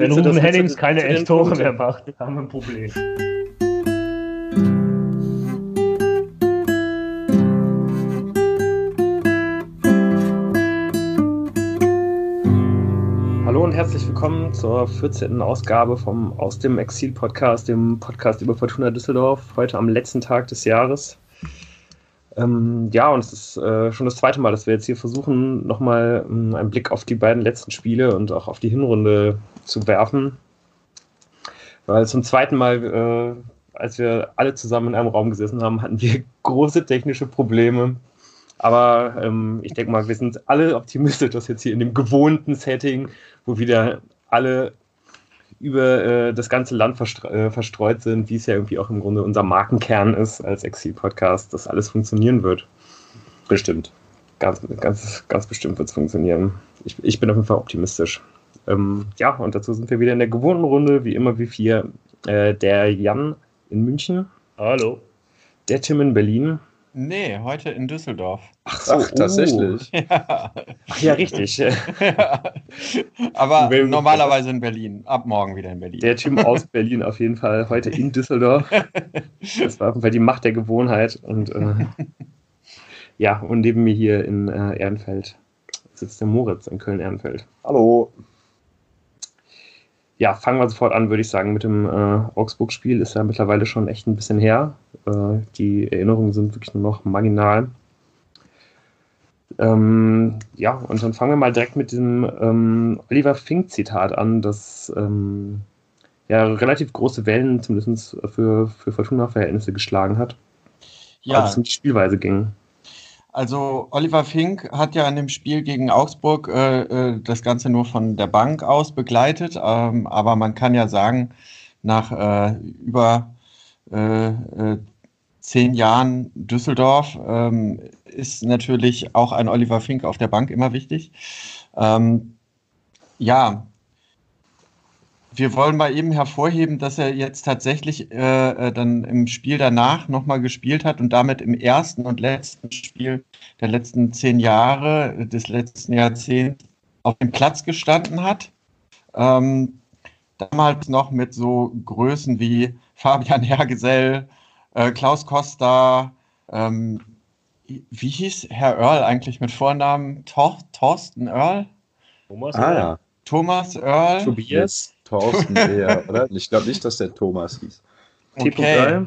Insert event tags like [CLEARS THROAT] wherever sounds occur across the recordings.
Wenn Ruben Hennings keine elf Tore mehr macht, haben wir ein Problem. Hallo und herzlich willkommen zur 14. Ausgabe vom Aus dem Exil Podcast, dem Podcast über Fortuna Düsseldorf, heute am letzten Tag des Jahres. Ähm, ja, und es ist äh, schon das zweite Mal, dass wir jetzt hier versuchen, nochmal ähm, einen Blick auf die beiden letzten Spiele und auch auf die Hinrunde zu werfen. Weil zum zweiten Mal, äh, als wir alle zusammen in einem Raum gesessen haben, hatten wir [LAUGHS] große technische Probleme. Aber ähm, ich denke mal, wir sind alle optimistisch, dass jetzt hier in dem gewohnten Setting, wo wieder alle über äh, das ganze Land verstre äh, verstreut sind, wie es ja irgendwie auch im Grunde unser Markenkern ist als Exil-Podcast, dass alles funktionieren wird. Bestimmt. Ganz, ganz, ganz bestimmt wird es funktionieren. Ich, ich, bin auf jeden Fall optimistisch. Ähm, ja, und dazu sind wir wieder in der gewohnten Runde, wie immer wie vier. Äh, der Jan in München. Hallo. Der Tim in Berlin. Nee, heute in Düsseldorf. Ach, so, Ach tatsächlich. Uh. [LAUGHS] Ja. Ach ja, richtig. ja. Aber normalerweise in Berlin. Ab morgen wieder in Berlin. Der Tim aus Berlin auf jeden Fall. Heute in Düsseldorf. [LAUGHS] Das war auf jeden Fall die Macht der Gewohnheit. Und äh, ja, und neben mir hier in äh, Ehrenfeld sitzt der Moritz in Köln-Ehrenfeld. Hallo ja, fangen wir sofort an, würde ich sagen, mit dem äh, Augsburg-Spiel. Ist ja mittlerweile schon echt ein bisschen her. Äh, die Erinnerungen sind wirklich nur noch marginal. Ähm, ja, und dann fangen wir mal direkt mit diesem ähm, Oliver Fink-Zitat an, das ähm, ja relativ große Wellen zumindest für, für Fortuna-Verhältnisse geschlagen hat. Ja. Als es um die Spielweise ging. Also Oliver Fink hat ja in dem Spiel gegen Augsburg äh, äh, das Ganze nur von der Bank aus begleitet, ähm, aber man kann ja sagen, nach äh, über äh, äh zehn Jahren Düsseldorf ähm, ist natürlich auch ein Oliver Fink auf der Bank immer wichtig. Ähm, ja, wir wollen mal eben hervorheben, dass er jetzt tatsächlich äh, äh dann im Spiel danach nochmal gespielt hat und damit im ersten und letzten Spiel der letzten zehn Jahre, des letzten Jahrzehnts auf dem Platz gestanden hat. Ähm, damals noch mit so Größen wie Fabian Hergesell, äh, Klaus Costa, ähm, wie hieß Herr Earl eigentlich mit Vornamen? Tor Thorsten Earl? Thomas ah, Earl. Ja. Thomas Earl. Tobias. Thorsten eher, [LAUGHS] oder? Ich glaube nicht, dass der Thomas hieß. Okay.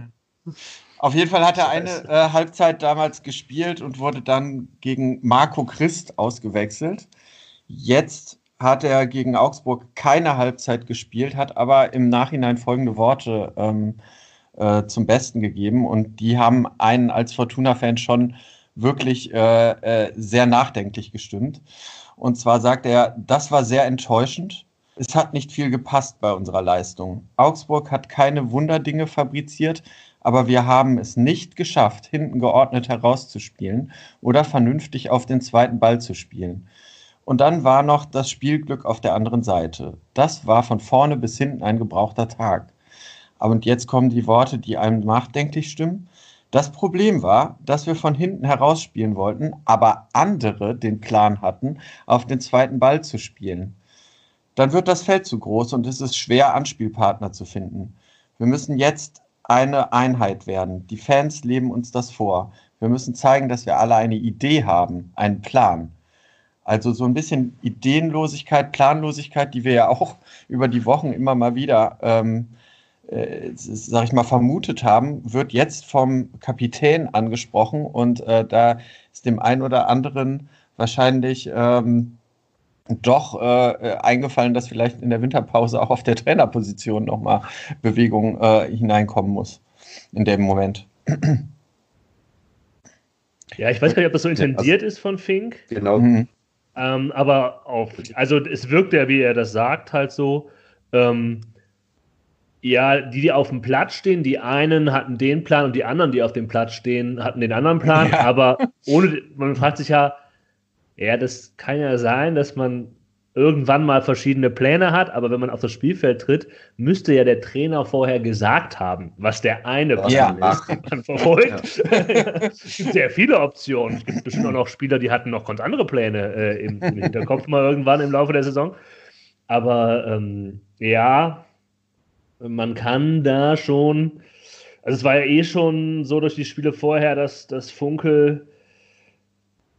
Auf jeden Fall hat er eine äh, Halbzeit damals gespielt und wurde dann gegen Marco Christ ausgewechselt. Jetzt hat er gegen Augsburg keine Halbzeit gespielt, hat aber im Nachhinein folgende Worte ähm, äh, zum Besten gegeben und die haben einen als Fortuna-Fan schon wirklich äh, äh sehr nachdenklich gestimmt. Und zwar sagt er, das war sehr enttäuschend. Es hat nicht viel gepasst bei unserer Leistung. Augsburg hat keine Wunderdinge fabriziert, aber wir haben es nicht geschafft, hinten geordnet herauszuspielen oder vernünftig auf den zweiten Ball zu spielen. Und dann war noch das Spielglück auf der anderen Seite. Das war von vorne bis hinten ein gebrauchter Tag. Und jetzt kommen die Worte, die einem nachdenklich stimmen. Das Problem war, dass wir von hinten herausspielen wollten, aber andere den Plan hatten, auf den zweiten Ball zu spielen dann wird das Feld zu groß und es ist schwer, Anspielpartner zu finden. Wir müssen jetzt eine Einheit werden. Die Fans leben uns das vor. Wir müssen zeigen, dass wir alle eine Idee haben, einen Plan. Also so ein bisschen Ideenlosigkeit, Planlosigkeit, die wir ja auch [LAUGHS] über die Wochen immer mal wieder, ähm, äh, sag ich mal, vermutet haben, wird jetzt vom Kapitän angesprochen und äh, da ist dem einen oder anderen wahrscheinlich ähm, doch äh, eingefallen, dass vielleicht in der Winterpause auch auf der Trainerposition nochmal Bewegung äh, hineinkommen muss in dem Moment. Ja, ich weiß gar nicht, ob das so intendiert also, ist von Fink. Genau. Mhm. Ähm, aber auch, also es wirkt ja, wie er das sagt, halt so. Ähm, ja, die, die auf dem Platz stehen, die einen hatten den Plan und die anderen, die auf dem Platz stehen, hatten den anderen Plan. Ja. Aber ohne, man fragt sich ja, ja, das kann ja sein, dass man irgendwann mal verschiedene Pläne hat, aber wenn man auf das Spielfeld tritt, müsste ja der Trainer vorher gesagt haben, was der eine Plan ja. ist, den man verfolgt. Ja. Sehr viele Optionen. Es gibt bestimmt auch noch Spieler, die hatten noch ganz andere Pläne äh, im, im, Hinterkopf mal irgendwann im Laufe der Saison. Aber ähm, ja, man kann da schon, also es war ja eh schon so durch die Spiele vorher, dass, dass Funkel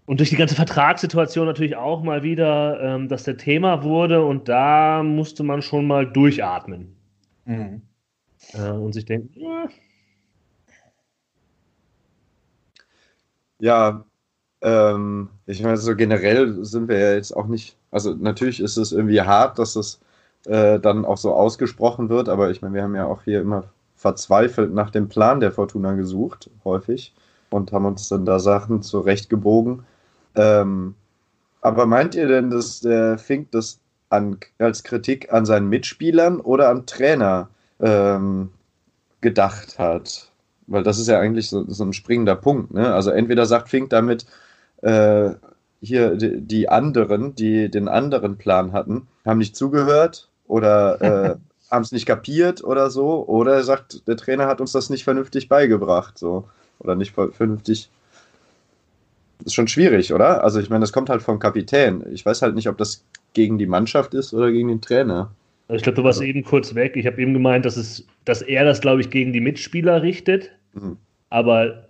und durch die ganze Vertragssituation natürlich auch mal wieder, ähm, dass der Thema wurde und da musste man schon mal durchatmen. Mhm. Äh, und sich denken, ja. Ja, ähm, ich meine, so generell sind wir ja jetzt auch nicht, also natürlich ist es irgendwie hart, dass es äh, dann auch so ausgesprochen wird, aber ich meine, wir haben ja auch hier immer verzweifelt nach dem Plan der Fortuna gesucht, häufig, und haben uns dann da Sachen zurechtgebogen. Ähm, aber meint ihr denn, dass der Fink das an, als Kritik an seinen Mitspielern oder am Trainer ähm, gedacht hat? Weil das ist ja eigentlich so, so ein springender Punkt. Ne? Also entweder sagt Fink damit, äh, hier die, die, anderen, die den anderen Plan hatten, haben nicht zugehört oder äh, [LAUGHS] haben es nicht kapiert oder so. Oder er sagt, der Trainer hat uns das nicht vernünftig beigebracht. So. Oder nicht vernünftig ist schon schwierig, oder? Also ich meine, das kommt halt vom Kapitän. Ich weiß halt nicht, ob das gegen die Mannschaft ist oder gegen den Trainer. Also ich glaube, du warst also. eben kurz weg. Ich habe eben gemeint, dass, es, dass er das, glaube ich, gegen die Mitspieler richtet, mhm. aber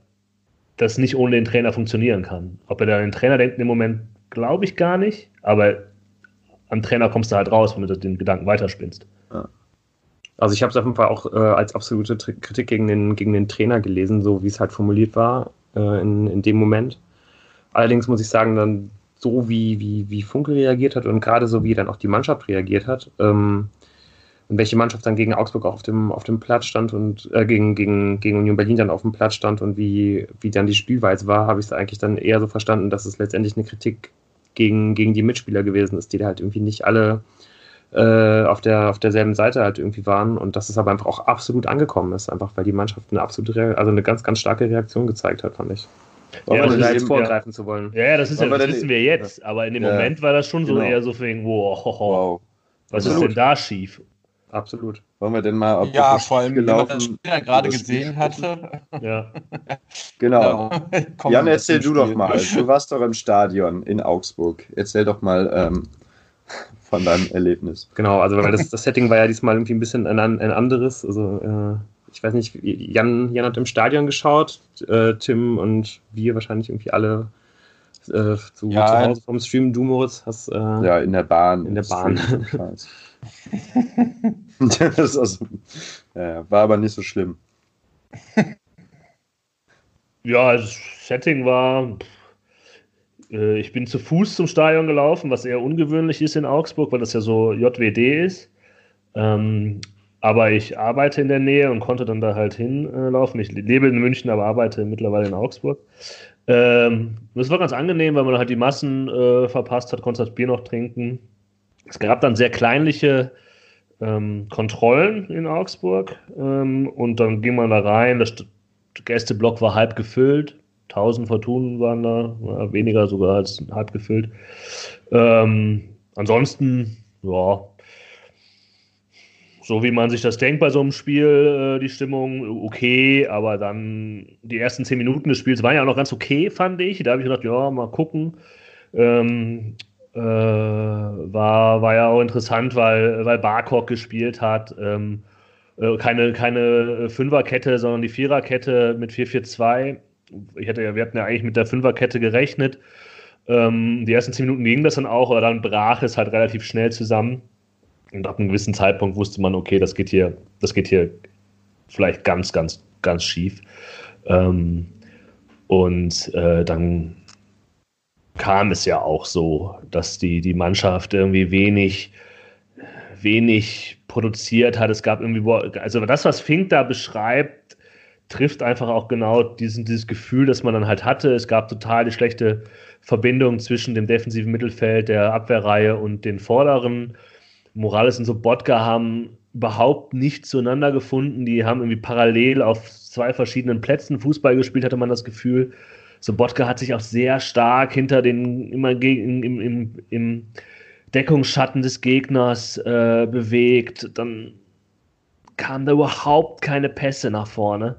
das nicht ohne den Trainer funktionieren kann. Ob er da den Trainer denkt im Moment, glaube ich gar nicht, aber am Trainer kommst du halt raus, wenn du den Gedanken weiterspinnst. Ja. Also ich habe es auf jeden Fall auch äh, als absolute Kritik gegen den, gegen den Trainer gelesen, so wie es halt formuliert war äh, in, in dem Moment. Allerdings muss ich sagen, dann so wie, wie, wie Funke reagiert hat und gerade so wie dann auch die Mannschaft reagiert hat ähm, und welche Mannschaft dann gegen Augsburg auf dem, auf dem Platz stand und äh, gegen, gegen, gegen Union Berlin dann auf dem Platz stand und wie, wie dann die Spielweise war, habe ich es eigentlich dann eher so verstanden, dass es letztendlich eine Kritik gegen, gegen die Mitspieler gewesen ist, die da halt irgendwie nicht alle äh, auf, der, auf derselben Seite halt irgendwie waren und dass es aber einfach auch absolut angekommen ist, einfach weil die Mannschaft eine absolute, also eine ganz, ganz starke Reaktion gezeigt hat, fand ich. Ja, also da jetzt vorgreifen ja. zu wollen. Ja, ja das, ist ja, das wissen wir jetzt. Aber in dem ja. Moment war das schon so genau. eher so für ihn, wow, wow. was Absolut. ist denn da schief? Absolut. Wollen wir denn mal, ob ja, vor allem, gelaufen, wenn man das Spiel ja gerade gesehen hatte. Ja. [LAUGHS] genau. genau. [LAUGHS] Jan, erzähl du doch mal. Du [LAUGHS] warst doch im Stadion in Augsburg. Erzähl doch mal ähm, von deinem Erlebnis. Genau, also weil das, das Setting war ja diesmal irgendwie ein bisschen ein, ein anderes. Also äh, ich weiß nicht, Jan, Jan hat im Stadion geschaut, äh, Tim und wir wahrscheinlich irgendwie alle äh, zu, ja, zu Hause vom Stream. Du, Moritz, hast. Äh, ja, in der Bahn. In der Bahn. [LAUGHS] das also, ja, war aber nicht so schlimm. Ja, das Setting war. Äh, ich bin zu Fuß zum Stadion gelaufen, was eher ungewöhnlich ist in Augsburg, weil das ja so JWD ist. Ähm, aber ich arbeite in der Nähe und konnte dann da halt hinlaufen. ich lebe in München, aber arbeite mittlerweile in Augsburg. Ähm, das war ganz angenehm, weil man halt die Massen äh, verpasst hat, konnte das Bier noch trinken. Es gab dann sehr kleinliche ähm, Kontrollen in Augsburg ähm, und dann ging man da rein. Der Gästeblock war halb gefüllt. 1000 Fortunen waren da, ja, weniger sogar als halb gefüllt. Ähm, ansonsten, ja, so wie man sich das denkt bei so einem Spiel, äh, die Stimmung okay, aber dann die ersten zehn Minuten des Spiels waren ja auch noch ganz okay, fand ich. Da habe ich gedacht, ja, mal gucken. Ähm, äh, war, war ja auch interessant, weil, weil Barkok gespielt hat. Ähm, äh, keine, keine Fünferkette, sondern die Viererkette mit 4-4-2. Ich hatte ja, wir hatten ja eigentlich mit der Fünferkette gerechnet. Ähm, die ersten zehn Minuten ging das dann auch, aber dann brach es halt relativ schnell zusammen. Und ab einem gewissen Zeitpunkt wusste man, okay, das geht hier, das geht hier vielleicht ganz, ganz, ganz schief. Ähm, und äh, dann kam es ja auch so, dass die, die Mannschaft irgendwie wenig, wenig produziert hat. Es gab irgendwie, also das, was Fink da beschreibt, trifft einfach auch genau diesen, dieses Gefühl, das man dann halt hatte. Es gab total die schlechte Verbindung zwischen dem defensiven Mittelfeld, der Abwehrreihe und den vorderen Morales und Sobotka haben überhaupt nicht zueinander gefunden. Die haben irgendwie parallel auf zwei verschiedenen Plätzen Fußball gespielt, hatte man das Gefühl. Sobotka hat sich auch sehr stark hinter den, immer im, im, im Deckungsschatten des Gegners äh, bewegt. Dann kamen da überhaupt keine Pässe nach vorne.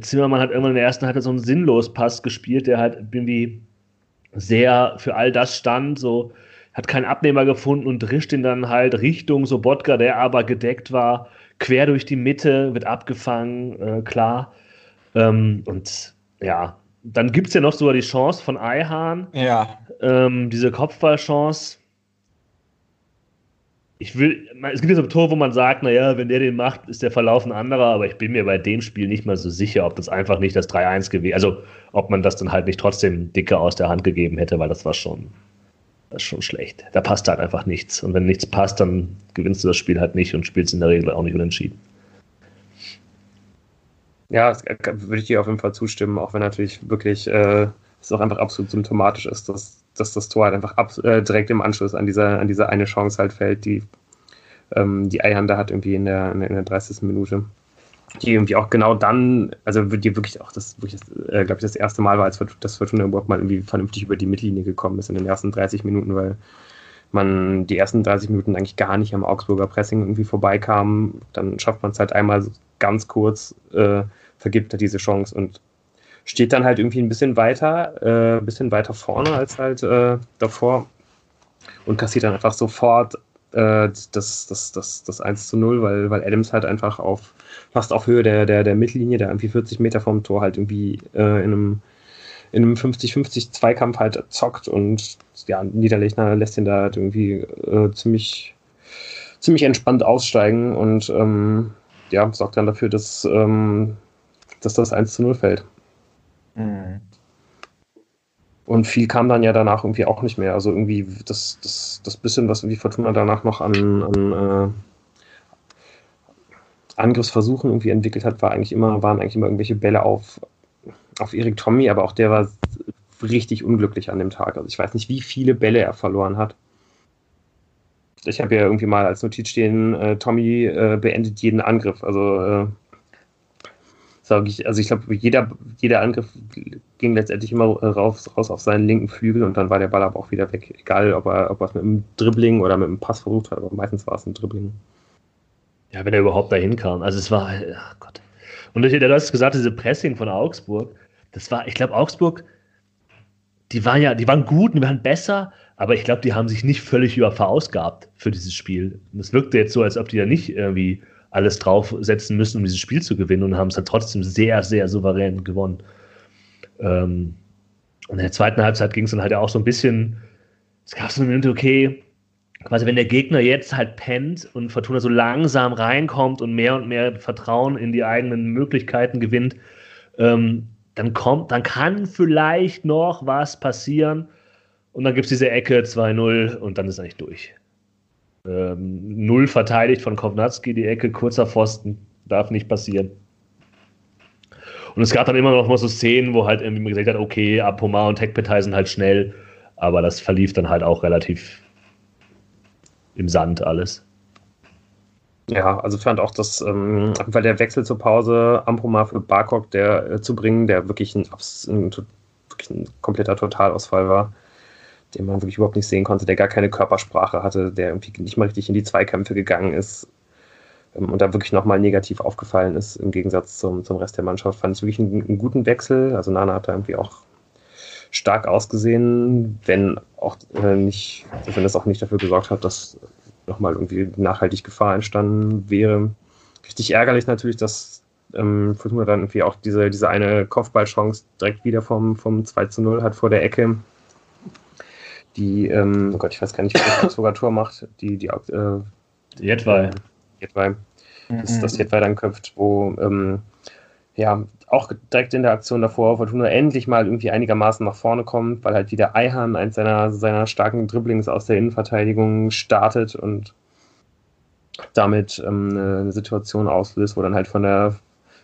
Zimmermann hat irgendwann in der ersten Halbzeit so einen sinnlos Pass gespielt, der halt irgendwie sehr für all das stand, so hat keinen Abnehmer gefunden und drischt ihn dann halt Richtung Sobotka, der aber gedeckt war, quer durch die Mitte, wird abgefangen, äh, klar. Ähm, und ja, dann gibt es ja noch sogar die Chance von Eihahn. Ja. Ähm, diese Kopfballchance. Ich will, es gibt ja so ein Tor, wo man sagt, naja, wenn der den macht, ist der Verlauf ein anderer, aber ich bin mir bei dem Spiel nicht mal so sicher, ob das einfach nicht das 3-1 gewesen Also, ob man das dann halt nicht trotzdem dicker aus der Hand gegeben hätte, weil das war schon, das ist schon schlecht. Da passt halt einfach nichts. Und wenn nichts passt, dann gewinnst du das Spiel halt nicht und spielst in der Regel auch nicht unentschieden. Ja, das würde ich dir auf jeden Fall zustimmen, auch wenn natürlich wirklich äh, es auch einfach absolut symptomatisch ist, dass, dass das Tor halt einfach ab, äh, direkt im Anschluss an diese, an diese eine Chance halt fällt, die ähm, die Eihande hat irgendwie in der, in der 30. Minute. Die irgendwie auch genau dann, also die wirklich auch das, wirklich das, äh, glaube ich, das erste Mal war, als das Fortuna überhaupt mal irgendwie vernünftig über die Mittellinie gekommen ist in den ersten 30 Minuten, weil man die ersten 30 Minuten eigentlich gar nicht am Augsburger Pressing irgendwie vorbeikam. Dann schafft man es halt einmal ganz kurz, äh, vergibt er diese Chance und steht dann halt irgendwie ein bisschen weiter, äh, ein bisschen weiter vorne als halt äh, davor und kassiert dann einfach sofort äh, das, das, das, das 1 zu 0, weil, weil Adams halt einfach auf fast auf Höhe der, der, der Mittellinie, der irgendwie 40 Meter vom Tor halt irgendwie äh, in einem in einem 50-50 Zweikampf halt zockt und ja, Niederlechner lässt ihn da halt irgendwie äh, ziemlich, ziemlich entspannt aussteigen und ähm, ja, sorgt dann dafür, dass, ähm, dass das 1 zu 0 fällt. Mhm. Und viel kam dann ja danach irgendwie auch nicht mehr. Also irgendwie das, das, das bisschen, was irgendwie Fortuna danach noch an, an äh, Angriffsversuchen irgendwie entwickelt hat, war eigentlich immer, waren eigentlich immer irgendwelche Bälle auf, auf Erik Tommy, aber auch der war richtig unglücklich an dem Tag. Also ich weiß nicht, wie viele Bälle er verloren hat. Ich habe ja irgendwie mal als Notiz stehen, äh, Tommy äh, beendet jeden Angriff. Also äh, sage ich, also ich glaube, jeder, jeder Angriff ging letztendlich immer raus, raus auf seinen linken Flügel und dann war der Ball aber auch wieder weg. Egal, ob er, ob er es mit einem Dribbling oder mit einem Pass versucht hat, aber meistens war es ein Dribbling. Ja, wenn er überhaupt dahin kam. Also es war, ach Gott. Und du hast gesagt, diese Pressing von Augsburg, das war, ich glaube, Augsburg, die waren ja, die waren gut, die waren besser, aber ich glaube, die haben sich nicht völlig über verausgabt für dieses Spiel. Und es wirkte jetzt so, als ob die da nicht irgendwie alles draufsetzen müssen, um dieses Spiel zu gewinnen und haben es dann trotzdem sehr, sehr souverän gewonnen. Ähm, und in der zweiten Halbzeit ging es dann halt auch so ein bisschen, es gab so eine Minute, okay, quasi wenn der Gegner jetzt halt pennt und Fortuna so langsam reinkommt und mehr und mehr Vertrauen in die eigenen Möglichkeiten gewinnt, ähm, dann kommt, dann kann vielleicht noch was passieren. Und dann gibt es diese Ecke 2-0 und dann ist eigentlich durch. Ähm, null verteidigt von Kovnatski, die Ecke, kurzer Pfosten, darf nicht passieren. Und es gab dann immer noch mal so Szenen, wo halt irgendwie man gesagt hat, okay, Apomar und Tekpetai sind halt schnell, aber das verlief dann halt auch relativ im Sand alles. Ja, also fand auch das, ähm, weil der Wechsel zur Pause Ampomar für Barkok der, äh, zu bringen, der wirklich ein, ein, wirklich ein kompletter Totalausfall war, den man wirklich überhaupt nicht sehen konnte, der gar keine Körpersprache hatte, der irgendwie nicht mal richtig in die Zweikämpfe gegangen ist ähm, und da wirklich nochmal negativ aufgefallen ist im Gegensatz zum, zum Rest der Mannschaft, fand ich wirklich einen, einen guten Wechsel. Also Nana hat da irgendwie auch stark ausgesehen, wenn auch äh, nicht, wenn das auch nicht dafür gesorgt hat, dass nochmal irgendwie nachhaltig Gefahr entstanden wäre. Richtig ärgerlich natürlich, dass ähm, Fortuna dann irgendwie auch diese, diese eine Kopfballchance direkt wieder vom, vom 2 zu 0 hat vor der Ecke. Die, ähm, oh Gott, ich weiß gar nicht, wer das sogar Tor macht. Die, die, äh, Jetwei. Jetwei. Das, das Jetwei dann köpft, wo, ähm, ja, auch direkt in der Aktion davor Fortuna endlich mal irgendwie einigermaßen nach vorne kommt, weil halt wieder Eihahn eins seiner, seiner starken Dribblings aus der Innenverteidigung startet und damit ähm, eine Situation auslöst, wo dann halt von der,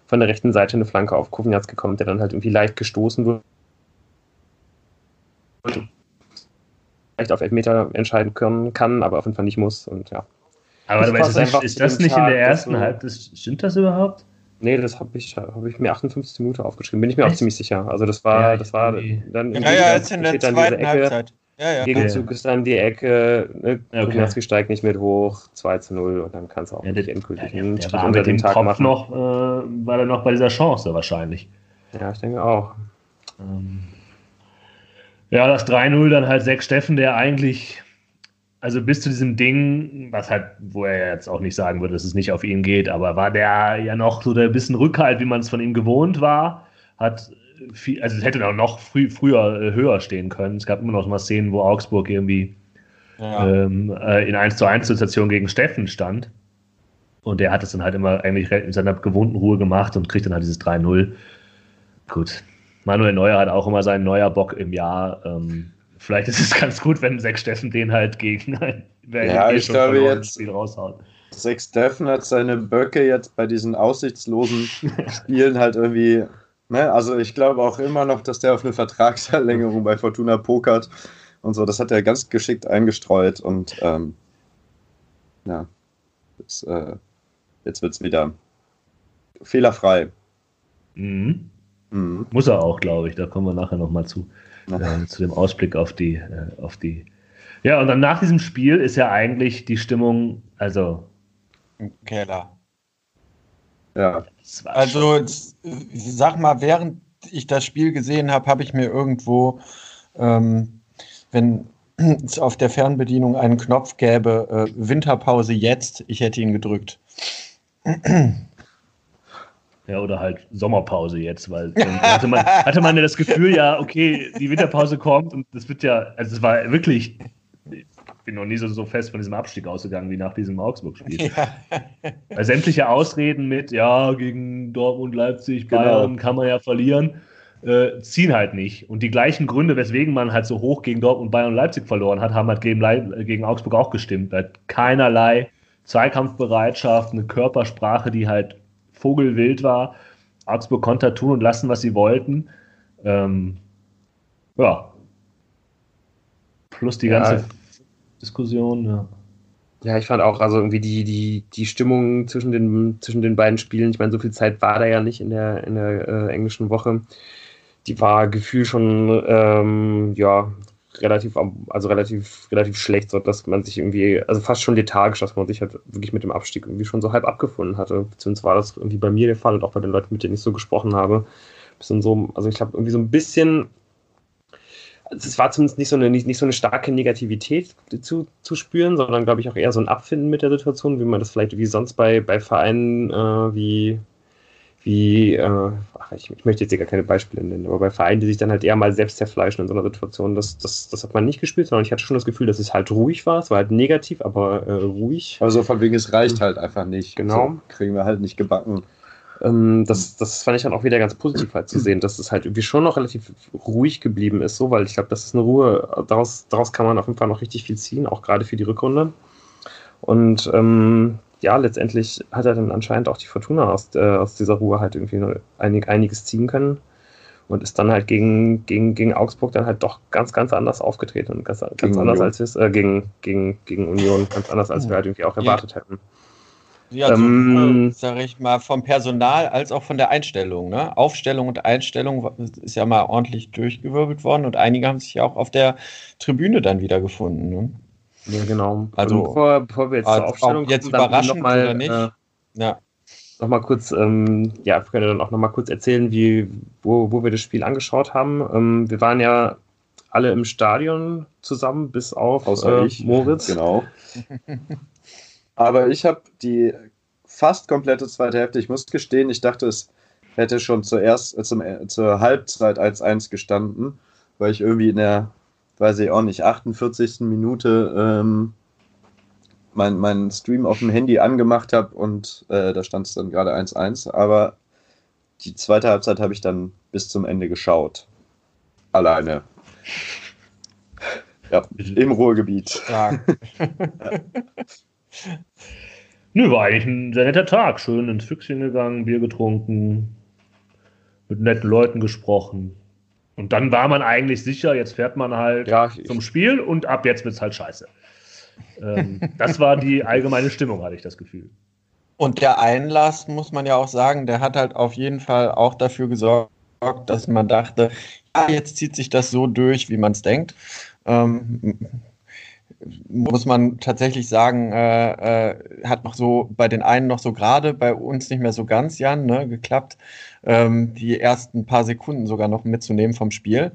von der rechten Seite eine Flanke auf Kovnjatski kommt, der dann halt irgendwie leicht gestoßen wird. Vielleicht auf Elfmeter entscheiden können kann, aber auf jeden Fall nicht muss und ja. Aber ist das, nicht, ist das nicht in der ersten Halbzeit? Stimmt das überhaupt? Nee, das habe ich, hab ich mir 58 Minuten aufgeschrieben. Bin ich mir Echt? auch ziemlich sicher. Also das war, ja, das war dann ja, ja, jetzt in der zweiten Ecke, Halbzeit. Ja, ja. Gegenzug ist dann die Ecke, ne, okay. steigt nicht mit hoch, 2 zu 0 und dann kannst du auch ja, nicht endgültig ja, einen Strich unter dem Tag Kopf machen. Noch, äh, war er noch bei dieser Chance wahrscheinlich. Ja, ich denke auch. Ähm, ja, das 3-0 dann halt Sechs Steffen, der eigentlich also bis zu diesem Ding, was halt, wo er jetzt auch nicht sagen würde, dass es nicht auf ihn geht, aber war der ja noch so der bisschen Rückhalt, wie man es von ihm gewohnt war, hat viel, also es hätte auch noch früh, früher äh, höher stehen können. Es gab immer noch mal Szenen, wo Augsburg irgendwie ja. ähm, äh, in 1 zu 1 Situation gegen Steffen stand. Und der hat es dann halt immer eigentlich in seiner gewohnten Ruhe gemacht und kriegt dann halt dieses 3-0. Gut. Manuel Neuer hat auch immer seinen neuer Bock im Jahr. Ähm, vielleicht ist es ganz gut, wenn Sechs Steffen den halt gegen ein [LAUGHS] ja, ich glaube jetzt Spiel raushaut. Sechs Steffen hat seine Böcke jetzt bei diesen aussichtslosen [LAUGHS] Spielen halt irgendwie Ne? Also ich glaube auch immer noch, dass der auf eine Vertragsverlängerung bei Fortuna pokert und so. Das hat er ganz geschickt eingestreut und ähm, ja, das, äh, jetzt wird es wieder fehlerfrei. Mhm. Mhm. Muss er auch, glaube ich. Da kommen wir nachher nochmal zu. Äh, zu dem Ausblick auf die, äh, auf die. Ja, und dann nach diesem Spiel ist ja eigentlich die Stimmung, also. Im Keller. Ja. Also, sag mal, während ich das Spiel gesehen habe, habe ich mir irgendwo, ähm, wenn es auf der Fernbedienung einen Knopf gäbe, äh, Winterpause jetzt, ich hätte ihn gedrückt. Ja, oder halt Sommerpause jetzt, weil dann [LAUGHS] hatte man, hatte man ja das Gefühl, ja, okay, die Winterpause kommt und das wird ja, also es war wirklich bin noch nie so, so fest von diesem Abstieg ausgegangen wie nach diesem Augsburg-Spiel. Ja. Weil sämtliche Ausreden mit, ja, gegen Dortmund, Leipzig, genau. Bayern genau. kann man ja verlieren, äh, ziehen halt nicht. Und die gleichen Gründe, weswegen man halt so hoch gegen Dortmund, Bayern und Leipzig verloren hat, haben halt gegen, gegen Augsburg auch gestimmt. Halt keinerlei Zweikampfbereitschaft, eine Körpersprache, die halt vogelwild war. Augsburg konnte tun und lassen, was sie wollten. Ähm, ja. Plus die ganze ja. Diskussion, ja. Ja, ich fand auch, also irgendwie die, die, die Stimmung zwischen den, zwischen den beiden Spielen, ich meine, so viel Zeit war da ja nicht in der, in der äh, englischen Woche. Die war gefühlt schon, ähm, ja, relativ, also relativ, relativ schlecht, so dass man sich irgendwie, also fast schon lethargisch, dass man sich halt wirklich mit dem Abstieg irgendwie schon so halb abgefunden hatte. Beziehungsweise war das irgendwie bei mir der Fall und auch bei den Leuten, mit denen ich so gesprochen habe. Bisschen so, also ich habe irgendwie so ein bisschen es war zumindest nicht so eine, nicht, nicht so eine starke Negativität zu, zu spüren, sondern glaube ich auch eher so ein Abfinden mit der Situation, wie man das vielleicht wie sonst bei, bei Vereinen äh, wie, wie äh, ach, ich, ich, möchte jetzt hier gar keine Beispiele nennen, aber bei Vereinen, die sich dann halt eher mal selbst zerfleischen in so einer Situation, das, das, das hat man nicht gespielt, sondern ich hatte schon das Gefühl, dass es halt ruhig war. Es war halt negativ, aber äh, ruhig. Also von wegen, es reicht halt einfach nicht. Genau. So kriegen wir halt nicht gebacken. Ähm, das, das fand ich dann auch wieder ganz positiv halt zu sehen, dass es halt irgendwie schon noch relativ ruhig geblieben ist, so, weil ich glaube, das ist eine Ruhe, daraus, daraus kann man auf jeden Fall noch richtig viel ziehen, auch gerade für die Rückrunde. Und ähm, ja, letztendlich hat er dann anscheinend auch die Fortuna aus, äh, aus dieser Ruhe halt irgendwie einig, einiges ziehen können und ist dann halt gegen, gegen, gegen Augsburg dann halt doch ganz, ganz anders aufgetreten und ganz, ganz anders als wir äh, gegen, gegen, gegen Union, ganz anders als wir halt irgendwie auch erwartet hätten. Ja, ähm, sag ich mal, vom Personal als auch von der Einstellung. Ne? Aufstellung und Einstellung ist ja mal ordentlich durchgewirbelt worden und einige haben sich ja auch auf der Tribüne dann wieder gefunden. Ne? Ja, genau. Also, bevor, bevor wir jetzt zur Aufstellung jetzt kommen, überraschend noch mal, oder nicht. Äh, ja. Nochmal kurz, ähm, ja, wir können dann auch nochmal kurz erzählen, wie, wo, wo wir das Spiel angeschaut haben. Ähm, wir waren ja alle im Stadion zusammen, bis auf Außer äh, ich. Moritz. [LAUGHS] Genau. Aber ich habe die fast komplette zweite Hälfte, ich muss gestehen, ich dachte, es hätte schon zuerst äh, zum, äh, zur Halbzeit 1-1 gestanden, weil ich irgendwie in der, weiß ich auch nicht, 48. Minute ähm, meinen mein Stream auf dem Handy angemacht habe und äh, da stand es dann gerade 1-1. Aber die zweite Halbzeit habe ich dann bis zum Ende geschaut. Alleine. [LAUGHS] Ja, im Ruhrgebiet. Ja. [LAUGHS] Nö, war eigentlich ein sehr netter Tag. Schön ins Füchschen gegangen, Bier getrunken, mit netten Leuten gesprochen. Und dann war man eigentlich sicher, jetzt fährt man halt ja, zum Spiel und ab jetzt wird es halt scheiße. Ähm, das war die allgemeine Stimmung, hatte ich das Gefühl. Und der Einlass, muss man ja auch sagen, der hat halt auf jeden Fall auch dafür gesorgt, dass man dachte, ja, jetzt zieht sich das so durch, wie man es denkt. Ähm, muss man tatsächlich sagen, äh, äh, hat noch so bei den einen noch so gerade, bei uns nicht mehr so ganz, Jan, ne, geklappt, ähm, die ersten paar Sekunden sogar noch mitzunehmen vom Spiel.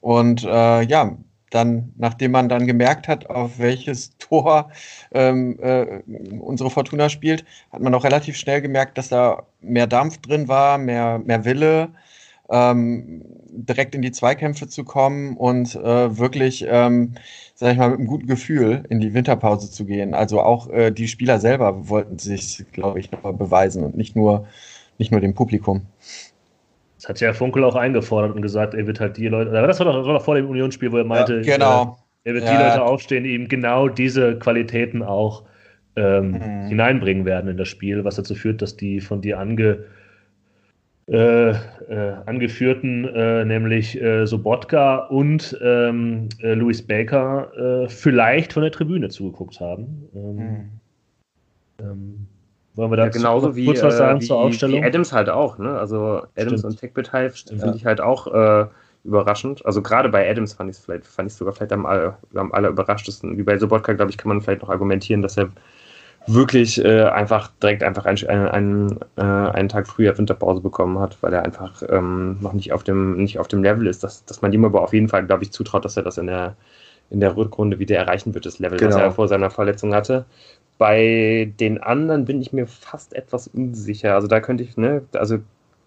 Und äh, ja, dann, nachdem man dann gemerkt hat, auf welches [LAUGHS] Tor ähm, äh, unsere Fortuna spielt, hat man auch relativ schnell gemerkt, dass da mehr Dampf drin war, mehr, mehr Wille, ähm, direkt in die Zweikämpfe zu kommen und äh, wirklich, ähm, sag ich mal, mit einem guten Gefühl in die Winterpause zu gehen. Also auch äh, die Spieler selber wollten sich, glaube ich, noch beweisen und nicht nur, nicht nur dem Publikum. Das hat ja Funkel auch eingefordert und gesagt, er wird halt die Leute, das war doch, das war doch vor dem Unionsspiel, wo er meinte, ja, genau. äh, er wird ja. die Leute aufstehen, die ihm genau diese Qualitäten auch ähm, mhm. hineinbringen werden in das Spiel, was dazu führt, dass die von dir ange, äh, äh, angeführten, äh, nämlich äh, Sobotka und ähm, äh, Louis Baker, äh, vielleicht von der Tribüne zugeguckt haben. Ähm, mhm. ähm, wollen wir da ja, genauso wie, kurz was sagen wie, zur Aufstellung? Wie Adams halt auch, ne? Also Adams Stimmt. und TechBit finde ja. ich halt auch überraschend. Also gerade bei Adams fand ich es vielleicht, fand ich sogar vielleicht am, am aller überraschtesten. Wie bei Sobotka, glaube ich, kann man vielleicht noch argumentieren, dass er wirklich äh, einfach direkt einfach einen, einen, äh, einen Tag früher Winterpause bekommen hat, weil er einfach ähm, noch nicht auf dem nicht auf dem Level ist, dass, dass man ihm aber auf jeden Fall, glaube ich, zutraut, dass er das in der in der Rückrunde wieder erreichen wird, das Level, genau. was er vor seiner Verletzung hatte. Bei den anderen bin ich mir fast etwas unsicher. Also da könnte ich, ne, also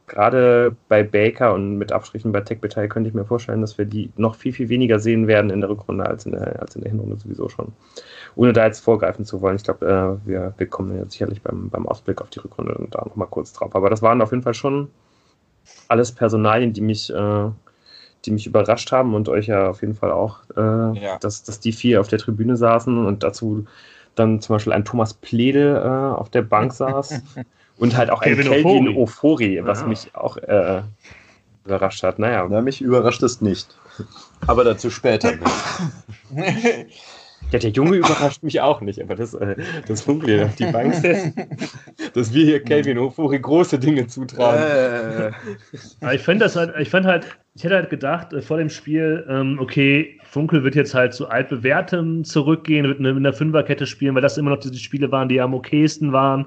gerade bei Baker und mit Abstrichen bei Tech Beteil könnte ich mir vorstellen, dass wir die noch viel, viel weniger sehen werden in der Rückrunde als in der, als in der Hinrunde sowieso schon ohne da jetzt vorgreifen zu wollen, ich glaube, äh, wir, wir kommen ja sicherlich beim, beim Ausblick auf die Rückrunde und da nochmal kurz drauf. Aber das waren auf jeden Fall schon alles Personalien, die mich, äh, die mich überrascht haben und euch ja auf jeden Fall auch, äh, ja. dass, dass die vier auf der Tribüne saßen und dazu dann zum Beispiel ein Thomas Pledel äh, auf der Bank saß [LAUGHS] und halt auch ein Kelvin Ofori, was ja. mich auch äh, überrascht hat. Naja. Na, mich überrascht es nicht. Aber dazu später. [LAUGHS] Ja, der Junge überrascht mich auch nicht, aber das, äh, das Funkel auf die Bank setzt, dass wir hier Kelvin Hofuri große Dinge zutrauen. Äh. ich fand das halt, ich fand halt, ich hätte halt gedacht äh, vor dem Spiel, ähm, okay, Funkel wird jetzt halt zu altbewährtem zurückgehen, wird in der Fünferkette spielen, weil das immer noch diese Spiele waren, die am okaysten waren.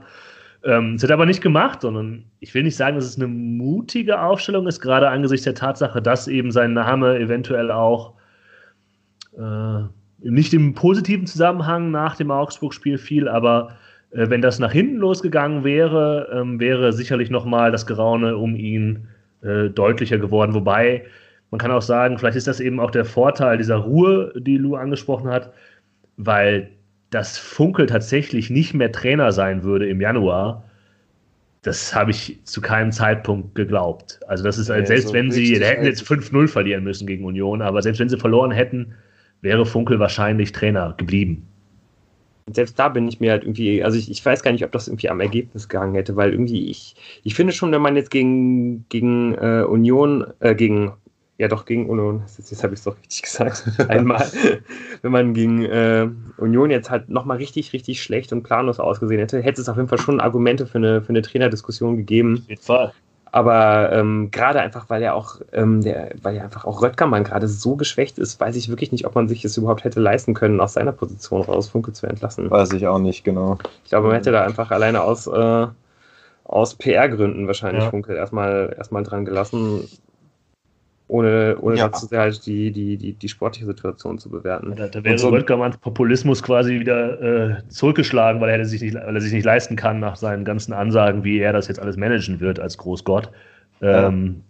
Ähm, das hat er aber nicht gemacht, sondern ich will nicht sagen, dass es eine mutige Aufstellung ist, gerade angesichts der Tatsache, dass eben sein Name eventuell auch äh, nicht im positiven Zusammenhang nach dem Augsburg-Spiel fiel, aber äh, wenn das nach hinten losgegangen wäre, ähm, wäre sicherlich nochmal das Geraune um ihn äh, deutlicher geworden. Wobei man kann auch sagen, vielleicht ist das eben auch der Vorteil dieser Ruhe, die Lou angesprochen hat, weil das Funkel tatsächlich nicht mehr Trainer sein würde im Januar. Das habe ich zu keinem Zeitpunkt geglaubt. Also das ist halt, ja, selbst so wenn sie, hätten jetzt 5-0 verlieren müssen gegen Union, aber selbst wenn sie verloren hätten, wäre Funkel wahrscheinlich Trainer geblieben. Selbst da bin ich mir halt irgendwie, also ich, ich weiß gar nicht, ob das irgendwie am Ergebnis gehangen hätte, weil irgendwie ich, ich finde schon, wenn man jetzt gegen, gegen äh, Union, äh, gegen, ja doch gegen Union, jetzt, jetzt habe ich es doch richtig gesagt, einmal, wenn man gegen äh, Union jetzt halt nochmal richtig, richtig schlecht und planlos ausgesehen hätte, hätte es auf jeden Fall schon Argumente für eine, für eine Trainerdiskussion gegeben. Auf jeden Fall. Aber ähm, gerade einfach, weil er auch, ähm, der, weil ja einfach auch Röttgermann gerade so geschwächt ist, weiß ich wirklich nicht, ob man sich es überhaupt hätte leisten können, aus seiner Position raus Funke zu entlassen. Weiß ich auch nicht, genau. Ich glaube, man hätte da einfach alleine aus, äh, aus PR-Gründen wahrscheinlich ja. Funke erstmal, erstmal dran gelassen, ohne, ohne ja. dazu halt die, die, die, die sportliche Situation zu bewerten. Da, da wäre so Populismus quasi wieder äh, zurückgeschlagen, weil er, sich nicht, weil er sich nicht leisten kann nach seinen ganzen Ansagen, wie er das jetzt alles managen wird als Großgott. Ähm,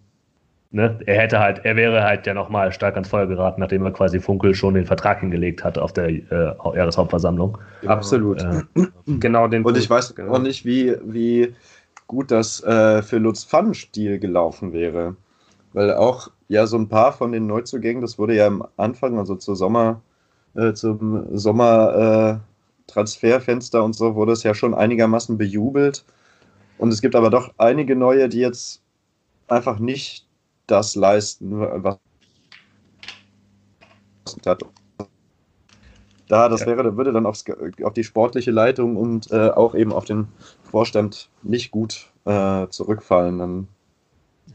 ja. ne? Er hätte halt, er wäre halt ja nochmal stark ans Feuer geraten, nachdem er quasi Funkel schon den Vertrag hingelegt hat auf der äh, Jahreshauptversammlung. Genau. Absolut. Äh, [CLEARS THROAT] genau den Und ich weiß genau. auch nicht, wie, wie gut das äh, für Lutz Pfannenstiel gelaufen wäre. Weil auch ja so ein paar von den Neuzugängen, das wurde ja am Anfang, also zur Sommer, äh, zum Sommertransferfenster äh, und so, wurde es ja schon einigermaßen bejubelt. Und es gibt aber doch einige neue, die jetzt einfach nicht das leisten, was. Da, das wäre, würde dann aufs, auf die sportliche Leitung und äh, auch eben auf den Vorstand nicht gut äh, zurückfallen. Dann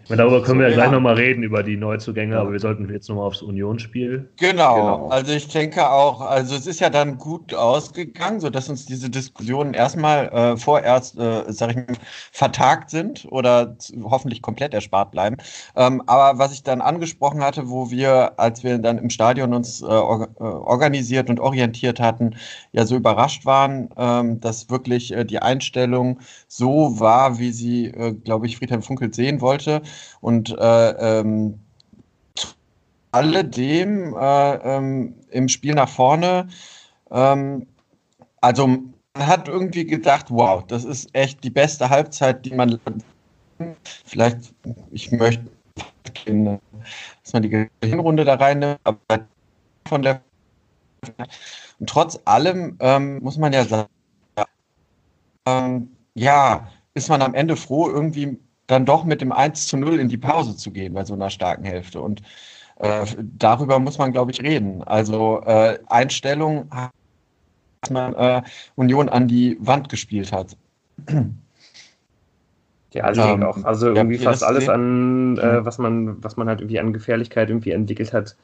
Darüber können so, wir ja gleich nochmal reden, über die Neuzugänge, ja. aber wir sollten jetzt nochmal aufs Unionsspiel. Genau. genau, also ich denke auch, also es ist ja dann gut ausgegangen, sodass uns diese Diskussionen erstmal äh, vorerst, äh, sag ich mal, vertagt sind oder hoffentlich komplett erspart bleiben. Ähm, aber was ich dann angesprochen hatte, wo wir, als wir dann im Stadion uns äh, äh, organisiert und orientiert hatten, ja so überrascht waren, ähm, dass wirklich äh, die Einstellung so war, wie sie, äh, glaube ich, Friedhelm Funkel sehen wollte. Und äh, ähm, alledem äh, ähm, im Spiel nach vorne, ähm, also man hat irgendwie gedacht, wow, das ist echt die beste Halbzeit, die man vielleicht, ich möchte, dass man die Hinrunde da reinnimmt, aber von der und trotz allem ähm, muss man ja sagen, ähm, ja, ist man am Ende froh, irgendwie dann doch mit dem 1 zu 0 in die Pause zu gehen bei so einer starken Hälfte. Und äh, darüber muss man, glaube ich, reden. Also äh, Einstellung, dass man äh, Union an die Wand gespielt hat. Ja, also ähm, auch. Also irgendwie fast alles an, äh, was man, was man halt irgendwie an Gefährlichkeit irgendwie entwickelt hat,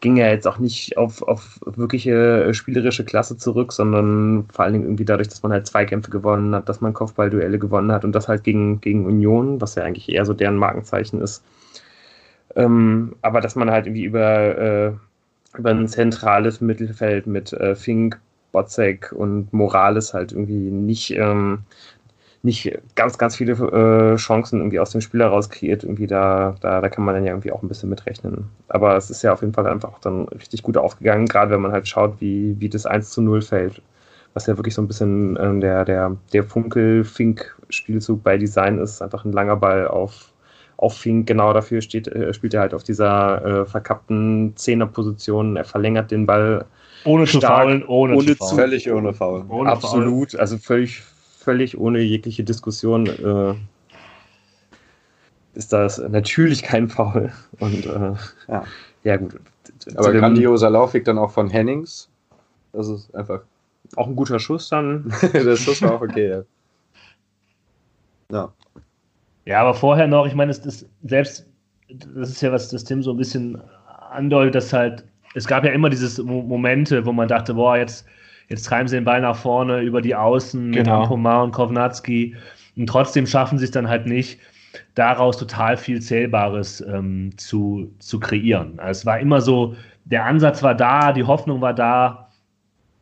ging ja jetzt auch nicht auf, auf wirkliche äh, spielerische Klasse zurück, sondern vor allen Dingen irgendwie dadurch, dass man halt Zweikämpfe gewonnen hat, dass man Kopfballduelle gewonnen hat und das halt gegen, gegen Union, was ja eigentlich eher so deren Markenzeichen ist. Ähm, aber dass man halt irgendwie über, äh, über ein zentrales Mittelfeld mit äh, Fink, Botzek und Morales halt irgendwie nicht ähm, nicht ganz, ganz viele äh, Chancen irgendwie aus dem Spiel heraus kreiert. Irgendwie da, da, da kann man dann ja irgendwie auch ein bisschen mitrechnen. Aber es ist ja auf jeden Fall einfach dann richtig gut aufgegangen, gerade wenn man halt schaut, wie, wie das 1 zu 0 fällt. Was ja wirklich so ein bisschen ähm, der, der, der Funkel-Fink-Spielzug bei Design ist. Einfach ein langer Ball auf, auf Fink. Genau dafür steht, äh, spielt er halt auf dieser äh, verkappten Zehnerposition. Er verlängert den Ball. Ohne stark, zu faulen, ohne, ohne zu faulen. Völlig ohne Faulen. Ohne Absolut, also völlig, völlig ohne jegliche Diskussion äh, ist das natürlich kein Foul. Und äh, ja. ja, gut. Aber grandioser Laufweg dann auch von Hennings. Das ist einfach. Auch ein guter Schuss dann. [LAUGHS] Der Schuss war auch okay, ja. Ja. Ja, aber vorher noch, ich meine, es ist selbst, das ist ja was das Tim so ein bisschen andeutet, dass halt, es gab ja immer diese Momente, wo man dachte, boah, jetzt Jetzt treiben sie den Ball nach vorne über die Außen genau. mit Ampomar und Kovnatski. Und trotzdem schaffen sie es dann halt nicht, daraus total viel Zählbares ähm, zu, zu kreieren. Also es war immer so, der Ansatz war da, die Hoffnung war da.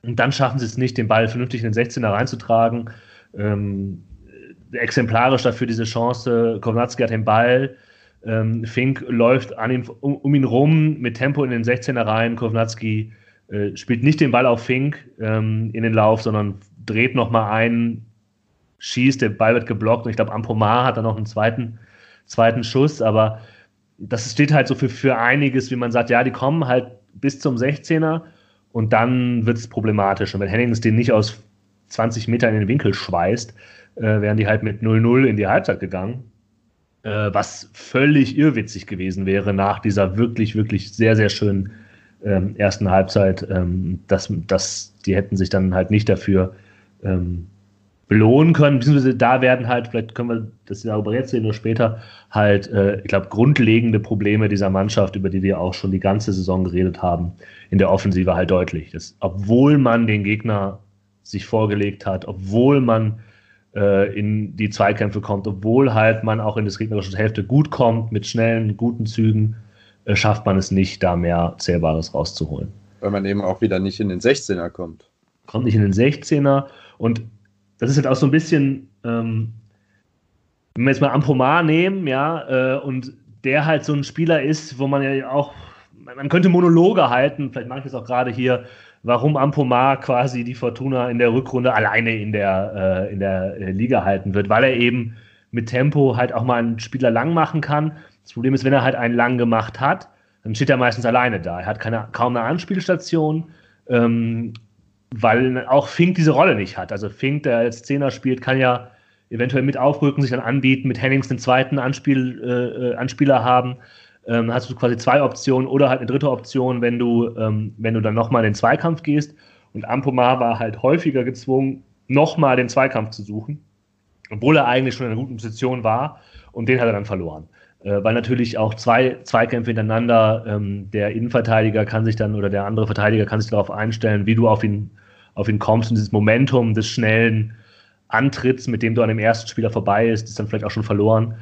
Und dann schaffen sie es nicht, den Ball vernünftig in den 16er reinzutragen. Ähm, exemplarisch dafür diese Chance. Kovnatski hat den Ball. Ähm, Fink läuft an ihm, um, um, ihn rum mit Tempo in den 16er rein. Kovnatski äh, spielt nicht den Ball auf Fink ähm, in den Lauf, sondern dreht nochmal ein, schießt, der Ball wird geblockt und ich glaube, Ampomar hat dann noch einen zweiten, zweiten Schuss, aber das steht halt so für, für einiges, wie man sagt, ja, die kommen halt bis zum 16er und dann wird es problematisch. Und wenn Hennings den nicht aus 20 Metern in den Winkel schweißt, äh, wären die halt mit 0-0 in die Halbzeit gegangen. Äh, was völlig irrwitzig gewesen wäre nach dieser wirklich, wirklich sehr, sehr schönen ähm, ersten Halbzeit, ähm, dass, dass die hätten sich dann halt nicht dafür ähm, belohnen können, beziehungsweise da werden halt, vielleicht können wir das darüber jetzt sehen oder später, halt, äh, ich glaube, grundlegende Probleme dieser Mannschaft, über die wir auch schon die ganze Saison geredet haben, in der Offensive halt deutlich. Das, obwohl man den Gegner sich vorgelegt hat, obwohl man äh, in die Zweikämpfe kommt, obwohl halt man auch in das gegnerische Hälfte gut kommt, mit schnellen, guten Zügen, schafft man es nicht, da mehr Zählbares rauszuholen. Weil man eben auch wieder nicht in den 16er kommt. Kommt nicht in den 16er und das ist halt auch so ein bisschen, ähm, wenn wir jetzt mal Ampomar nehmen, ja, äh, und der halt so ein Spieler ist, wo man ja auch, man könnte Monologe halten, vielleicht mache ich das auch gerade hier, warum Ampomar quasi die Fortuna in der Rückrunde alleine in der, äh, in der äh, Liga halten wird, weil er eben mit Tempo halt auch mal einen Spieler lang machen kann das Problem ist, wenn er halt einen lang gemacht hat, dann steht er meistens alleine da. Er hat keine, kaum eine Anspielstation, ähm, weil auch Fink diese Rolle nicht hat. Also Fink, der als Zehner spielt, kann ja eventuell mit aufrücken, sich dann anbieten, mit Hennings den zweiten Anspiel, äh, äh, Anspieler haben. Ähm, hast du quasi zwei Optionen oder halt eine dritte Option, wenn du, ähm, wenn du dann nochmal in den Zweikampf gehst. Und Ampomar war halt häufiger gezwungen, nochmal den Zweikampf zu suchen, obwohl er eigentlich schon in einer guten Position war und den hat er dann verloren. Äh, weil natürlich auch zwei Zweikämpfe hintereinander, ähm, der Innenverteidiger kann sich dann oder der andere Verteidiger kann sich darauf einstellen, wie du auf ihn, auf ihn kommst und dieses Momentum des schnellen Antritts, mit dem du an dem ersten Spieler vorbei ist, ist dann vielleicht auch schon verloren.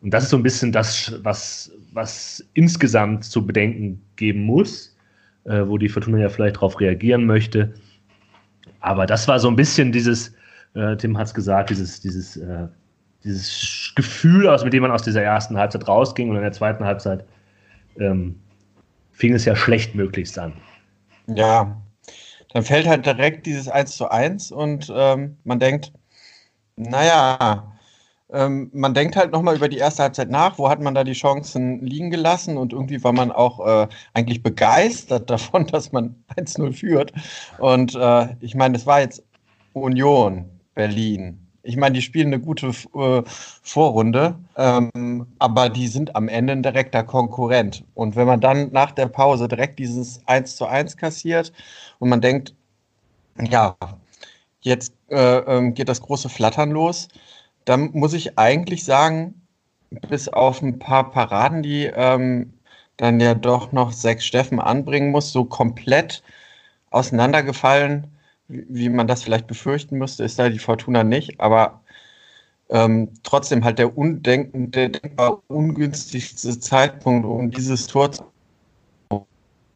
Und das ist so ein bisschen das, was, was insgesamt zu bedenken geben muss, äh, wo die Fortuna ja vielleicht darauf reagieren möchte. Aber das war so ein bisschen dieses, äh, Tim hat es gesagt, dieses, dieses, äh, dieses Gefühl, aus, mit dem man aus dieser ersten Halbzeit rausging und in der zweiten Halbzeit ähm, fing es ja schlechtmöglichst an. Ja, dann fällt halt direkt dieses 1 zu 1 und ähm, man denkt, naja, ähm, man denkt halt nochmal über die erste Halbzeit nach, wo hat man da die Chancen liegen gelassen und irgendwie war man auch äh, eigentlich begeistert [LAUGHS] davon, dass man 1-0 führt. Und äh, ich meine, es war jetzt Union Berlin. Ich meine, die spielen eine gute äh, Vorrunde, ähm, aber die sind am Ende ein direkter Konkurrent. Und wenn man dann nach der Pause direkt dieses 1 zu 1 kassiert und man denkt, ja, jetzt äh, ähm, geht das große Flattern los, dann muss ich eigentlich sagen, bis auf ein paar Paraden, die ähm, dann ja doch noch sechs Steffen anbringen muss, so komplett auseinandergefallen, wie, man das vielleicht befürchten müsste, ist da die Fortuna nicht. Aber ähm, trotzdem halt der undenkende, denkbar ungünstigste Zeitpunkt, um dieses Tor zu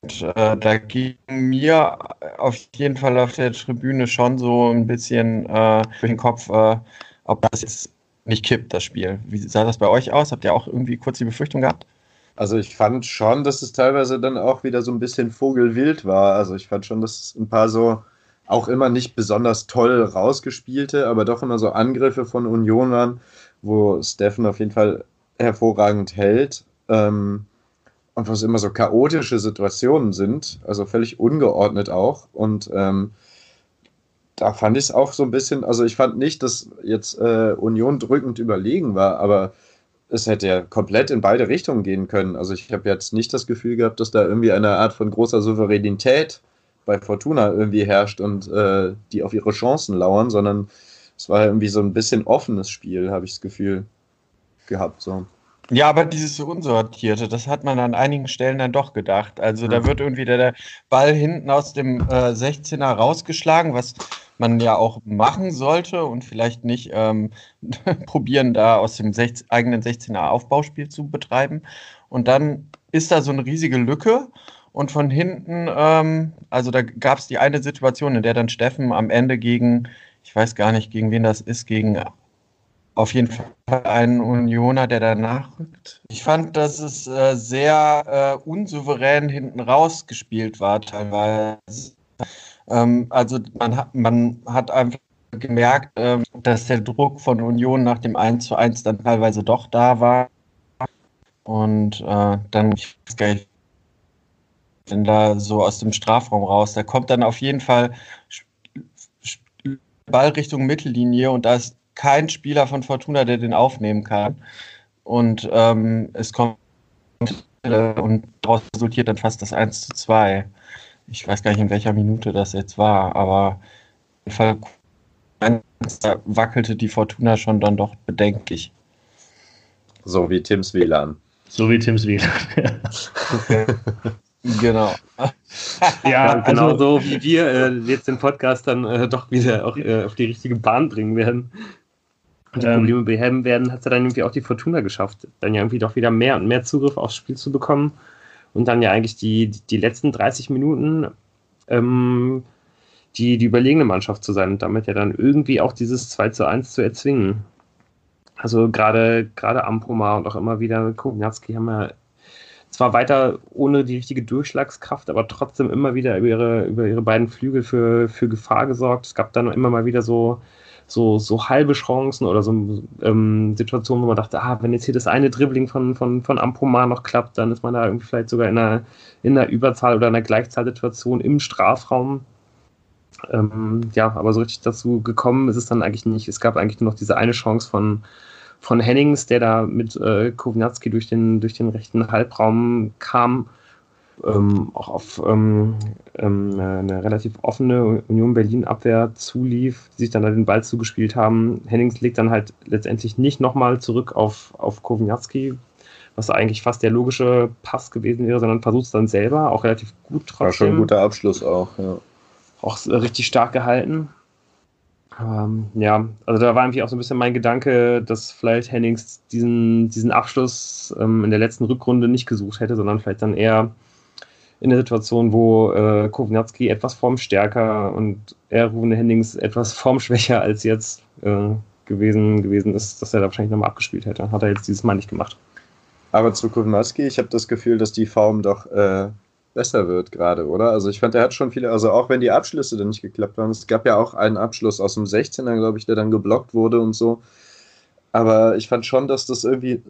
und, äh, da ging mir auf jeden Fall auf der Tribüne schon so ein bisschen äh, durch den Kopf, äh, ob das jetzt nicht kippt, das Spiel. Wie sah das bei euch aus? Habt ihr auch irgendwie kurz die Befürchtung gehabt? Also ich fand schon, dass es teilweise dann auch wieder so ein bisschen vogelwild war. Also ich fand schon, dass es ein paar so auch immer nicht besonders toll rausgespielte, aber doch immer so Angriffe von Union waren, wo Steffen auf jeden Fall hervorragend hält. Ähm, und wo es immer so chaotische Situationen sind, also völlig ungeordnet auch. Und ähm, da fand ich es auch so ein bisschen, also ich fand nicht, dass jetzt äh, Union drückend überlegen war, aber es hätte ja komplett in beide Richtungen gehen können. Also ich habe jetzt nicht das Gefühl gehabt, dass da irgendwie eine Art von großer Souveränität bei Fortuna irgendwie herrscht und äh, die auf ihre Chancen lauern, sondern es war irgendwie so ein bisschen offenes Spiel, habe ich das Gefühl gehabt. So. Ja, aber dieses Unsortierte, das hat man an einigen Stellen dann doch gedacht. Also da wird irgendwie der, der Ball hinten aus dem äh, 16er rausgeschlagen, was man ja auch machen sollte und vielleicht nicht ähm, [LAUGHS] probieren, da aus dem 16, eigenen 16er Aufbauspiel zu betreiben. Und dann ist da so eine riesige Lücke und von hinten, ähm, also da gab es die eine Situation, in der dann Steffen am Ende gegen, ich weiß gar nicht, gegen wen das ist, gegen auf jeden Fall einen Unioner, der danach rückt. Ich fand, dass es äh, sehr äh, unsouverän hinten raus gespielt war, teilweise. Ähm, also man hat, man hat einfach gemerkt, ähm, dass der Druck von Union nach dem 1 zu 1 dann teilweise doch da war. Und äh, dann, ich weiß gar nicht, wenn da so aus dem Strafraum raus, da kommt dann auf jeden Fall Ball Richtung Mittellinie und da ist kein Spieler von Fortuna, der den aufnehmen kann. Und ähm, es kommt und daraus resultiert dann fast das 1 zu 2. Ich weiß gar nicht, in welcher Minute das jetzt war, aber auf jeden Fall wackelte die Fortuna schon dann doch bedenklich. So wie Tims WLAN. So wie Tims WLAN. [LAUGHS] genau. [LAUGHS] ja, genau also, so wie wir äh, jetzt den Podcast dann äh, doch wieder auch äh, auf die richtige Bahn bringen werden und die ähm, Probleme beheben werden, hat es ja dann irgendwie auch die Fortuna geschafft, dann ja irgendwie doch wieder mehr und mehr Zugriff aufs Spiel zu bekommen und dann ja eigentlich die, die letzten 30 Minuten ähm, die, die überlegene Mannschaft zu sein und damit ja dann irgendwie auch dieses 2 zu 1 zu erzwingen. Also gerade gerade Amproma und auch immer wieder Kognatski haben ja zwar weiter ohne die richtige Durchschlagskraft, aber trotzdem immer wieder über ihre, über ihre beiden Flügel für, für Gefahr gesorgt. Es gab dann immer mal wieder so so, so halbe Chancen oder so ähm, Situationen, wo man dachte, ah, wenn jetzt hier das eine Dribbling von, von, von Ampomar noch klappt, dann ist man da irgendwie vielleicht sogar in einer, in einer Überzahl oder einer Gleichzahlsituation im Strafraum. Ähm, ja, aber so richtig dazu gekommen ist es dann eigentlich nicht. Es gab eigentlich nur noch diese eine Chance von, von Hennings, der da mit äh, Kovnatski durch den, durch den rechten Halbraum kam ähm, auch auf ähm, ähm, eine relativ offene Union Berlin-Abwehr zulief, die sich dann den Ball zugespielt haben. Hennings legt dann halt letztendlich nicht nochmal zurück auf, auf Kowinatski, was eigentlich fast der logische Pass gewesen wäre, sondern versucht es dann selber, auch relativ gut trotzdem. War schon ein guter Abschluss auch, ja. Auch richtig stark gehalten. Ähm, ja, also da war irgendwie auch so ein bisschen mein Gedanke, dass vielleicht Hennings diesen, diesen Abschluss ähm, in der letzten Rückrunde nicht gesucht hätte, sondern vielleicht dann eher in der Situation, wo äh, Kovnatski etwas formstärker und er Rune Hennings etwas [LAUGHS] formschwächer als jetzt äh, gewesen, gewesen ist, dass er da wahrscheinlich nochmal abgespielt hätte. Hat er jetzt dieses Mal nicht gemacht. Aber zu Kovnatski, ich habe das Gefühl, dass die Form doch äh, besser wird gerade, oder? Also ich fand, er hat schon viele, also auch wenn die Abschlüsse dann nicht geklappt haben, es gab ja auch einen Abschluss aus dem 16er, glaube ich, der dann geblockt wurde und so. Aber ich fand schon, dass das irgendwie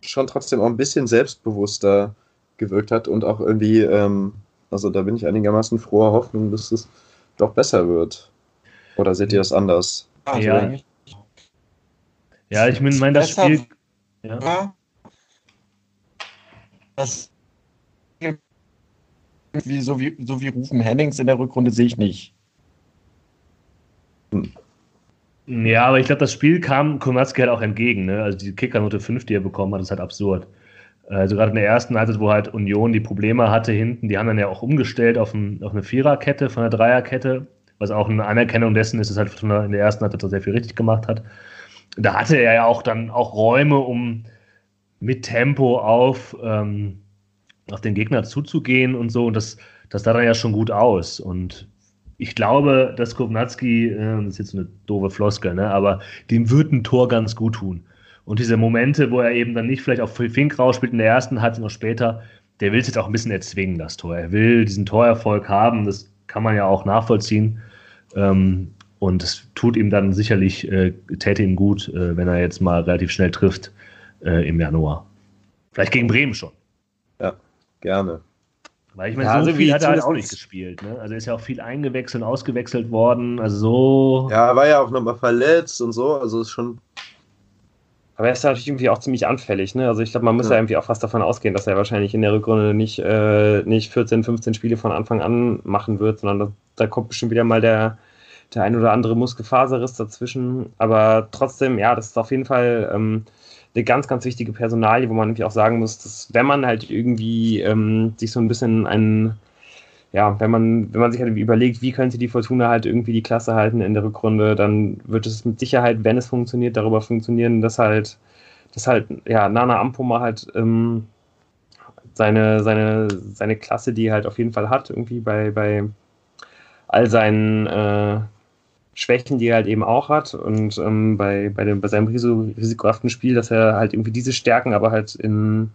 schon trotzdem auch ein bisschen selbstbewusster gewirkt hat und auch irgendwie, ähm, also da bin ich einigermaßen froher Hoffnung, dass es doch besser wird. Oder seht ihr das anders? Ja, ja ich meine, das Spiel. Ja. Das wie, so, wie, so wie Rufen Hennings in der Rückrunde sehe ich nicht. Ja, aber ich glaube, das Spiel kam Komatski halt auch entgegen. Ne? Also die Kickernote 5, die er bekommen hat, ist halt absurd. Also gerade in der ersten Halbzeit, wo halt Union die Probleme hatte hinten, die haben dann ja auch umgestellt auf, ein, auf eine Viererkette von der Dreierkette, was auch eine Anerkennung dessen ist, dass halt in der ersten Halbzeit sehr viel richtig gemacht hat. Da hatte er ja auch dann auch Räume, um mit Tempo auf, ähm, auf den Gegner zuzugehen und so. Und das, das sah dann ja schon gut aus. Und ich glaube, dass Kovnatski, äh, das ist jetzt eine doofe Floskel, ne, aber dem wird ein Tor ganz gut tun. Und diese Momente, wo er eben dann nicht vielleicht auf Fink rausspielt in der ersten Halbzeit noch später, der will es jetzt auch ein bisschen erzwingen, das Tor. Er will diesen Torerfolg haben, das kann man ja auch nachvollziehen. Ähm, und es tut ihm dann sicherlich, äh, täte ihm gut, äh, wenn er jetzt mal relativ schnell trifft äh, im Januar. Vielleicht gegen Bremen schon. Gerne. Weil ich meine, ja, so also viel hat er halt auch nicht gespielt. Ne? Also ist ja auch viel eingewechselt und ausgewechselt worden. Also so. Ja, war ja auch nochmal verletzt und so. Also ist schon aber er ist natürlich irgendwie auch ziemlich anfällig. Ne? Also ich glaube, man muss ja. ja. irgendwie auch fast davon ausgehen, dass er wahrscheinlich in der Rückrunde nicht, äh, nicht 14, 15 Spiele von Anfang an machen wird, sondern da, da kommt bestimmt wieder mal der, der ein oder andere Muskelfaserriss dazwischen. Aber trotzdem, ja, das ist auf jeden Fall ähm, eine ganz, ganz wichtige Personalie, wo man irgendwie auch sagen muss, dass wenn man halt irgendwie ähm, sich so ein bisschen einen ja, wenn man, wenn man sich halt überlegt, wie könnte die Fortuna halt irgendwie die Klasse halten in der Rückrunde, dann wird es mit Sicherheit, wenn es funktioniert, darüber funktionieren, dass halt, dass halt, ja, Nana Ampoma halt ähm, seine, seine, seine Klasse, die er halt auf jeden Fall hat, irgendwie bei, bei all seinen äh, Schwächen, die er halt eben auch hat. Und ähm, bei, bei, dem, bei seinem risikohaften Spiel, dass er halt irgendwie diese Stärken aber halt in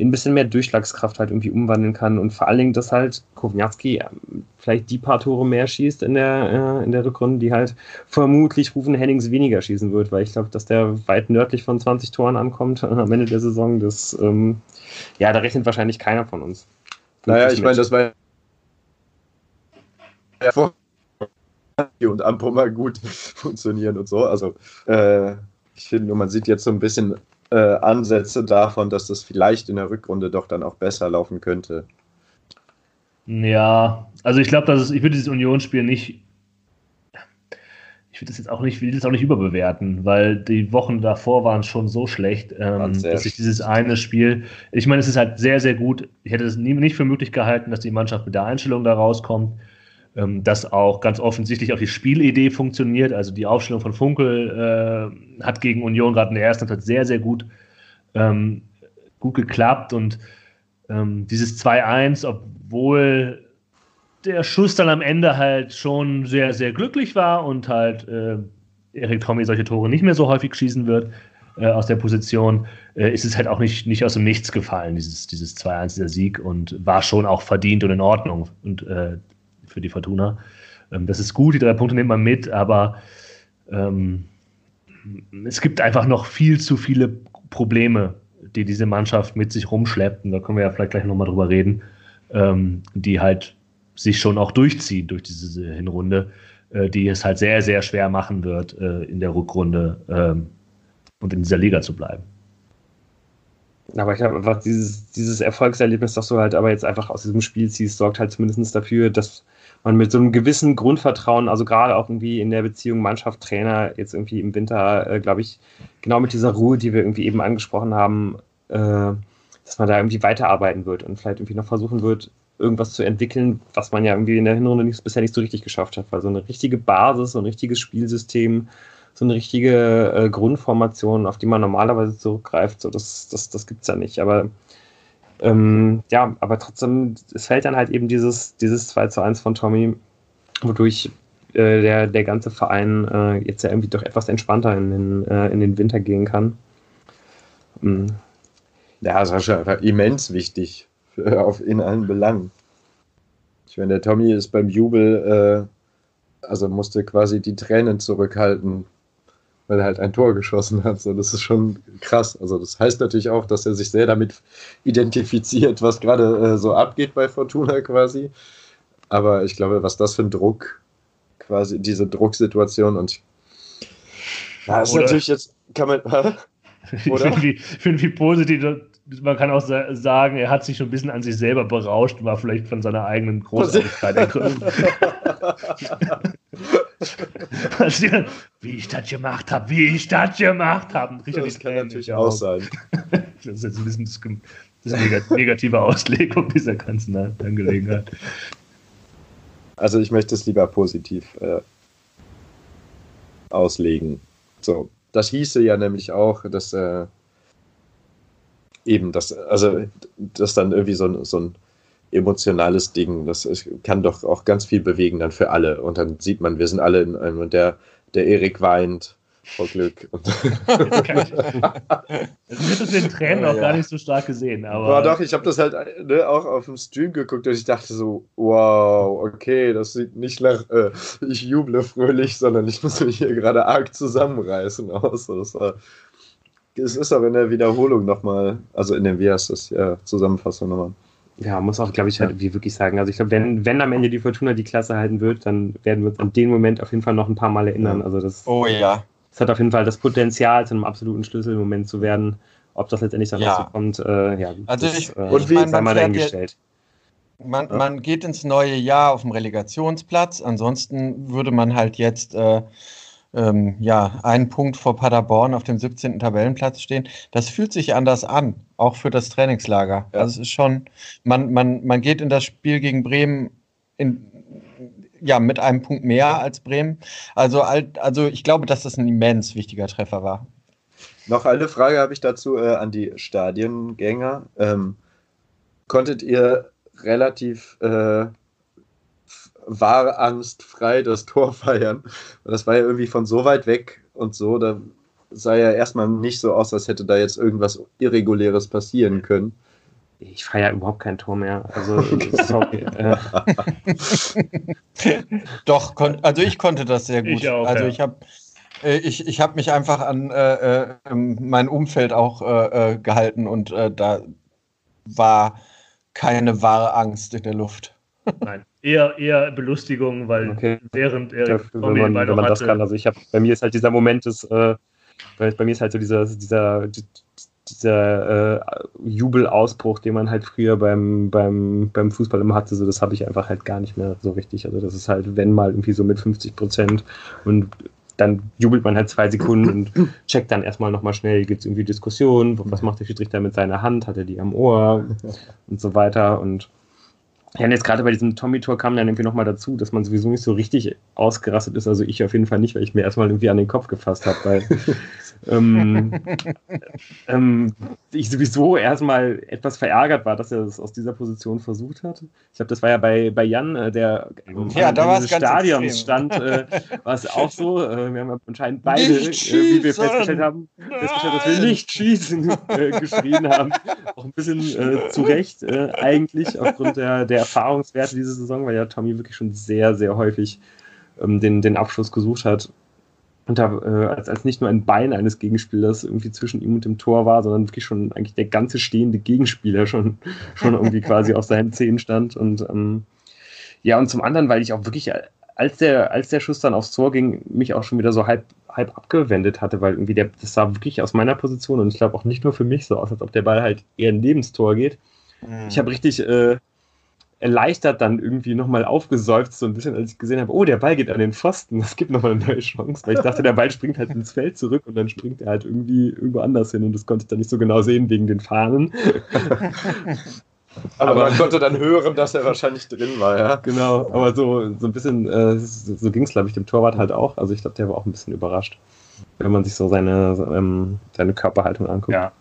in ein bisschen mehr Durchschlagskraft halt irgendwie umwandeln kann. Und vor allen Dingen, dass halt Kovnatski ähm, vielleicht die paar Tore mehr schießt in der, äh, in der Rückrunde, die halt vermutlich Rufen Hennings weniger schießen wird, weil ich glaube, dass der weit nördlich von 20 Toren ankommt [LAUGHS] am Ende der Saison, das, ähm, ja, da rechnet wahrscheinlich keiner von uns. Naja, ich meine, das war ja vor und Ampoma gut [LAUGHS] funktionieren und so. Also äh, ich finde nur, man sieht jetzt so ein bisschen äh, Ansätze davon, dass das vielleicht in der Rückrunde doch dann auch besser laufen könnte. Ja, also ich glaube, dass es, ich würde dieses Unionsspiel nicht, ich würde das jetzt auch nicht, will das auch nicht überbewerten, weil die Wochen davor waren schon so schlecht, ähm, dass ich dieses eine Spiel, ich meine, es ist halt sehr, sehr gut. Ich hätte es nie, nicht für möglich gehalten, dass die Mannschaft mit der Einstellung da rauskommt ähm, das auch ganz offensichtlich auch die Spielidee funktioniert. Also die Aufstellung von Funkel äh, hat gegen Union gerade in der ersten Halbzeit sehr, sehr gut, ähm, gut geklappt und ähm, dieses 2-1, obwohl der Schuss dann am Ende halt schon sehr, sehr glücklich war und halt äh, Erik Tommy solche Tore nicht mehr so häufig schießen wird äh, aus der Position, äh, ist es halt auch nicht, nicht aus dem Nichts gefallen, dieses, dieses 2-1, dieser Sieg und war schon auch verdient und in Ordnung. Und äh, für die Fortuna. Ähm, das ist gut, die drei Punkte nimmt man mit, aber ähm, es gibt einfach noch viel zu viele Probleme, die diese Mannschaft mit sich rumschleppt. Und da können wir ja vielleicht gleich nochmal drüber reden, ähm, die halt sich schon auch durchziehen durch diese Hinrunde, äh, die es halt sehr, sehr schwer machen wird, äh, in der Rückrunde ähm, und in dieser Liga zu bleiben. Aber ich glaube einfach, dieses, dieses Erfolgserlebnis, das du halt aber jetzt einfach aus diesem Spiel ziehst, sorgt halt zumindest dafür, dass man mit so einem gewissen Grundvertrauen, also gerade auch irgendwie in der Beziehung Mannschaft-Trainer, jetzt irgendwie im Winter, äh, glaube ich, genau mit dieser Ruhe, die wir irgendwie eben angesprochen haben, äh, dass man da irgendwie weiterarbeiten wird und vielleicht irgendwie noch versuchen wird, irgendwas zu entwickeln, was man ja irgendwie in der Hinrunde nicht, bisher nicht so richtig geschafft hat. Weil so eine richtige Basis, so ein richtiges Spielsystem, so eine richtige äh, Grundformation, auf die man normalerweise zurückgreift, so das, das, das gibt es ja nicht. Aber ähm, ja, aber trotzdem, es fällt dann halt eben dieses, dieses 2 zu 1 von Tommy, wodurch äh, der, der ganze Verein äh, jetzt ja irgendwie doch etwas entspannter in den, äh, in den Winter gehen kann. Mhm. Ja, ist einfach immens wichtig für, auf, in allen Belangen. Ich meine, der Tommy ist beim Jubel, äh, also musste quasi die Tränen zurückhalten, weil er halt ein Tor geschossen hat. So, das ist schon krass. Also das heißt natürlich auch, dass er sich sehr damit identifiziert, was gerade äh, so abgeht bei Fortuna quasi. Aber ich glaube, was das für ein Druck, quasi diese Drucksituation und ja, ist Oder natürlich jetzt, kann man, [LAUGHS] oder? Ich finde, wie, find, wie positiv man kann auch sagen, er hat sich schon ein bisschen an sich selber berauscht und war vielleicht von seiner eigenen Großartigkeit ergriffen. [LAUGHS] [LAUGHS] wie ich das gemacht habe, wie ich das gemacht habe. Das kann natürlich auch sein. [LAUGHS] Das ist jetzt ein bisschen das, das negative Auslegung dieser ganzen Angelegenheit. Also ich möchte es lieber positiv äh, auslegen. So, das hieße ja nämlich auch, dass äh, eben das, also das dann irgendwie so so ein emotionales Ding, das kann doch auch ganz viel bewegen dann für alle. Und dann sieht man, wir sind alle in einem, und der, der Erik weint vor Glück. [LAUGHS] Kann ich, das wird den Tränen auch ja. gar nicht so stark gesehen. Aber Boah, doch, ich habe das halt ne, auch auf dem Stream geguckt und ich dachte so, wow, okay, das sieht nicht nach, äh, ich juble fröhlich, sondern ich muss mich hier gerade arg zusammenreißen aus. Das war es ist aber in der Wiederholung nochmal, also in dem, wie heißt das, ja, Zusammenfassung nochmal. Ja, muss auch, glaube ich, halt wie wirklich sagen. Also ich glaube, wenn, wenn am Ende die Fortuna die Klasse halten wird, dann werden wir uns an den Moment auf jeden Fall noch ein paar Mal erinnern. Also das, oh ja. Das hat auf jeden Fall das Potenzial, zu einem absoluten Schlüsselmoment zu werden. Ob das letztendlich dann ja. so kommt, äh, ja, also das, ich, äh, und wie, sei mal dahingestellt. Man, ja. man geht ins neue Jahr auf dem Relegationsplatz. Ansonsten würde man halt jetzt äh, ähm, ja, einen Punkt vor Paderborn auf dem 17. Tabellenplatz stehen. Das fühlt sich anders an, auch für das Trainingslager. Ja. Also es ist schon, man, man, man geht in das Spiel gegen Bremen in, ja, mit einem Punkt mehr als Bremen. Also, also ich glaube, dass das ein immens wichtiger Treffer war. Noch eine Frage habe ich dazu äh, an die Stadiengänger. Ähm, konntet ihr relativ äh, war angstfrei das Tor [LAUGHS] feiern. Das war ja irgendwie von so weit weg und so, da sah ja erstmal nicht so aus, als hätte da jetzt irgendwas Irreguläres passieren können. Ich feiere überhaupt kein Tor mehr. Also, [LAUGHS] sorry. äh. [LAUGHS] Doch, also ich konnte das sehr gut. Ich auch, also ja. ich habe äh, ich, ich habe mich einfach an äh, äh, mein Umfeld auch äh, äh gehalten und äh, da war keine wahre Angst in der Luft. Nein, eher, eher Belustigung, weil okay. während Erik ja, wenn man, wenn man das kann, also ich habe, bei mir ist halt dieser Moment des, äh, bei mir ist halt so dieser, dieser, dieser äh, Jubelausbruch, den man halt früher beim, beim, beim Fußball immer hatte, so das habe ich einfach halt gar nicht mehr so richtig. Also das ist halt, wenn mal irgendwie so mit 50 Prozent und dann jubelt man halt zwei Sekunden und checkt dann erstmal nochmal schnell, gibt es irgendwie Diskussionen, was macht der Schiedsrichter mit seiner Hand, hat er die am Ohr und so weiter und ja, und jetzt gerade bei diesem Tommy-Tor kam dann irgendwie nochmal dazu, dass man sowieso nicht so richtig ausgerastet ist. Also ich auf jeden Fall nicht, weil ich mir erstmal irgendwie an den Kopf gefasst habe, weil [LAUGHS] ähm, [LAUGHS] ähm, ich sowieso erstmal etwas verärgert war, dass er das aus dieser Position versucht hat. Ich glaube, das war ja bei, bei Jan, äh, der ja, da dieses Stadions stand, äh, war es auch so. Äh, wir haben anscheinend beide, äh, wie wir festgestellt haben, festgestellt, dass wir nicht schießen äh, geschrien haben. Auch ein bisschen äh, zu Recht eigentlich aufgrund der, der Erfahrungswerte diese Saison, weil ja Tommy wirklich schon sehr, sehr häufig ähm, den, den Abschluss gesucht hat. Und da, äh, als, als nicht nur ein Bein eines Gegenspielers irgendwie zwischen ihm und dem Tor war, sondern wirklich schon eigentlich der ganze stehende Gegenspieler schon, [LAUGHS] schon irgendwie quasi auf seinen Zehen stand. Und ähm, ja, und zum anderen, weil ich auch wirklich, als der, als der Schuss dann aufs Tor ging, mich auch schon wieder so halb, halb abgewendet hatte, weil irgendwie der, das sah wirklich aus meiner Position und ich glaube auch nicht nur für mich so aus, als ob der Ball halt eher neben das Tor geht. Mhm. Ich habe richtig, äh, erleichtert dann irgendwie nochmal aufgesäuft, so ein bisschen, als ich gesehen habe, oh, der Ball geht an den Pfosten, es gibt nochmal eine neue Chance, weil ich dachte, der Ball springt halt ins Feld zurück und dann springt er halt irgendwie irgendwo anders hin und das konnte ich dann nicht so genau sehen wegen den Fahnen. aber, [LAUGHS] aber, man konnte dann hören, dass er wahrscheinlich drin war, ja. Genau, aber so, so ein bisschen, äh, so ging es, glaube ich, dem Torwart halt auch. Also ich glaube, der war auch ein bisschen überrascht, wenn man sich so seine, ähm, seine Körperhaltung anguckt. Ja.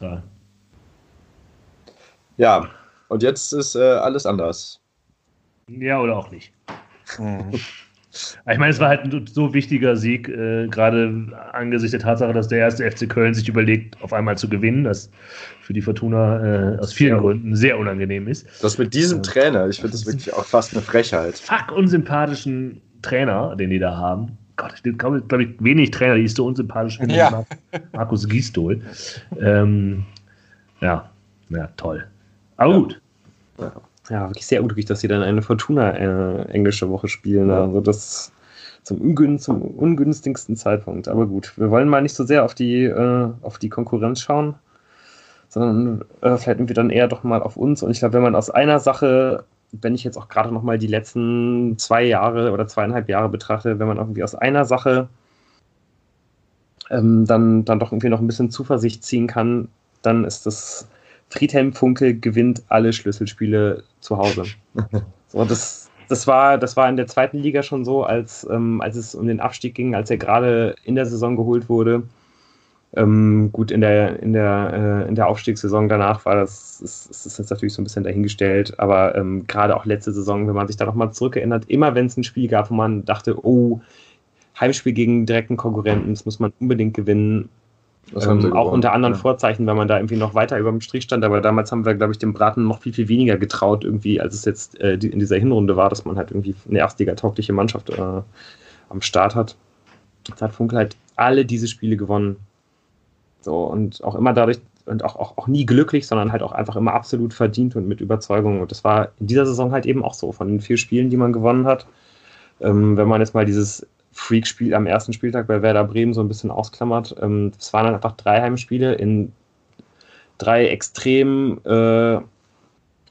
ja. Ja, und jetzt ist äh, alles anders. Ja, oder auch nicht. Mhm. [LAUGHS] Ich meine, es war halt ein so wichtiger Sieg, äh, gerade angesichts der Tatsache, dass der erste FC Köln sich überlegt, auf einmal zu gewinnen, das für die Fortuna äh, aus vielen ja. Gründen sehr unangenehm ist. Das mit diesem äh, Trainer, ich finde das wirklich auch fast eine Frechheit. Fuck unsympathischen Trainer, den die da haben. Gott, ich glaube, glaub ich, wenig Trainer, die ist so unsympathisch wie ja. Markus Gisdol. Ähm, ja, ja, toll. Aber ja. gut. Ja. ja, wirklich sehr unglücklich, dass sie dann eine Fortuna äh, englische Woche spielen. Ja. Also das zum, ungün zum ungünstigsten Zeitpunkt. Aber gut, wir wollen mal nicht so sehr auf die, äh, auf die Konkurrenz schauen, sondern äh, vielleicht irgendwie dann eher doch mal auf uns. Und ich glaube, wenn man aus einer Sache, wenn ich jetzt auch gerade noch mal die letzten zwei Jahre oder zweieinhalb Jahre betrachte, wenn man irgendwie aus einer Sache ähm, dann, dann doch irgendwie noch ein bisschen Zuversicht ziehen kann, dann ist das Friedhelm Funke gewinnt alle Schlüsselspiele zu Hause. so, das, das, war, das war in der zweiten Liga schon so, als, ähm, als es um den Abstieg ging, als er gerade in der Saison geholt wurde. Ähm, gut, in der, in, der, äh, in der Aufstiegssaison danach war das, ist, ist jetzt natürlich so ein bisschen dahingestellt, aber ähm, gerade auch letzte Saison, wenn man sich da nochmal zurückerinnert, immer wenn es ein Spiel gab, wo man dachte, oh, Heimspiel gegen direkten Konkurrenten, das muss man unbedingt gewinnen, ähm, auch unter anderen ja. Vorzeichen, wenn man da irgendwie noch weiter über dem Strich stand. Aber damals haben wir, glaube ich, dem Braten noch viel, viel weniger getraut, irgendwie, als es jetzt äh, die, in dieser Hinrunde war, dass man halt irgendwie eine Erstliga-taugliche Mannschaft äh, am Start hat. Jetzt hat Funkel halt alle diese Spiele gewonnen. So, und auch immer dadurch, und auch, auch, auch nie glücklich, sondern halt auch einfach immer absolut verdient und mit Überzeugung. Und das war in dieser Saison halt eben auch so. Von den vier Spielen, die man gewonnen hat, ähm, wenn man jetzt mal dieses Freak-Spiel am ersten Spieltag bei Werder Bremen so ein bisschen ausklammert. Ähm, es waren einfach drei Heimspiele in drei extrem äh,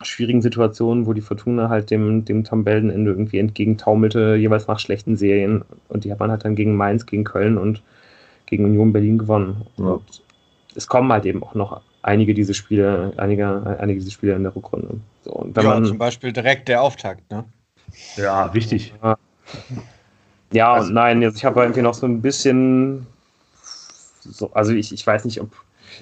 schwierigen Situationen, wo die Fortuna halt dem, dem Tabellenende irgendwie entgegentaumelte, jeweils nach schlechten Serien. Und die hat man halt dann gegen Mainz, gegen Köln und gegen Union Berlin gewonnen. Ja. Und es kommen halt eben auch noch einige diese Spiele, einige, einige diese Spiele in der Rückrunde. So, und wenn ja, man, zum Beispiel direkt der Auftakt, ne? Ja, wichtig. Ja. Ja also, und nein, jetzt, ich habe irgendwie noch so ein bisschen, so, also ich, ich weiß nicht, ob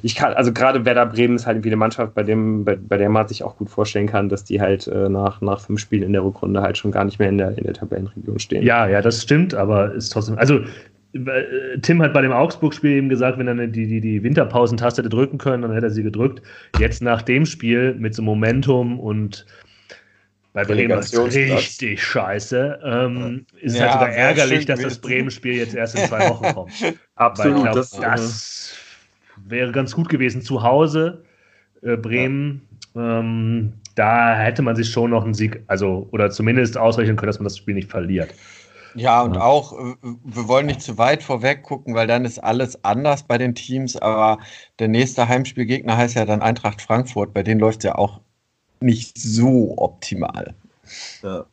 ich kann, also gerade Werder Bremen ist halt irgendwie eine Mannschaft, bei, dem, bei, bei der man sich auch gut vorstellen kann, dass die halt äh, nach, nach fünf Spielen in der Rückrunde halt schon gar nicht mehr in der, in der Tabellenregion stehen. Ja, ja, das stimmt, aber ist trotzdem, also äh, Tim hat bei dem Augsburg-Spiel eben gesagt, wenn er die, die, die Winterpausentaste hätte drücken können, dann hätte er sie gedrückt. Jetzt nach dem Spiel mit so Momentum und Bremen ist richtig scheiße. Ähm, ist ja, halt sogar ärgerlich, dass das Bremen-Spiel jetzt erst in zwei Wochen kommt. [LAUGHS] Absolut. Glaub, das, das wäre ganz gut gewesen. Zu Hause, äh, Bremen, ja. ähm, da hätte man sich schon noch einen Sieg, also oder zumindest ausrechnen können, dass man das Spiel nicht verliert. Ja, und ja. auch, äh, wir wollen nicht zu weit vorweg gucken, weil dann ist alles anders bei den Teams, aber der nächste Heimspielgegner heißt ja dann Eintracht Frankfurt, bei denen läuft es ja auch nicht so optimal. Ja.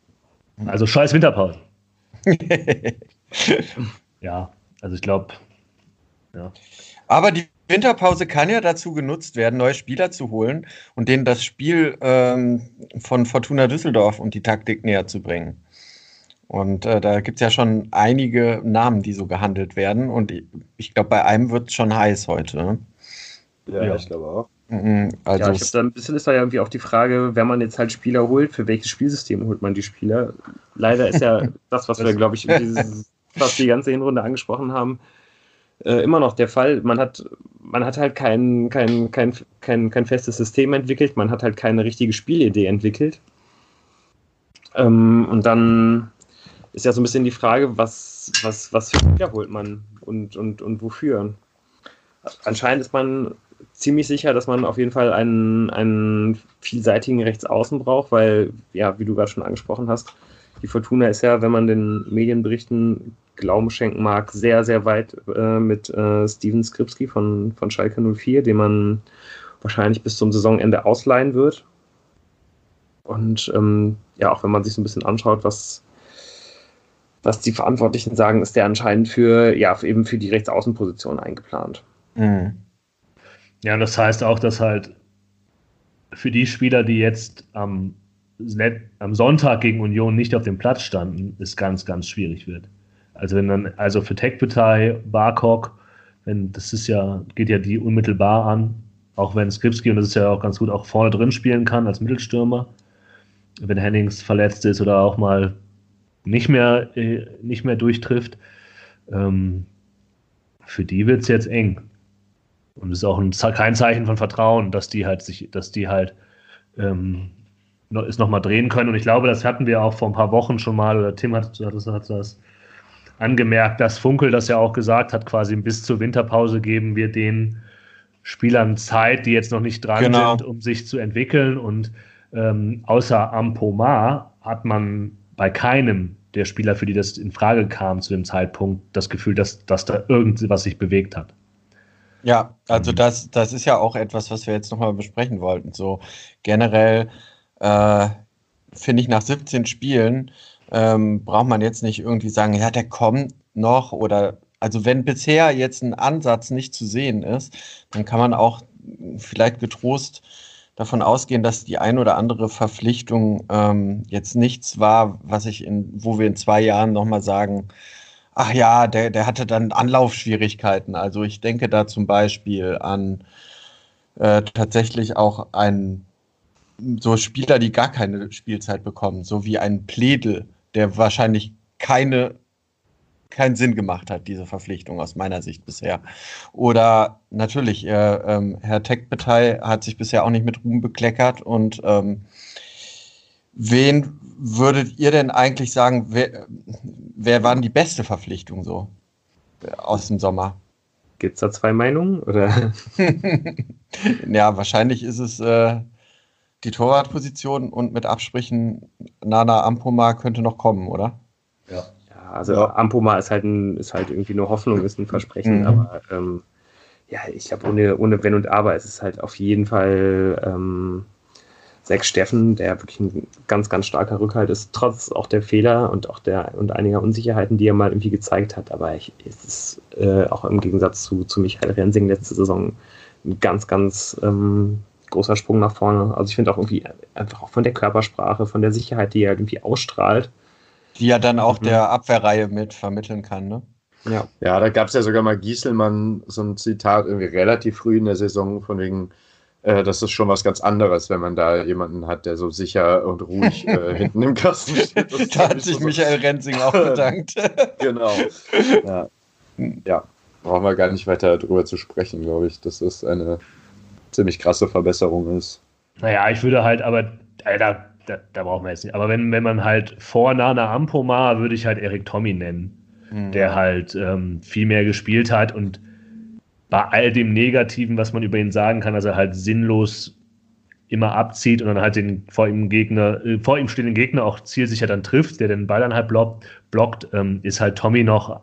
Also scheiß Winterpause. [LAUGHS] ja, also ich glaube, ja. Aber die Winterpause kann ja dazu genutzt werden, neue Spieler zu holen und denen das Spiel ähm, von Fortuna Düsseldorf und die Taktik näher zu bringen. Und äh, da gibt es ja schon einige Namen, die so gehandelt werden. Und ich, glaube, bei einem wird es schon heiß heute. Ne? Ja, ja, ich glaube auch. Mhm, also ja, ich glaube, da ein bisschen ist da ja irgendwie auch die Frage, wenn man jetzt halt Spieler holt, für welches Spielsystem holt man die Spieler? Leider ist ja [LAUGHS] das, was wir, glaube ich, dieses, was die ganze Hinrunde angesprochen haben, äh, immer noch der Fall. Man hat, man hat halt kein, kein, kein, kein, kein festes System entwickelt, man hat halt keine richtige Spielidee entwickelt. Ähm, und dann ist ja so ein bisschen die Frage, was, was, was für Spieler holt man und, und, und wofür? Anscheinend ist man ziemlich sicher, dass man auf jeden Fall einen, einen vielseitigen Rechtsaußen braucht, weil, ja, wie du gerade schon angesprochen hast, die Fortuna ist ja, wenn man den Medienberichten Glauben schenken mag, sehr, sehr weit äh, mit äh, Steven Skripski von, von Schalke 04, den man wahrscheinlich bis zum Saisonende ausleihen wird. Und ähm, ja, auch wenn man sich so ein bisschen anschaut, was, was die Verantwortlichen sagen, ist der anscheinend für, ja, eben für die Rechtsaußenposition eingeplant. Mhm. Ja, und das heißt auch, dass halt für die Spieler, die jetzt am, am Sonntag gegen Union nicht auf dem Platz standen, es ganz, ganz schwierig wird. Also wenn dann, also für Barkok, wenn das ist ja, geht ja die unmittelbar an, auch wenn Skripski, und das ist ja auch ganz gut, auch vorne drin spielen kann als Mittelstürmer, wenn Hennings verletzt ist oder auch mal nicht mehr, äh, nicht mehr durchtrifft. Ähm, für die wird es jetzt eng. Und es ist auch ein, kein Zeichen von Vertrauen, dass die halt sich, dass die halt ähm, es nochmal drehen können. Und ich glaube, das hatten wir auch vor ein paar Wochen schon mal, oder Tim hat, hat, das, hat das angemerkt, dass Funkel das ja auch gesagt hat, quasi bis zur Winterpause geben wir den Spielern Zeit, die jetzt noch nicht dran genau. sind, um sich zu entwickeln. Und ähm, außer Ampomar hat man bei keinem der Spieler, für die das in Frage kam zu dem Zeitpunkt, das Gefühl, dass, dass da irgendwas sich bewegt hat. Ja, also mhm. das, das ist ja auch etwas, was wir jetzt nochmal besprechen wollten. So generell äh, finde ich nach 17 Spielen ähm, braucht man jetzt nicht irgendwie sagen, ja, der kommt noch oder also wenn bisher jetzt ein Ansatz nicht zu sehen ist, dann kann man auch vielleicht getrost davon ausgehen, dass die ein oder andere Verpflichtung ähm, jetzt nichts war, was ich in, wo wir in zwei Jahren nochmal sagen, ach ja, der, der hatte dann Anlaufschwierigkeiten. Also ich denke da zum Beispiel an äh, tatsächlich auch einen so Spieler, die gar keine Spielzeit bekommen, so wie ein Pledel, der wahrscheinlich keine keinen Sinn gemacht hat, diese Verpflichtung aus meiner Sicht bisher. Oder natürlich, äh, ähm, Herr Techbetei hat sich bisher auch nicht mit Ruhm bekleckert. Und ähm, wen würdet ihr denn eigentlich sagen, wer, wer war denn die beste Verpflichtung so aus dem Sommer? Gibt es da zwei Meinungen? Oder? [LAUGHS] ja, wahrscheinlich ist es äh, die Torwartposition und mit Absprechen Nana Ampoma könnte noch kommen, oder? Ja. ja also ja. Ampoma ist halt, ein, ist halt irgendwie nur Hoffnung, ist ein Versprechen, mhm. aber ähm, ja, ich glaube, ohne, ohne Wenn und Aber ist es halt auf jeden Fall ähm, Sechs Steffen, der wirklich ein ganz, ganz starker Rückhalt ist, trotz auch der Fehler und auch der und einiger Unsicherheiten, die er mal irgendwie gezeigt hat. Aber ich, es ist äh, auch im Gegensatz zu, zu Michael Rensing letzte Saison ein ganz, ganz ähm, großer Sprung nach vorne. Also ich finde auch irgendwie einfach auch von der Körpersprache, von der Sicherheit, die er irgendwie ausstrahlt. Die er dann auch mhm. der Abwehrreihe mit vermitteln kann, ne? Ja. Ja, da gab es ja sogar mal Gieselmann so ein Zitat irgendwie relativ früh in der Saison von wegen, äh, das ist schon was ganz anderes, wenn man da jemanden hat, der so sicher und ruhig äh, [LAUGHS] hinten im Kasten steht. Das da hat sich so Michael Renzing auch bedankt. [LAUGHS] genau. Ja. ja, brauchen wir gar nicht weiter drüber zu sprechen, glaube ich, dass das eine ziemlich krasse Verbesserung ist. Naja, ich würde halt, aber äh, da, da, da brauchen wir jetzt nicht. Aber wenn, wenn man halt vor Nana Ampomar würde ich halt Erik Tommy nennen, mhm. der halt ähm, viel mehr gespielt hat und bei all dem Negativen, was man über ihn sagen kann, dass er halt sinnlos immer abzieht und dann halt den vor ihm Gegner, äh, vor ihm stehenden Gegner auch zielsicher dann trifft, der den Ball dann halt blockt, blockt ähm, ist halt Tommy noch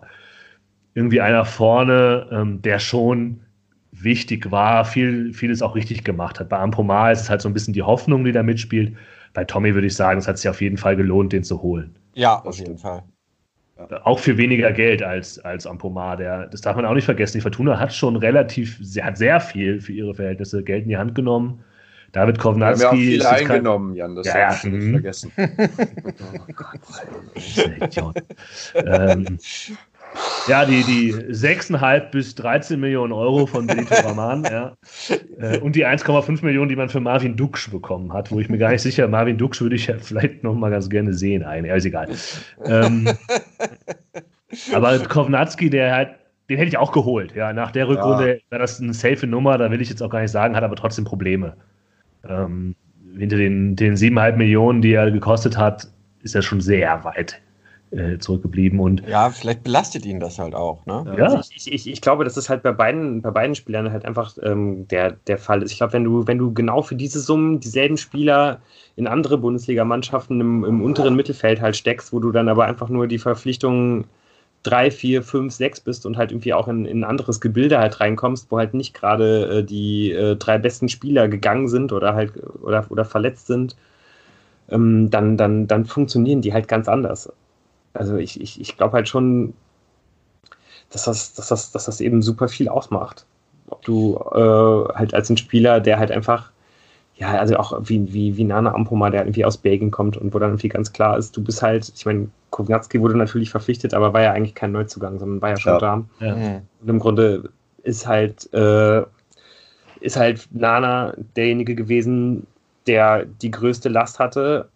irgendwie einer vorne, ähm, der schon wichtig war, viel, vieles auch richtig gemacht hat. Bei Ampomar ist es halt so ein bisschen die Hoffnung, die da mitspielt. Bei Tommy würde ich sagen, es hat sich auf jeden Fall gelohnt, den zu holen. Ja, auf jeden Fall. Auch für weniger Geld als, als Ampomar. Der, das darf man auch nicht vergessen. Die Fortuna hat schon relativ, sie hat sehr viel für ihre Verhältnisse Geld in die Hand genommen. David Kovnatski. Wir haben ja viel eingenommen, kein... Jan, das ja, ja. nicht mhm. vergessen. [LAUGHS] oh Gott, ein Idiot. ähm, ja, die, die 6,5 bis 13 Millionen Euro von Benito [LAUGHS] Raman, ja. Äh, und die 1,5 Millionen, die man für Marvin Duksch bekommen hat, wo ich mir gar nicht sicher, Marvin Duksch würde ich ja vielleicht noch mal ganz gerne sehen. Eigentlich, ist egal. Ähm, [LAUGHS] aber Kovnatski, der halt, den hätte ich auch geholt. Ja, nach der Rückrunde ja. war das eine safe Nummer, da will ich jetzt auch gar nicht sagen, hat aber trotzdem Probleme. Ähm, hinter den, den 7,5 Millionen, die er gekostet hat, ist er schon sehr weit äh, zurückgeblieben. Und ja, vielleicht belastet ihn das halt auch. Ne? Ja. Also ich, ich, ich, glaube, das ist halt bei beiden, bei beiden Spielern halt einfach ähm, der, der Fall ist. Ich glaube, wenn du, wenn du genau für diese Summen dieselben Spieler in andere Bundesligamannschaften im, im unteren Mittelfeld halt steckst, wo du dann aber einfach nur die Verpflichtungen drei, vier, fünf, sechs bist und halt irgendwie auch in, in ein anderes Gebilde halt reinkommst, wo halt nicht gerade äh, die äh, drei besten Spieler gegangen sind oder halt oder, oder verletzt sind, ähm, dann, dann, dann funktionieren die halt ganz anders. Also ich, ich, ich glaube halt schon, dass das, dass, das, dass das eben super viel ausmacht. Ob du äh, halt als ein Spieler, der halt einfach, ja, also auch wie, wie, wie Nana Ampoma, der irgendwie aus Belgien kommt und wo dann irgendwie ganz klar ist, du bist halt, ich meine, Kownatski wurde natürlich verpflichtet, aber war ja eigentlich kein Neuzugang, sondern war ja schon ja. da. Ja. Und im Grunde ist halt, äh, ist halt Nana derjenige gewesen, der die größte Last hatte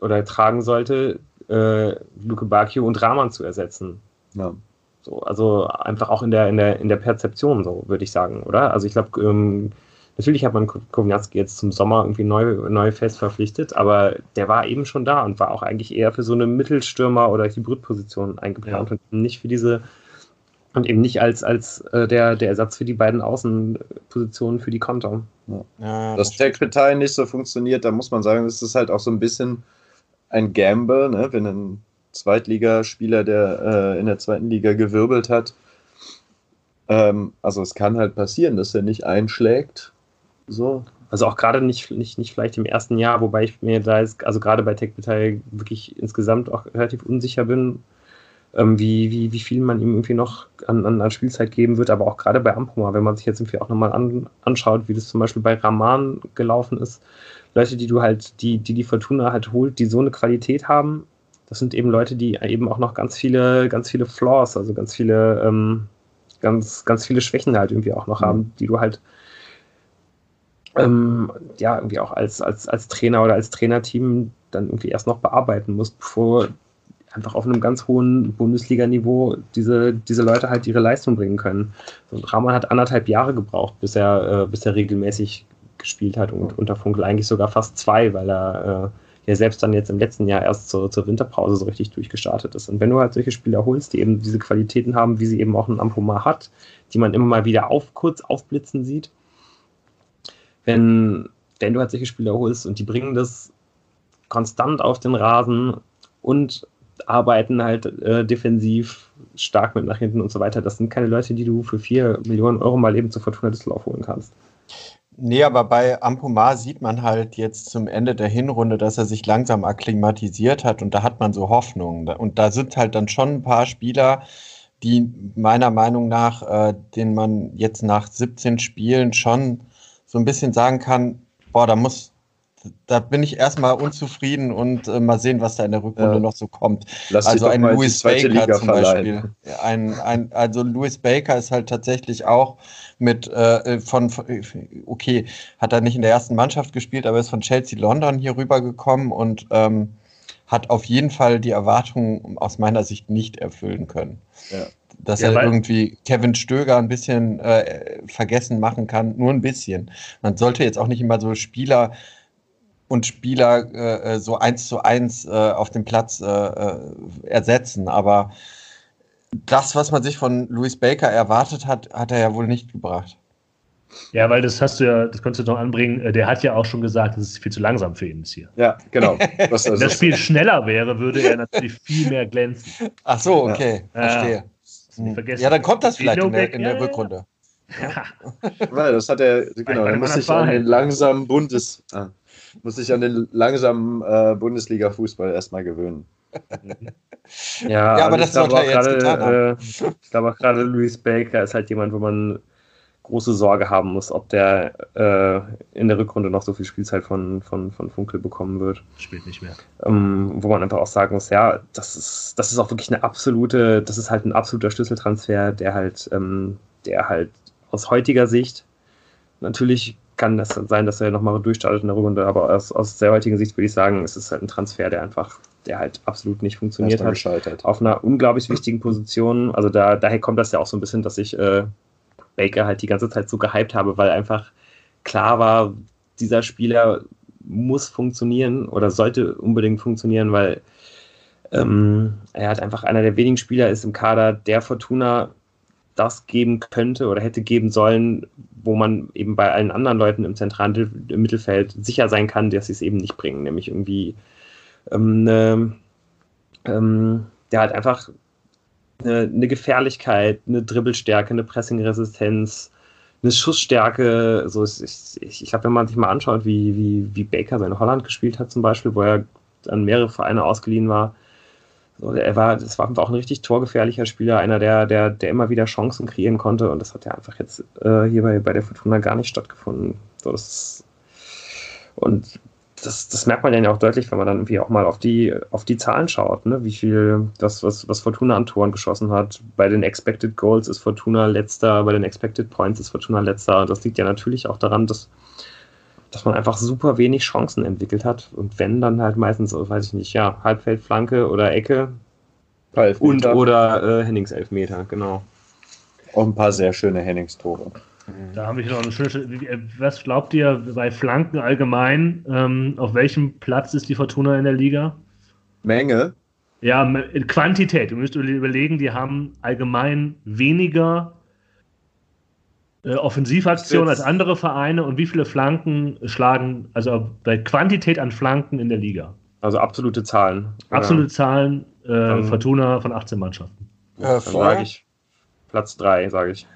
oder tragen sollte, äh, Luke Bacchio und Rahman zu ersetzen. Ja. So, also einfach auch in der, in der, in der Perzeption, so würde ich sagen, oder? Also ich glaube, ähm, natürlich hat man Kownatski jetzt zum Sommer irgendwie neu, neu fest verpflichtet, aber der war eben schon da und war auch eigentlich eher für so eine Mittelstürmer- oder Hybridposition eingeplant ja. und nicht für diese und eben nicht als, als äh, der, der Ersatz für die beiden Außenpositionen für die Konter. Ja. Ja, das Tech-Partei nicht so funktioniert, da muss man sagen, das ist halt auch so ein bisschen ein Gamble, ne? wenn ein Zweitligaspieler, der äh, in der zweiten Liga gewirbelt hat. Ähm, also es kann halt passieren, dass er nicht einschlägt. So. Also auch gerade nicht, nicht, nicht vielleicht im ersten Jahr, wobei ich mir da ist, also gerade bei Tech-Detail wirklich insgesamt auch relativ unsicher bin, ähm, wie, wie, wie viel man ihm irgendwie noch an, an, an Spielzeit geben wird, aber auch gerade bei Ampoma, wenn man sich jetzt irgendwie auch nochmal an, anschaut, wie das zum Beispiel bei Raman gelaufen ist, Leute, die du halt, die, die die Fortuna halt holt, die so eine Qualität haben, das sind eben Leute, die eben auch noch ganz viele, ganz viele Flaws, also ganz viele, ähm, ganz, ganz viele Schwächen halt irgendwie auch noch mhm. haben, die du halt ähm, ja irgendwie auch als, als, als Trainer oder als Trainerteam dann irgendwie erst noch bearbeiten musst, bevor einfach auf einem ganz hohen Bundesliga-Niveau diese, diese Leute halt ihre Leistung bringen können. So, Rahman hat anderthalb Jahre gebraucht, bis er, äh, bis er regelmäßig gespielt hat und unter Funkel eigentlich sogar fast zwei, weil er äh, ja selbst dann jetzt im letzten Jahr erst zur, zur Winterpause so richtig durchgestartet ist. Und wenn du halt solche Spieler holst, die eben diese Qualitäten haben, wie sie eben auch ein Ampomar hat, die man immer mal wieder auf, kurz aufblitzen sieht, wenn, wenn du halt solche Spieler holst und die bringen das konstant auf den Rasen und arbeiten halt äh, defensiv stark mit nach hinten und so weiter. Das sind keine Leute, die du für vier Millionen Euro mal eben zur Fortuna Düsseldorf holen kannst. Nee, aber bei Ampomar sieht man halt jetzt zum Ende der Hinrunde, dass er sich langsam akklimatisiert hat und da hat man so Hoffnung. Und da sind halt dann schon ein paar Spieler, die meiner Meinung nach, äh, denen man jetzt nach 17 Spielen schon so ein bisschen sagen kann, boah, da muss, da bin ich erstmal unzufrieden und äh, mal sehen, was da in der Rückrunde ja. noch so kommt. Lass also ein Louis Baker Liga zum verleihen. Beispiel. Ein, ein, also Louis Baker ist halt tatsächlich auch mit äh, von, okay, hat er nicht in der ersten Mannschaft gespielt, aber ist von Chelsea London hier rübergekommen und ähm, hat auf jeden Fall die Erwartungen aus meiner Sicht nicht erfüllen können. Ja. Dass ja, er irgendwie Kevin Stöger ein bisschen äh, vergessen machen kann, nur ein bisschen. Man sollte jetzt auch nicht immer so Spieler und Spieler äh, äh, so eins zu eins äh, auf dem Platz äh, äh, ersetzen. Aber das, was man sich von Louis Baker erwartet hat, hat er ja wohl nicht gebracht. Ja, weil das hast du ja, das konntest du noch anbringen, äh, der hat ja auch schon gesagt, das ist viel zu langsam für ihn ist hier. Ja, genau. Was Wenn das Spiel schneller wäre, würde er natürlich viel mehr glänzen. Ach so, okay, ja. verstehe. Ja, ja, dann kommt das vielleicht in der, in der Rückrunde. Ja. Weil das hat er, genau, er muss sich an den langsamen Bundes, ah, muss sich an den langsamen äh, Bundesliga-Fußball erstmal gewöhnen. [LAUGHS] ja, ja, aber das sollte jetzt getan haben. Äh, ich glaube auch gerade Luis Baker ist halt jemand, wo man große Sorge haben muss, ob der äh, in der Rückrunde noch so viel Spielzeit von, von, von Funkel bekommen wird. Spielt nicht mehr. Ähm, wo man einfach auch sagen muss, ja, das ist, das ist auch wirklich eine absolute, das ist halt ein absoluter Schlüsseltransfer, der halt, ähm, der halt aus heutiger Sicht natürlich kann das sein, dass er nochmal durchstartet in der Rückrunde, aber aus, aus sehr heutiger Sicht würde ich sagen, es ist halt ein Transfer, der einfach, der halt absolut nicht funktioniert hat. Auf einer unglaublich wichtigen Position. Also da, daher kommt das ja auch so ein bisschen, dass ich äh, Baker halt die ganze Zeit so gehypt habe, weil einfach klar war, dieser Spieler muss funktionieren oder sollte unbedingt funktionieren, weil ähm, er halt einfach einer der wenigen Spieler ist im Kader, der Fortuna das geben könnte oder hätte geben sollen, wo man eben bei allen anderen Leuten im zentralen Mittelfeld sicher sein kann, dass sie es eben nicht bringen. Nämlich irgendwie ähm, eine, ähm, der halt einfach eine, eine, Gefährlichkeit, eine Dribbelstärke, eine Pressingresistenz, eine Schussstärke. So ist, ich, ich, ich glaube, wenn man sich mal anschaut, wie, wie, wie Baker sein Holland gespielt hat, zum Beispiel, wo er an mehrere Vereine ausgeliehen war. So, er war, das war auch ein richtig torgefährlicher Spieler, einer, der, der, der immer wieder Chancen kreieren konnte und das hat ja einfach jetzt äh, hier bei, bei der Fortuna gar nicht stattgefunden. So, das, und das, das merkt man ja auch deutlich, wenn man dann irgendwie auch mal auf die, auf die Zahlen schaut, ne? wie viel das, was, was Fortuna an Toren geschossen hat. Bei den Expected Goals ist Fortuna letzter, bei den Expected Points ist Fortuna letzter. Und das liegt ja natürlich auch daran, dass, dass man einfach super wenig Chancen entwickelt hat. Und wenn, dann halt meistens, weiß ich nicht, ja, Halbfeldflanke oder Ecke. Und oder äh, Hennings Elfmeter, genau. Auch ein paar sehr schöne Hennings-Tore. Da habe ich noch eine schöne. Was glaubt ihr bei Flanken allgemein? Ähm, auf welchem Platz ist die Fortuna in der Liga? Menge. Ja, Quantität. Ihr müsst überlegen, die haben allgemein weniger äh, Offensivaktionen als andere Vereine und wie viele Flanken schlagen, also bei Quantität an Flanken in der Liga. Also absolute Zahlen. Absolute Zahlen, äh, Fortuna von 18 Mannschaften. Äh, sage ich. Platz 3, sage ich.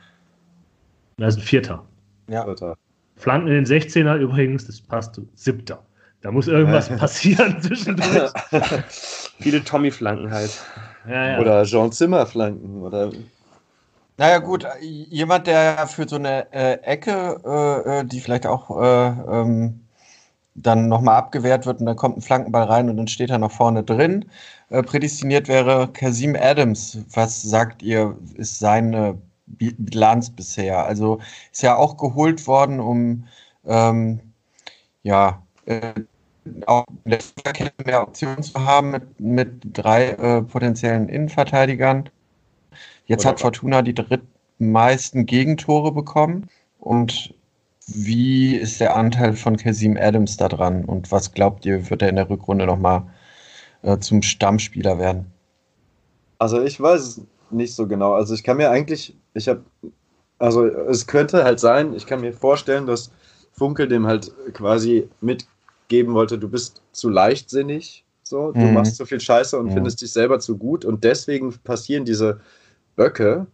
Das ist ein Vierter. Ja. Vierter. Flanken in den 16er übrigens, das passt. Siebter. Da muss irgendwas [LAUGHS] passieren zwischendurch. Viele Tommy-Flanken halt. Ja, ja. Oder Jean Zimmer-Flanken. Oder naja, gut, jemand, der für so eine äh, Ecke, äh, äh, die vielleicht auch äh, ähm, dann nochmal abgewehrt wird und dann kommt ein Flankenball rein und dann steht er noch vorne drin, äh, prädestiniert wäre Kasim Adams. Was sagt ihr, ist seine Bilanz bisher. Also ist ja auch geholt worden, um ähm, ja äh, auch mehr Optionen zu haben mit, mit drei äh, potenziellen Innenverteidigern. Jetzt Oder hat Fortuna die drittmeisten Gegentore bekommen. Und wie ist der Anteil von Kasim Adams da dran? Und was glaubt ihr, wird er in der Rückrunde nochmal äh, zum Stammspieler werden? Also ich weiß es nicht so genau. Also ich kann mir eigentlich, ich habe, also es könnte halt sein, ich kann mir vorstellen, dass Funkel dem halt quasi mitgeben wollte, du bist zu leichtsinnig, so, du mhm. machst zu viel Scheiße und mhm. findest dich selber zu gut und deswegen passieren diese Böcke.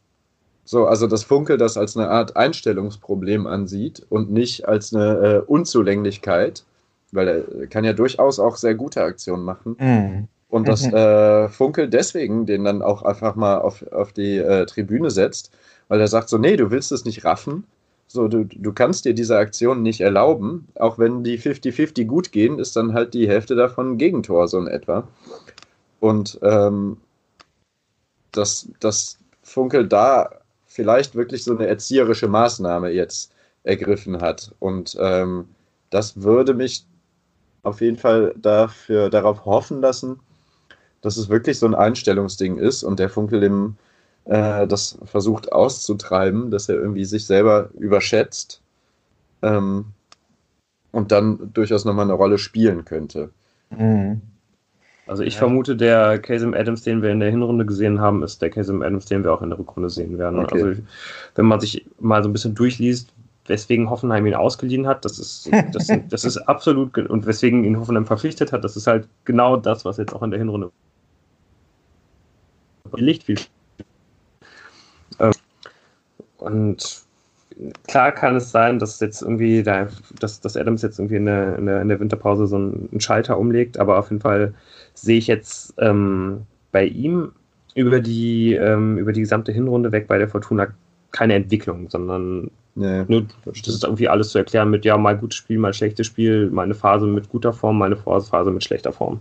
So, also dass Funkel das als eine Art Einstellungsproblem ansieht und nicht als eine äh, Unzulänglichkeit, weil er kann ja durchaus auch sehr gute Aktionen machen. Mhm. Und dass mhm. äh, Funkel deswegen den dann auch einfach mal auf, auf die äh, Tribüne setzt, weil er sagt so, nee, du willst es nicht raffen. So, du, du kannst dir diese Aktion nicht erlauben. Auch wenn die 50-50 gut gehen, ist dann halt die Hälfte davon Gegentor, so in etwa. Und ähm, dass, dass Funkel da vielleicht wirklich so eine erzieherische Maßnahme jetzt ergriffen hat. Und ähm, das würde mich auf jeden Fall dafür, darauf hoffen lassen, dass es wirklich so ein Einstellungsding ist und der Funkel dem äh, das versucht auszutreiben, dass er irgendwie sich selber überschätzt ähm, und dann durchaus nochmal eine Rolle spielen könnte. Mhm. Also ich ja. vermute, der Casem Adams, den wir in der Hinrunde gesehen haben, ist der Casem Adams, den wir auch in der Rückrunde sehen werden. Okay. Also wenn man sich mal so ein bisschen durchliest, weswegen Hoffenheim ihn ausgeliehen hat, das ist, das, das ist absolut, und weswegen ihn Hoffenheim verpflichtet hat, das ist halt genau das, was jetzt auch in der Hinrunde Licht viel. Ähm, und klar kann es sein, dass jetzt irgendwie da, dass, dass Adams jetzt irgendwie in der, in der, in der Winterpause so einen, Schalter umlegt, aber auf jeden Fall sehe ich jetzt ähm, bei ihm über die, ähm, über die gesamte Hinrunde weg bei der Fortuna keine Entwicklung, sondern nee, nur, das ist irgendwie alles zu erklären mit, ja, mal gutes Spiel, mal schlechtes Spiel, mal eine Phase mit guter Form, mal eine Phase mit schlechter Form.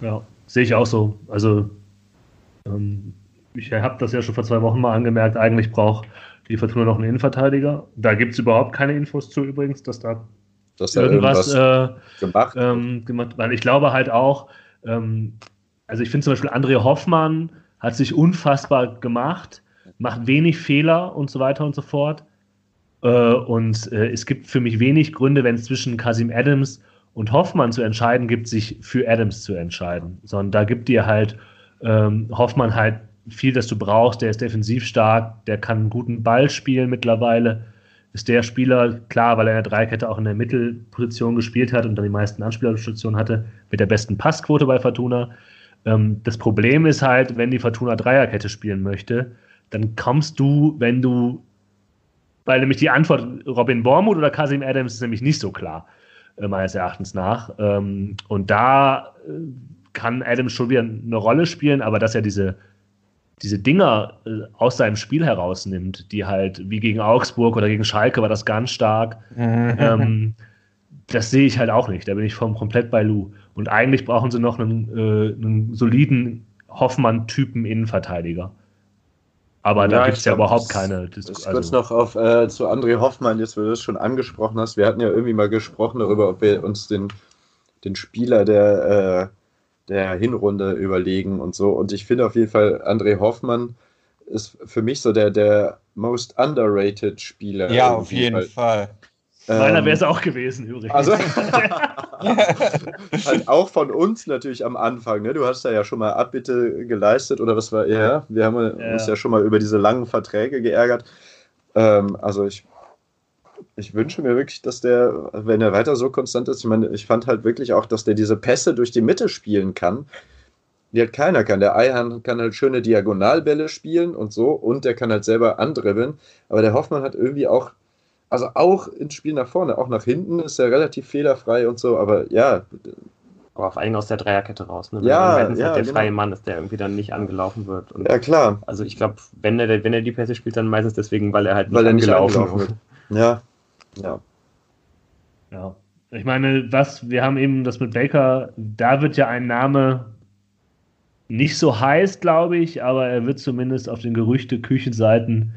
Ja, sehe ich auch so. Also ähm, ich habe das ja schon vor zwei Wochen mal angemerkt, eigentlich braucht die Fortuna noch einen Innenverteidiger. Da gibt es überhaupt keine Infos zu übrigens, dass da dass irgendwas, irgendwas äh, gemacht, ähm, gemacht Weil ich glaube halt auch, ähm, also ich finde zum Beispiel André Hoffmann hat sich unfassbar gemacht, macht wenig Fehler und so weiter und so fort. Äh, und äh, es gibt für mich wenig Gründe, wenn es zwischen Kasim Adams und Hoffmann zu entscheiden gibt, sich für Adams zu entscheiden. Sondern da gibt dir halt ähm, Hoffmann halt viel, das du brauchst. Der ist defensiv stark, der kann einen guten Ball spielen mittlerweile. Ist der Spieler, klar, weil er in der Dreikette auch in der Mittelposition gespielt hat und dann die meisten Anspielerstationen hatte, mit der besten Passquote bei Fortuna. Ähm, das Problem ist halt, wenn die Fortuna Dreierkette spielen möchte, dann kommst du, wenn du, weil nämlich die Antwort Robin Bormuth oder Kasim Adams ist nämlich nicht so klar. äh, meines Erachtens nach. Ähm, und da äh, kann Adams schon wieder eine Rolle spielen, aber dass er diese, diese Dinger äh, aus seinem Spiel herausnimmt, die halt wie gegen Augsburg oder gegen Schalke war das ganz stark. ähm, das sehe ich halt auch nicht. Da bin ich vom komplett bei Lou. Und eigentlich brauchen sie noch einen, äh, einen soliden Hoffmann-Typen Innenverteidiger. Aber da gibt es ja überhaupt keine Diskussion. Also kurz noch auf, äh, zu André Hoffmann, jetzt, weil du das schon angesprochen hast. Wir hatten ja irgendwie mal gesprochen darüber, ob wir uns den, den Spieler der, äh, der Hinrunde überlegen und so. Und ich finde auf jeden Fall, André Hoffmann ist für mich so der, der most underrated Spieler. Ja, auf jeden Fall. Meiner ähm, wäre es auch gewesen, übrigens. Also, [LAUGHS] [LAUGHS] halt auch von uns natürlich am Anfang. Ne? Du hast da ja schon mal Abbitte geleistet oder was war ja? Wir haben ja. uns ja schon mal über diese langen Verträge geärgert. Ähm, also ich, ich wünsche mir wirklich, dass der, wenn er weiter so konstant ist, ich meine, ich fand halt wirklich auch, dass der diese Pässe durch die Mitte spielen kann. Die halt keiner kann. Der Eihahn kann halt schöne Diagonalbälle spielen und so und der kann halt selber andribbeln. Aber der Hoffmann hat irgendwie auch also auch ins Spiel nach vorne, auch nach hinten ist er relativ fehlerfrei und so, aber ja. Aber vor allem aus der Dreierkette raus, ne? ja, wenn ja, halt der genau. freie Mann ist, der irgendwie dann nicht angelaufen wird. Und ja, klar. Also ich glaube, wenn er, wenn er die Pässe spielt, dann meistens deswegen, weil er halt nicht, weil er nicht angelaufen, wird. Ja. Ja. Ja. Ich meine, was, wir haben eben das mit Baker, da wird ja ein Name nicht so heiß, glaube ich, aber er wird zumindest auf den Gerüchte-Küchenseiten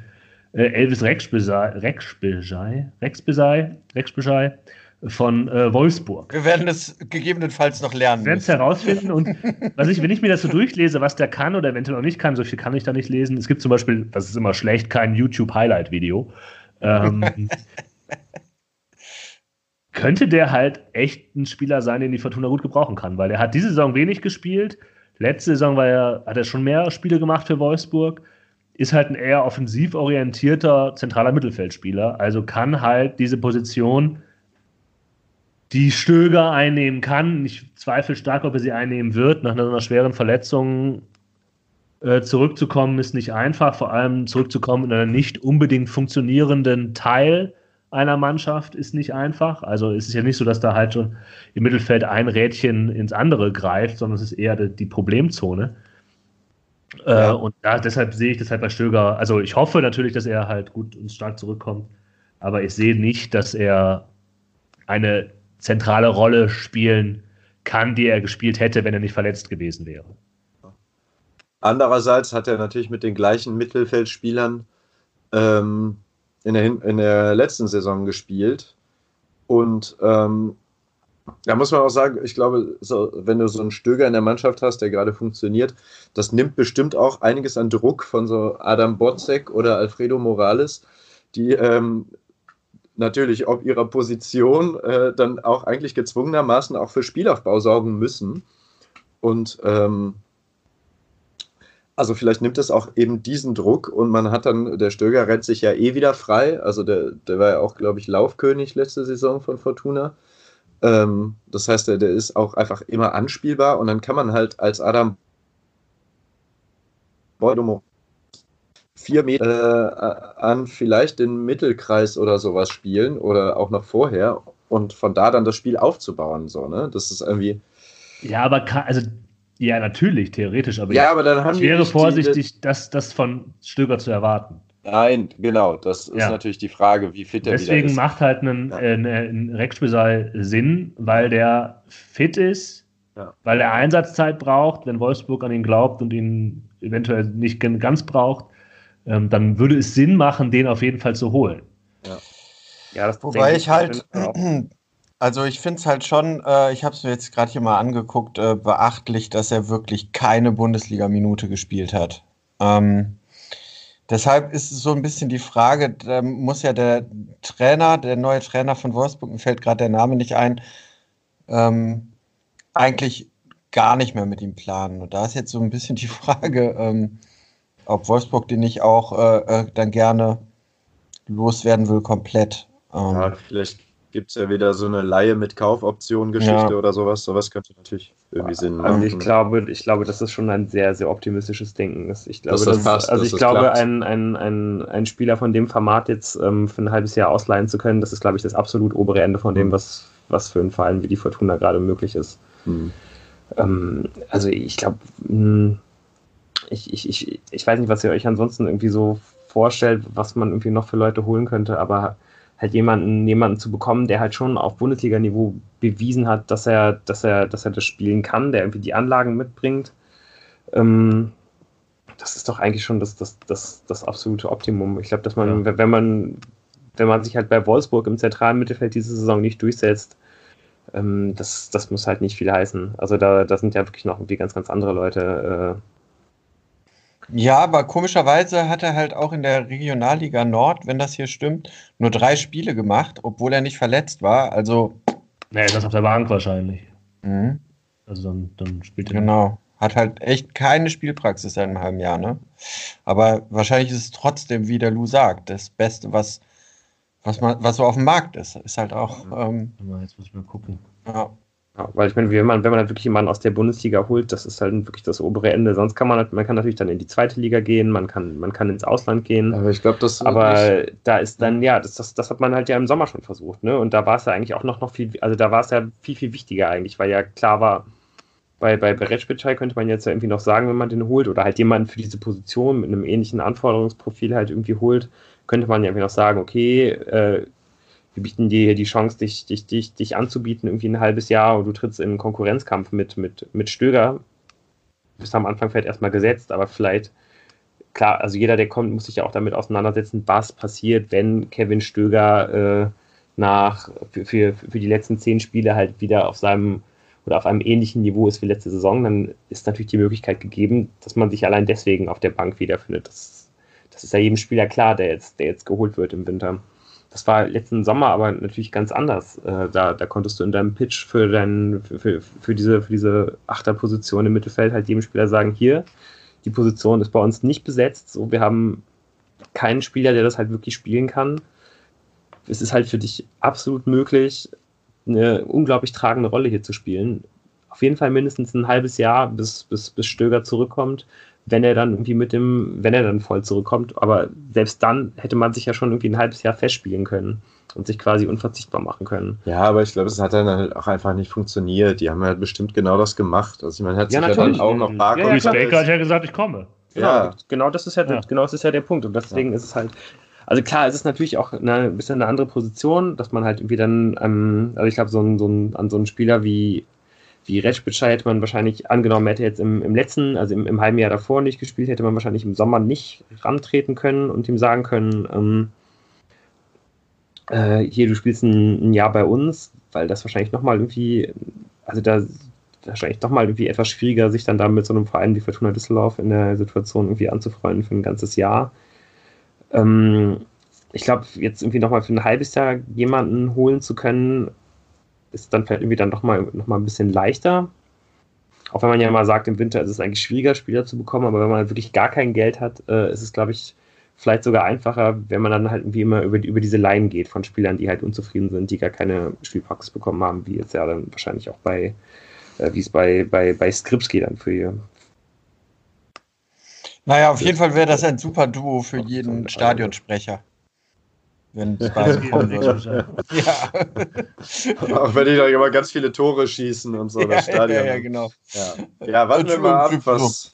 äh, Elvis Rexbesei, Rexbesei, Rexbesei, Rexbesei von äh, Wolfsburg. Wir werden es gegebenenfalls noch lernen. Wir werden es herausfinden und [LAUGHS] was ich, wenn ich mir das so durchlese, was der kann oder eventuell noch nicht kann, so viel kann ich da nicht lesen. Es gibt zum Beispiel, das ist immer schlecht, kein YouTube-Highlight-Video. Ähm, [LAUGHS] könnte der halt echt ein Spieler sein, den die Fortuna gut gebrauchen kann, weil er hat diese Saison wenig gespielt. Letzte Saison war er, hat er schon mehr Spiele gemacht für Wolfsburg ist halt ein eher offensiv orientierter zentraler Mittelfeldspieler. Also kann halt diese Position, die Stöger einnehmen kann, ich zweifle stark, ob er sie einnehmen wird, nach einer, schweren Verletzung äh, zurückzukommen, ist nicht einfach. Vor allem zurückzukommen in einen nicht unbedingt funktionierenden Teil einer Mannschaft ist nicht einfach. Also es ist ja nicht so, dass da halt schon im Mittelfeld ein Rädchen ins andere greift, sondern es ist eher die, Problemzone. Äh, ja. Äh, und da, deshalb sehe ich das halt bei Stöger. Also ich hoffe natürlich, dass er halt gut und stark zurückkommt. Aber ich sehe nicht, dass er eine zentrale Rolle spielen kann, die er gespielt hätte, wenn er nicht verletzt gewesen wäre. Andererseits hat er natürlich mit den gleichen Mittelfeldspielern ähm, in, der, in der letzten Saison gespielt. Und ähm, da muss man auch sagen, ich glaube, so, wenn du so einen Stöger in der Mannschaft hast, der gerade funktioniert, das nimmt bestimmt auch einiges an Druck von so Adam Botzek oder Alfredo Morales, die ähm, natürlich ob ihrer Position äh, dann auch eigentlich gezwungenermaßen auch für Spielaufbau sorgen müssen. Und ähm, also vielleicht nimmt es auch eben diesen Druck und man hat dann, der Stöger rennt sich ja eh wieder frei. Also der, der war ja auch, glaube ich, Laufkönig letzte Saison von Fortuna. Ähm, das heißt, der, der, ist auch einfach immer anspielbar und dann kann man halt als Adam Beudomo vier Meter äh, an vielleicht den Mittelkreis oder sowas spielen oder auch noch vorher und von da dann das Spiel aufzubauen. So, ne? Das ist irgendwie. Ja, aber also ja, natürlich, theoretisch, aber, ja, aber dann haben ich wäre vorsichtig, die, das, das von Stöger zu erwarten. Nein, genau. Das ist ja. natürlich die Frage, wie fit er Deswegen ist. macht halt ein, ja. ein, ein Rexbesal Sinn, weil der fit ist, ja. weil er Einsatzzeit braucht. Wenn Wolfsburg an ihn glaubt und ihn eventuell nicht ganz braucht, ähm, dann würde es Sinn machen, den auf jeden Fall zu holen. Ja, ja das Wobei ich halt, [CLEARS THROAT] [CLEARS THROAT] also ich finde es halt schon, äh, ich habe es mir jetzt gerade hier mal angeguckt, äh, beachtlich, dass er wirklich keine Bundesliga-Minute gespielt hat. Ähm, Deshalb ist es so ein bisschen die Frage, da muss ja der Trainer, der neue Trainer von Wolfsburg, mir fällt gerade der Name nicht ein, ähm, eigentlich gar nicht mehr mit ihm planen. Und da ist jetzt so ein bisschen die [LAUGHS] Frage, ähm, ob Wolfsburg den nicht auch äh, äh dann gerne loswerden will, komplett. Ähm, ja, vielleicht gibt es ja wieder so eine Laie mit Kaufoption-Geschichte ja. oder sowas. Sowas könnte natürlich irgendwie Sinn machen. Also ich glaube, ich glaube, das ist schon ein sehr, sehr optimistisches Denken. Ich glaube, das, das passt, also ich glaube, ein, ein, ein, ein Spieler von dem Format jetzt ähm, für ein halbes Jahr ausleihen zu können, das ist, glaube ich, das absolut obere Ende von dem, was was für ein Verein wie die Fortuna gerade möglich ist. Mhm. Ähm, also ich glaube, hm, ich, ich, ich, ich weiß nicht, was ihr euch ansonsten irgendwie so vorstellt, was man irgendwie noch für Leute holen könnte, aber halt jemanden, jemanden zu bekommen, der halt schon auf Bundesliga-Niveau bewiesen hat, dass er, dass er, dass er das spielen kann, der irgendwie die Anlagen mitbringt. Ähm, das ist doch eigentlich schon das, das, das, das absolute Optimum. Ich glaube, dass man, ja. wenn man, wenn man sich halt bei Wolfsburg im zentralen Mittelfeld diese Saison nicht durchsetzt, ähm, das, das muss halt nicht viel heißen. Also da, da sind ja wirklich noch irgendwie ganz, ganz andere Leute. Äh. Ja, aber komischerweise hat er halt auch in der Regionalliga Nord, wenn das hier stimmt, nur drei Spiele gemacht, obwohl er nicht verletzt war. Also. Nee, das auf der Bank wahrscheinlich. Mhm. Also dann, dann spielt er. Genau. Hat halt echt keine Spielpraxis seit einem halben Jahr, ne? Aber wahrscheinlich ist es trotzdem, wie der Lou sagt, das Beste, was, was, man, was so auf dem Markt ist. Ist halt auch. Ähm, Jetzt muss ich mal gucken. Ja. Ja, weil ich meine, wenn man, wenn man halt wirklich jemanden aus der Bundesliga holt, das ist halt wirklich das obere Ende. Sonst kann man halt, man kann natürlich dann in die zweite Liga gehen, man kann, man kann ins Ausland gehen. Aber ich glaube, das. Aber da ist dann, ja, das, das, das hat man halt ja im Sommer schon versucht, ne? Und da war es ja eigentlich auch noch, noch viel, also da war es ja viel, viel wichtiger eigentlich, weil ja klar war, bei, bei Beretschbitschei könnte man jetzt ja irgendwie noch sagen, wenn man den holt, oder halt jemanden für diese Position mit einem ähnlichen Anforderungsprofil halt irgendwie holt, könnte man ja irgendwie noch sagen, okay, äh, wir bieten dir hier die Chance, dich, dich, dich, dich anzubieten, irgendwie ein halbes Jahr und du trittst in einen Konkurrenzkampf mit, mit, mit Stöger. Du bist am Anfang vielleicht erstmal gesetzt, aber vielleicht, klar, also jeder, der kommt, muss sich ja auch damit auseinandersetzen, was passiert, wenn Kevin Stöger äh, nach, für, für, für die letzten zehn Spiele halt wieder auf seinem oder auf einem ähnlichen Niveau ist wie letzte Saison, dann ist natürlich die Möglichkeit gegeben, dass man sich allein deswegen auf der Bank wiederfindet. Das, das ist ja jedem Spieler klar, der jetzt, der jetzt geholt wird im Winter. Das war letzten Sommer aber natürlich ganz anders. Äh, da, da konntest du in deinem Pitch für, dein, für, für, für, diese, für diese Achterposition im Mittelfeld halt jedem Spieler sagen, hier, die Position ist bei uns nicht besetzt. So, wir haben keinen Spieler, der das halt wirklich spielen kann. Es ist halt für dich absolut möglich, eine unglaublich tragende Rolle hier zu spielen. Auf jeden Fall mindestens ein halbes Jahr, bis, bis, bis Stöger zurückkommt, wenn er dann irgendwie mit dem, wenn er dann voll zurückkommt. Aber selbst dann hätte man sich ja schon irgendwie ein halbes Jahr festspielen können und sich quasi unverzichtbar machen können. Ja, aber ich glaube, es hat dann halt auch einfach nicht funktioniert. Die haben halt bestimmt genau das gemacht. Also man hat ja, sich ja dann auch noch Barco. Ja, ja, Baker hat ja gesagt, ich komme. Ja, genau, genau das ist ja, ja. genau das ist ja der Punkt. Und deswegen ja. ist es halt, also klar, es ist natürlich auch eine, ein bisschen eine andere Position, dass man halt irgendwie dann, ähm, also ich glaube, so ein, so ein, an so einen Spieler wie, wie Retschbitschei hätte man wahrscheinlich angenommen, hätte jetzt im, im letzten, also im, im halben Jahr davor nicht gespielt, hätte man wahrscheinlich im Sommer nicht rantreten können und ihm sagen können, ähm, äh, hier, du spielst ein, ein, Jahr bei uns, weil das wahrscheinlich nochmal irgendwie, also da wahrscheinlich nochmal irgendwie etwas schwieriger, sich dann da mit so einem Verein wie Fortuna Düsseldorf in der Situation irgendwie anzufreunden für ein ganzes Jahr. Ähm, ich glaube, jetzt irgendwie nochmal für ein halbes Jahr jemanden holen zu können, ist dann vielleicht irgendwie dann nochmal noch mal ein bisschen leichter. Auch wenn man ja mal sagt, im Winter ist es eigentlich schwieriger, Spieler zu bekommen, aber wenn man halt wirklich gar kein Geld hat, äh, ist es, glaube ich, vielleicht sogar einfacher, wenn man dann halt irgendwie immer über, über diese Line geht von Spielern, die halt unzufrieden sind, die gar keine Spielpraxis bekommen haben, wie jetzt ja dann wahrscheinlich auch bei, äh, wie es bei, bei, bei Skripski dann für, naja, auf jeden Fall wäre das ein super Duo für jeden Stadionsprecher. Wenn es beide kommen würde. ja. Auch wenn die da immer ganz viele Tore schießen und so, ja, das Stadion. Ja, ja, genau. Ja, ja warten wir mal ab, was,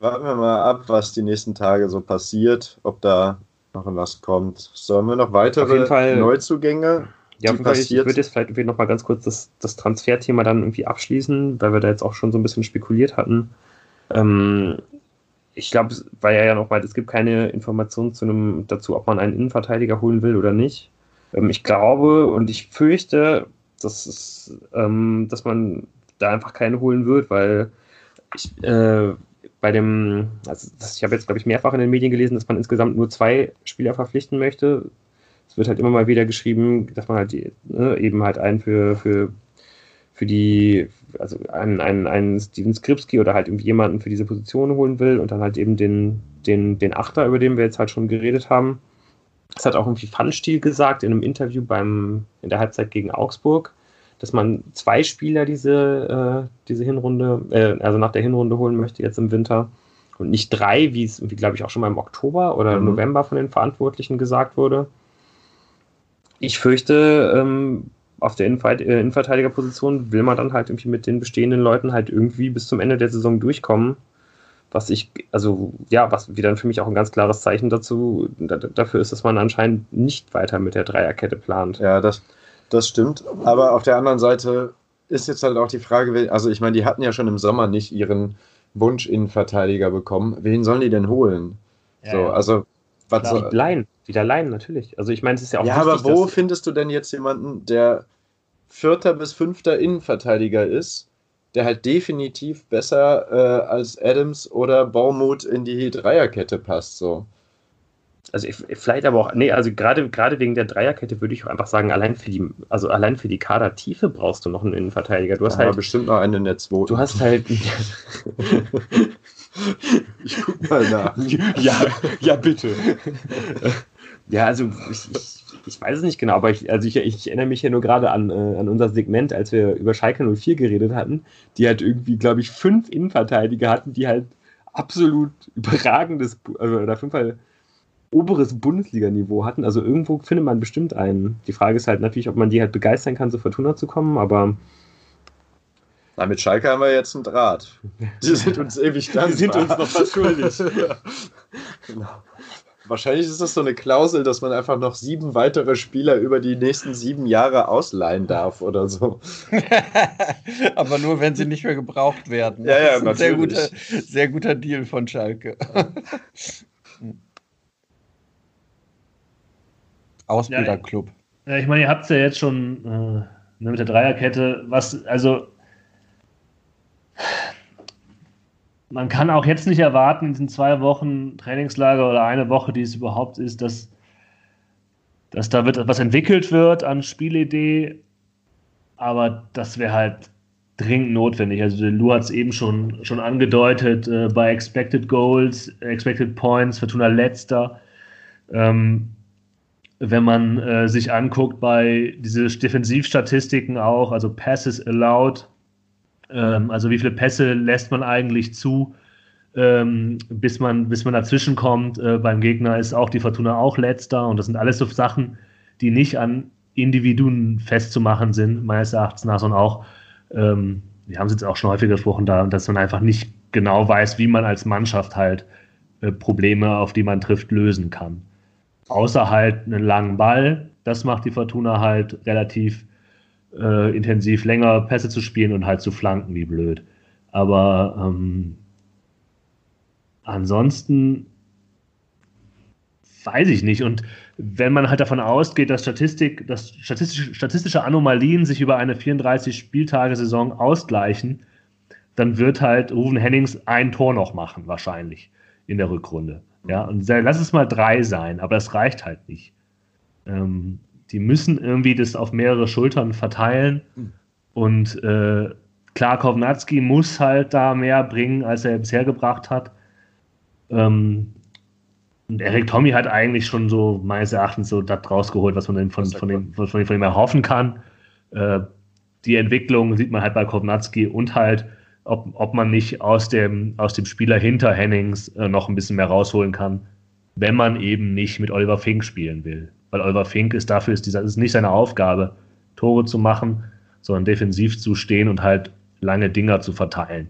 warten wir mal ab, was die nächsten Tage so passiert, ob da noch was kommt. Sollen wir noch weitere Fall, Neuzugänge? Ja, auf jeden Fall, ich, ich würde jetzt vielleicht noch mal ganz kurz das, das Transferthema dann irgendwie abschließen, weil wir da jetzt auch schon so ein bisschen spekuliert hatten. Ähm, ich glaube, weil ja noch weit, es gibt keine Informationen zu einem, dazu, ob man einen Innenverteidiger holen will oder nicht. Ähm, ich glaube und ich fürchte, dass, es, ähm, dass man da einfach keinen holen wird, weil ich äh, bei dem, also das, ich habe jetzt, glaube ich, mehrfach in den Medien gelesen, dass man insgesamt nur zwei Spieler verpflichten möchte. Es wird halt immer mal wieder geschrieben, dass man halt ne, eben halt einen für, für für die, also einen, einen, einen Steven Skripski oder halt irgendwie jemanden für diese Position holen will und dann halt eben den, den, den Achter, über den wir jetzt halt schon geredet haben. Das hat auch irgendwie Funstiel gesagt in einem Interview beim, in der Halbzeit gegen Augsburg, dass man zwei Spieler diese, äh, diese Hinrunde, äh, also nach der Hinrunde holen möchte jetzt im Winter und nicht drei, wie es glaube ich, auch schon mal im Oktober oder mhm. November von den Verantwortlichen gesagt wurde. Ich fürchte, ähm, auf der äh, Innenverteidigerposition will man dann halt irgendwie mit den bestehenden Leuten halt irgendwie bis zum Ende der Saison durchkommen. Was ich, also ja, was wieder für mich auch ein ganz klares Zeichen dazu, dafür ist, dass man anscheinend nicht weiter mit der Dreierkette plant. Ja, das, das stimmt. Aber auf der anderen Seite ist jetzt halt auch die Frage, also ich meine, die hatten ja schon im Sommer nicht ihren Wunsch-Innenverteidiger bekommen. Wen sollen die denn holen? Ja, so, also was soll... Leihen, wieder leihen natürlich. Also ich meine, es ist ja auch Ja, wichtig, aber wo findest du denn jetzt jemanden, der vierter bis fünfter Innenverteidiger ist, der halt definitiv besser äh, als Adams oder Baumut in die Dreierkette passt, so. Also ich, vielleicht aber auch, nee, also gerade gerade wegen der Dreierkette würde ich auch einfach sagen, allein für die, also allein für die Kadertiefe brauchst du noch einen Innenverteidiger. Du hast ja, halt bestimmt noch einen in der zweiten. Du hast halt. [LAUGHS] ich guck mal nach. ja, ja bitte. [LAUGHS] ja, also ich, ich, ich, weiß es nicht genau, aber ich, also ich, ich erinnere mich ja nur gerade an, äh, an unser Segment, als wir über Schalke 04 geredet hatten, die halt irgendwie, glaube ich, fünf Innenverteidiger hatten, die halt absolut [LAUGHS] überragendes, also oder fünfmal oberes Bundesliga-Niveau hatten. Also irgendwo findet man bestimmt einen. Die Frage ist halt natürlich, ob man die halt begeistern kann, zu Fortuna zu kommen, aber. Na, mit Schalke haben wir jetzt einen Draht. Die sind uns ewig dankbar. [LAUGHS] Die sind uns noch verschuldet. [LAUGHS] genau. Wahrscheinlich ist das so eine Klausel, dass man einfach noch sieben weitere Spieler über die nächsten sieben Jahre ausleihen darf oder so. [LAUGHS] Aber nur, wenn sie nicht mehr gebraucht werden. Ja, ja, das ist ein sehr guter, sehr guter Deal von Schalke. [LAUGHS] Ausbilderclub. Ja, ich meine, ihr habt es ja jetzt schon äh, ne, mit der Dreierkette, was, also man kann auch jetzt nicht erwarten, in diesen zwei Wochen Trainingslager oder eine Woche, die es überhaupt ist, dass, dass da wird was entwickelt wird an Spielidee, aber das wäre halt dringend notwendig. Also Lu hat es eben schon, schon angedeutet, äh, bei Expected Goals, Expected Points, Fortuna letzter. Ähm, wenn man äh, sich anguckt bei diese Defensivstatistiken auch, also Passes allowed, ähm, also wie viele Pässe lässt man eigentlich zu, ähm, bis, man, bis man dazwischen kommt äh, beim Gegner, ist auch die Fortuna auch letzter und das sind alles so Sachen, die nicht an Individuen festzumachen sind, meines Erachtens nach, sondern auch, ähm, wir haben es jetzt auch schon häufig gesprochen, da, dass man einfach nicht genau weiß, wie man als Mannschaft halt äh, Probleme, auf die man trifft, lösen kann. Außer halt einen langen Ball. Das macht die Fortuna halt relativ äh, intensiv, länger Pässe zu spielen und halt zu flanken wie blöd. Aber ähm, ansonsten weiß ich nicht. Und wenn man halt davon ausgeht, dass Statistik, dass statistische, statistische Anomalien sich über eine 34 Spieltage Saison ausgleichen, dann wird halt Ruven Hennings ein Tor noch machen, wahrscheinlich in der Rückrunde. Ja, und lass es mal drei sein, aber das reicht halt nicht. Ähm, die müssen irgendwie das auf mehrere Schultern verteilen. Mhm. Und äh, klar, Kovnatski muss halt da mehr bringen, als er bisher gebracht hat. Ähm, und Eric Tommy hat eigentlich schon so, meines Erachtens, so das rausgeholt, was man von, von, dem, von, dem, von ihm erhoffen kann. Äh, die Entwicklung sieht man halt bei Kovnatski und halt ob, ob man nicht aus dem, aus dem Spieler hinter Hennings äh, noch ein bisschen mehr rausholen kann, wenn man eben nicht mit Oliver Fink spielen will. Weil Oliver Fink ist dafür, ist, dieser, ist nicht seine Aufgabe, Tore zu machen, sondern defensiv zu stehen und halt lange Dinger zu verteilen.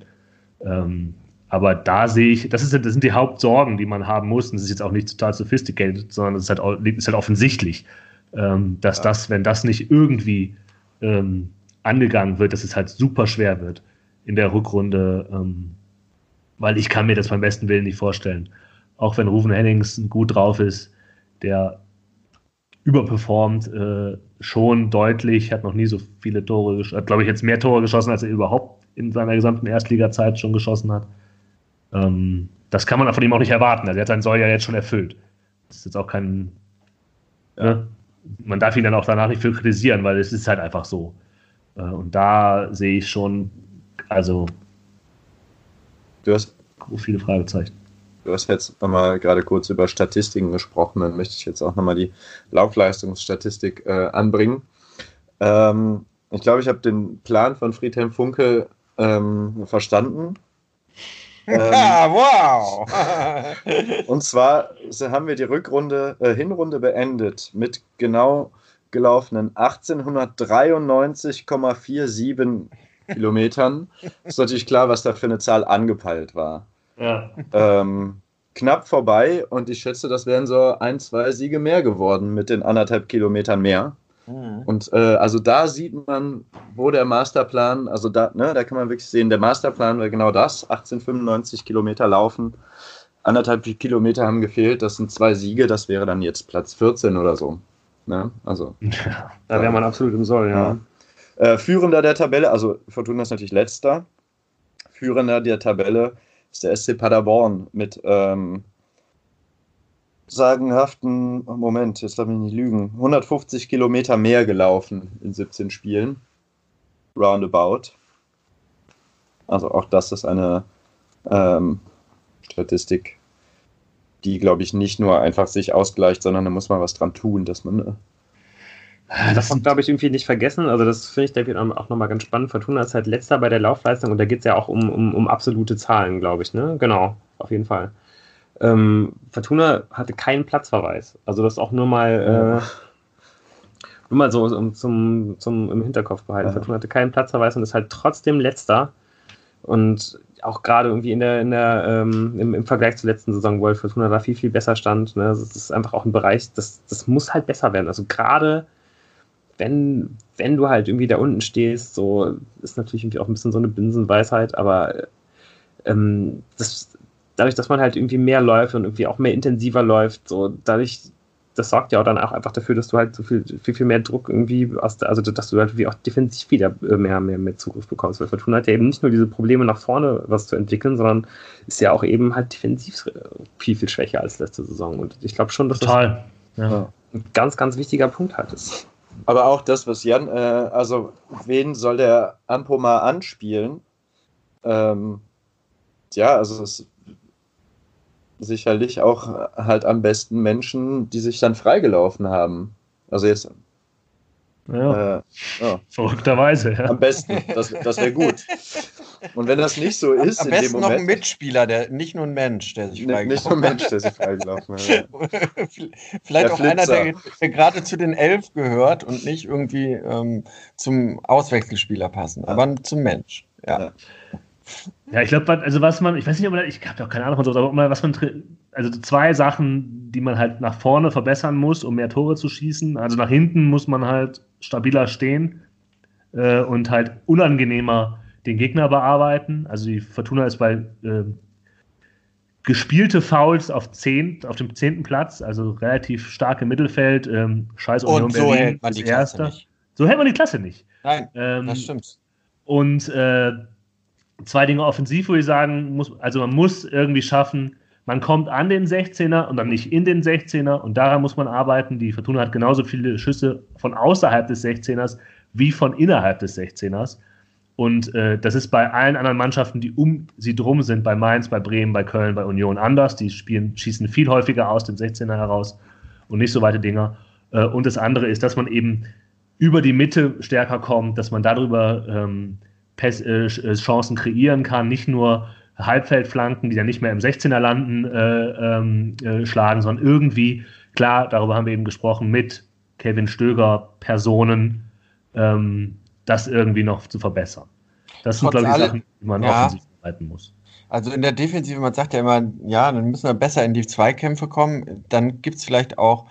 Ähm, aber da sehe ich, das, ist, das sind die Hauptsorgen, die man haben muss. Und das ist jetzt auch nicht total sophisticated, sondern es ist halt, ist halt offensichtlich, ähm, dass ja. das, wenn das nicht irgendwie ähm, angegangen wird, dass es halt super schwer wird in der Rückrunde, ähm, weil ich kann mir das beim besten Willen nicht vorstellen. Auch wenn Rufen Hennings gut drauf ist, der überperformt äh, schon deutlich, hat noch nie so viele Tore, hat glaube ich jetzt mehr Tore geschossen, als er überhaupt in seiner gesamten Erstliga-Zeit schon geschossen hat. Ähm, das kann man von ihm auch nicht erwarten. Also er hat sein Soll ja jetzt schon erfüllt. Das ist jetzt auch kein. Ne? Man darf ihn dann auch danach nicht für kritisieren, weil es ist halt einfach so. Äh, und da sehe ich schon also, du hast viele Fragezeichen. Du hast jetzt nochmal gerade kurz über Statistiken gesprochen, dann möchte ich jetzt auch nochmal die Laufleistungsstatistik äh, anbringen. Ähm, ich glaube, ich habe den Plan von Friedhelm Funke ähm, verstanden. Ähm, wow! [LAUGHS] und zwar haben wir die Rückrunde, äh, Hinrunde beendet mit genau gelaufenen 1893,47 Kilometern ist natürlich klar, was da für eine Zahl angepeilt war. Ja. Ähm, knapp vorbei und ich schätze, das wären so ein, zwei Siege mehr geworden mit den anderthalb Kilometern mehr. Mhm. Und äh, also da sieht man, wo der Masterplan, also da, ne, da kann man wirklich sehen, der Masterplan war genau das, 1895 Kilometer laufen, anderthalb Kilometer haben gefehlt, das sind zwei Siege, das wäre dann jetzt Platz 14 oder so. Ne? Also, [LAUGHS] Da wäre man absolut im Soll, ja. Äh, Führender der Tabelle, also Fortuna ist natürlich letzter, Führender der Tabelle ist der SC Paderborn mit ähm, sagenhaften, Moment, jetzt darf ich nicht lügen, 150 Kilometer mehr gelaufen in 17 Spielen. Roundabout. Also auch das ist eine ähm, Statistik, die, glaube ich, nicht nur einfach sich ausgleicht, sondern da muss man was dran tun, dass man. Äh, Das darf glaube ich, irgendwie nicht vergessen. Also, das finde ich David auch nochmal ganz spannend. Fortuna ist halt letzter bei der Laufleistung und da geht es ja auch um, um, um absolute Zahlen, glaube ich. Ne? Genau, auf jeden Fall. Ähm, Fortuna hatte keinen Platzverweis. Also, das auch nur mal, äh, nur mal so um, zum, zum im Hinterkopf behalten. Ja. Fortuna hatte keinen Platzverweis und ist halt trotzdem letzter. Und auch gerade irgendwie in der, in der, ähm, im, im Vergleich zur letzten Saison, wo halt Fortuna da viel, viel besser stand. Ne? Das ist einfach auch ein Bereich, das, das muss halt besser werden. Also gerade wenn, wenn du halt irgendwie da unten stehst, so ist natürlich irgendwie auch ein bisschen so eine Binsenweisheit, aber ähm, das, dadurch, dass man halt irgendwie mehr läuft und irgendwie auch mehr intensiver läuft, so dadurch, das sorgt ja auch dann auch einfach dafür, dass du halt so viel, viel, viel mehr Druck irgendwie aus der, also dass du halt wie auch defensiv wieder äh, mehr, mehr, mehr Zugriff bekommst. Weil Fortuna hat ja eben nicht nur diese Probleme nach vorne was zu entwickeln, sondern ist ja auch eben halt defensiv viel, viel schwächer als letzte Saison. Und ich glaube schon, dass Total. Ja. das ein ganz, ganz wichtiger Punkt halt ist. Aber auch das, was Jan, äh, also wen soll der Ampoma anspielen? Ähm, ja, also es ist sicherlich auch halt am besten Menschen, die sich dann freigelaufen haben. Also jetzt, Ja, äh, ja, verrückterweise. Ja. am besten, das, das wäre gut. Und wenn das nicht so ist, Am in dem besten noch ein Moment, Mitspieler, der, nicht nur ein Mensch, der sich nicht, nicht nur ein Mensch, der sich freigelaufen hat. [LAUGHS] Vielleicht Der auch einer, Flitzer. der, der gerade zu den Elf gehört und nicht irgendwie ähm, zum Auswechselspieler passen, aber zum Mensch. Ja. Ja. Ja, ich glaube, also was man, ich weiß nicht, ob man, ich habe ja auch keine Ahnung von so, aber man, was man, also zwei Sachen, die man halt nach vorne verbessern muss, um mehr Tore zu schießen. Also nach hinten muss man halt stabiler stehen äh, und halt unangenehmer den Gegner bearbeiten. Also die Fortuna ist bei äh, gespielte Fouls auf, zehn, auf dem zehnten Platz, also relativ stark im Mittelfeld. Ähm, Scheiß Union Und so Berlin hält man die Klasse Erster. nicht. So hält man die Klasse nicht. Nein, Ähm, das stimmt. und äh, zwei Dinge offensiv, würde ich sagen, muss, also man muss irgendwie schaffen, man kommt an den 16er und dann nicht in den 16er und daran muss man arbeiten. Die Fortuna hat genauso viele Schüsse von außerhalb des 16ers wie von innerhalb des 16ers. Und äh, das ist bei allen anderen Mannschaften, die um sie drum sind, bei Mainz, bei Bremen, bei Köln, bei Union anders. Die spielen, schießen viel häufiger aus dem 16er heraus und nicht so weite Dinger. Äh, und das andere ist, dass man eben über die Mitte stärker kommt, dass man darüber ähm, Pes äh, äh, Chancen kreieren kann, nicht nur Halbfeldflanken, die dann nicht mehr im 16er landen, äh, ähm, äh, schlagen, sondern irgendwie, klar, darüber haben wir eben gesprochen, mit Kevin Stöger Personen ähm, das irgendwie noch zu verbessern. Das sind, Trotz glaube ich, alle- Sachen, die man Ja. offensiv arbeiten muss. Also in der Defensive, man sagt ja immer, ja, dann müssen wir besser in die Zweikämpfe kommen. Dann gibt es vielleicht auch,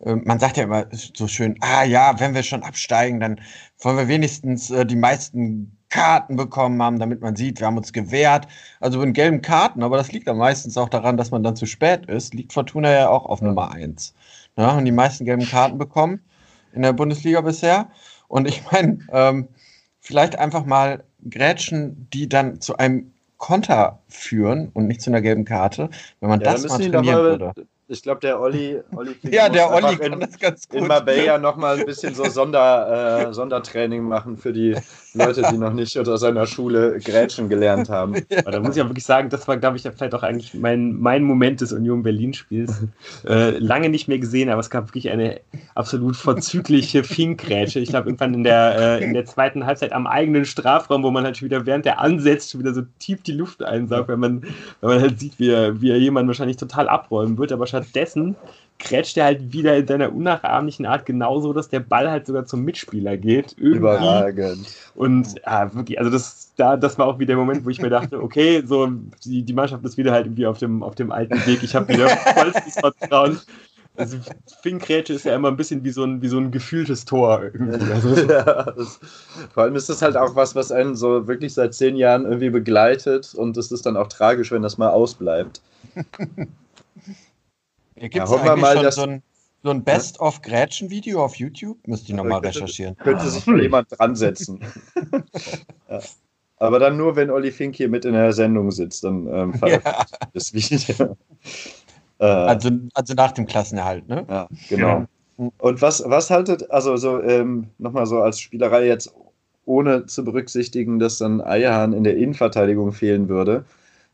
äh, man sagt ja immer so schön, ah ja, wenn wir schon absteigen, dann wollen wir wenigstens äh, die meisten Karten bekommen haben, damit man sieht, wir haben uns gewehrt. Also in gelben Karten, aber das liegt dann meistens auch daran, dass man dann zu spät ist, liegt Fortuna ja auch auf Nummer 1. Ja, und die meisten gelben Karten bekommen in der Bundesliga bisher. Und ich meine, ähm, vielleicht einfach mal Grätschen, die dann zu einem Konter führen und nicht zu einer gelben Karte, wenn man Ja, das da mal trainieren würde. Ich glaube, der Olli, Olli [LAUGHS] Ja, der Olli kann in, das ganz gut. in Marbella nochmal ein bisschen so Sonder, äh, Sondertraining machen für die Leute, die noch nicht unter seiner Schule Grätschen gelernt haben. [LAUGHS] Aber da muss ich auch wirklich sagen, das war, glaube ich, vielleicht auch eigentlich mein, mein Moment des Union Berlin-Spiels. Äh, lange nicht mehr gesehen, aber es gab wirklich eine absolut vorzügliche Finkgrätsche. Ich glaube, irgendwann in der, äh, in der zweiten Halbzeit am eigenen Strafraum, wo man halt schon wieder während der ansetzt, schon wieder so tief die Luft einsaugt, wenn man, wenn man halt sieht, wie er, wie er jemanden wahrscheinlich total abräumen wird. Aber stattdessen krätscht er halt wieder in seiner unnachahmlichen Art genauso, dass der Ball halt sogar zum Mitspieler geht. Irgendwie. Überragend. Und ja, wirklich, also das, da, das war auch wieder der Moment, wo ich mir dachte, okay, so die, die Mannschaft ist wieder halt irgendwie auf dem, auf dem alten Weg. Ich habe wieder vollstes Vertrauen. Also Finkretsche ist ja immer ein bisschen wie so ein, wie so ein gefühltes Tor. Also, [LAUGHS] ja, das, vor allem ist das halt auch was, was einen so wirklich seit zehn Jahren irgendwie begleitet und es ist dann auch tragisch, wenn das mal ausbleibt. Gibt es ja, eigentlich mal, schon so ein, so ein Best-of-Grätschen-Video auf YouTube? Müsste ich nochmal recherchieren. Könnte sich mal jemand dran setzen. [LAUGHS] ja. Aber dann nur, wenn Olli Fink hier mit in der Sendung sitzt, dann ähm, [LAUGHS] veröffentlicht ja. das Video. [LAUGHS] Äh, also, also nach dem Klassenerhalt, ne? Ja, genau. Und was, was haltet, also so ähm, nochmal so als Spielerei jetzt, ohne zu berücksichtigen, dass dann Eierhahn in der Innenverteidigung fehlen würde,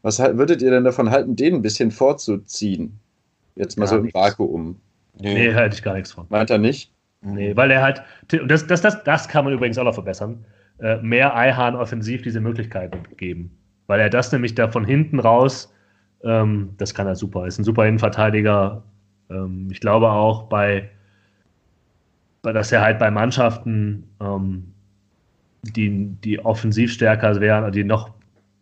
was würdet ihr denn davon halten, den ein bisschen vorzuziehen? Jetzt mal gar so im Vakuum. Nee, nee halte ich gar nichts von. Meint er nicht? Nee, weil er halt, das, das, das, das kann man übrigens auch noch verbessern, äh, mehr Eihahn offensiv diese Möglichkeiten geben. Weil er das nämlich da von hinten raus ähm, das kann er super. Ist ein super Innenverteidiger. Ähm, ich glaube auch bei, bei, dass er halt bei Mannschaften, ähm, die, die offensiv stärker wären, die noch,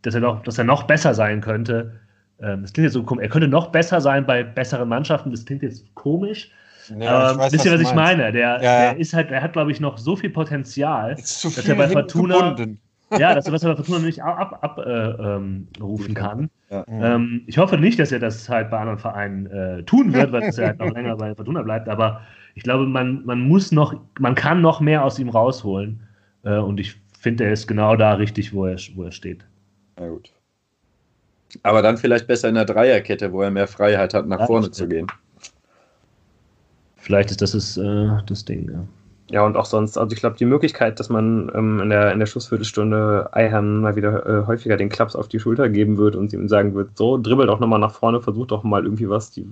dass er noch, dass er noch besser sein könnte. Ähm, das klingt jetzt so komisch. Er könnte noch besser sein bei besseren Mannschaften. Das klingt jetzt komisch. Ja, ähm, weiß, wisst ihr, was, was ich meine? Der, ja, der ist halt, er hat, glaube ich, noch so viel Potenzial, dass er bei Fortuna, gebunden. Ja, dass er was [LAUGHS] er Fortuna nicht abrufen ab, äh, ähm, kann. Ja. Ähm, ich hoffe nicht, dass er das halt bei anderen Vereinen äh, tun wird, weil er halt noch länger bei Fortuna bleibt. Aber ich glaube, man, man muss noch, man kann noch mehr aus ihm rausholen. Äh, und ich finde, er ist genau da richtig, wo er, wo er steht. Na gut. Aber dann vielleicht besser in der Dreierkette, wo er mehr Freiheit hat, nach ja, vorne zu gehen. Vielleicht ist das ist, äh, das Ding, ja. Ja, und auch sonst, also ich glaube, die Möglichkeit, dass man ähm, in, der, in der Schlussviertelstunde Eiham mal wieder äh, häufiger den Klaps auf die Schulter geben wird und ihm sagen wird, so, dribbel doch nochmal nach vorne, versuch doch mal irgendwie was, die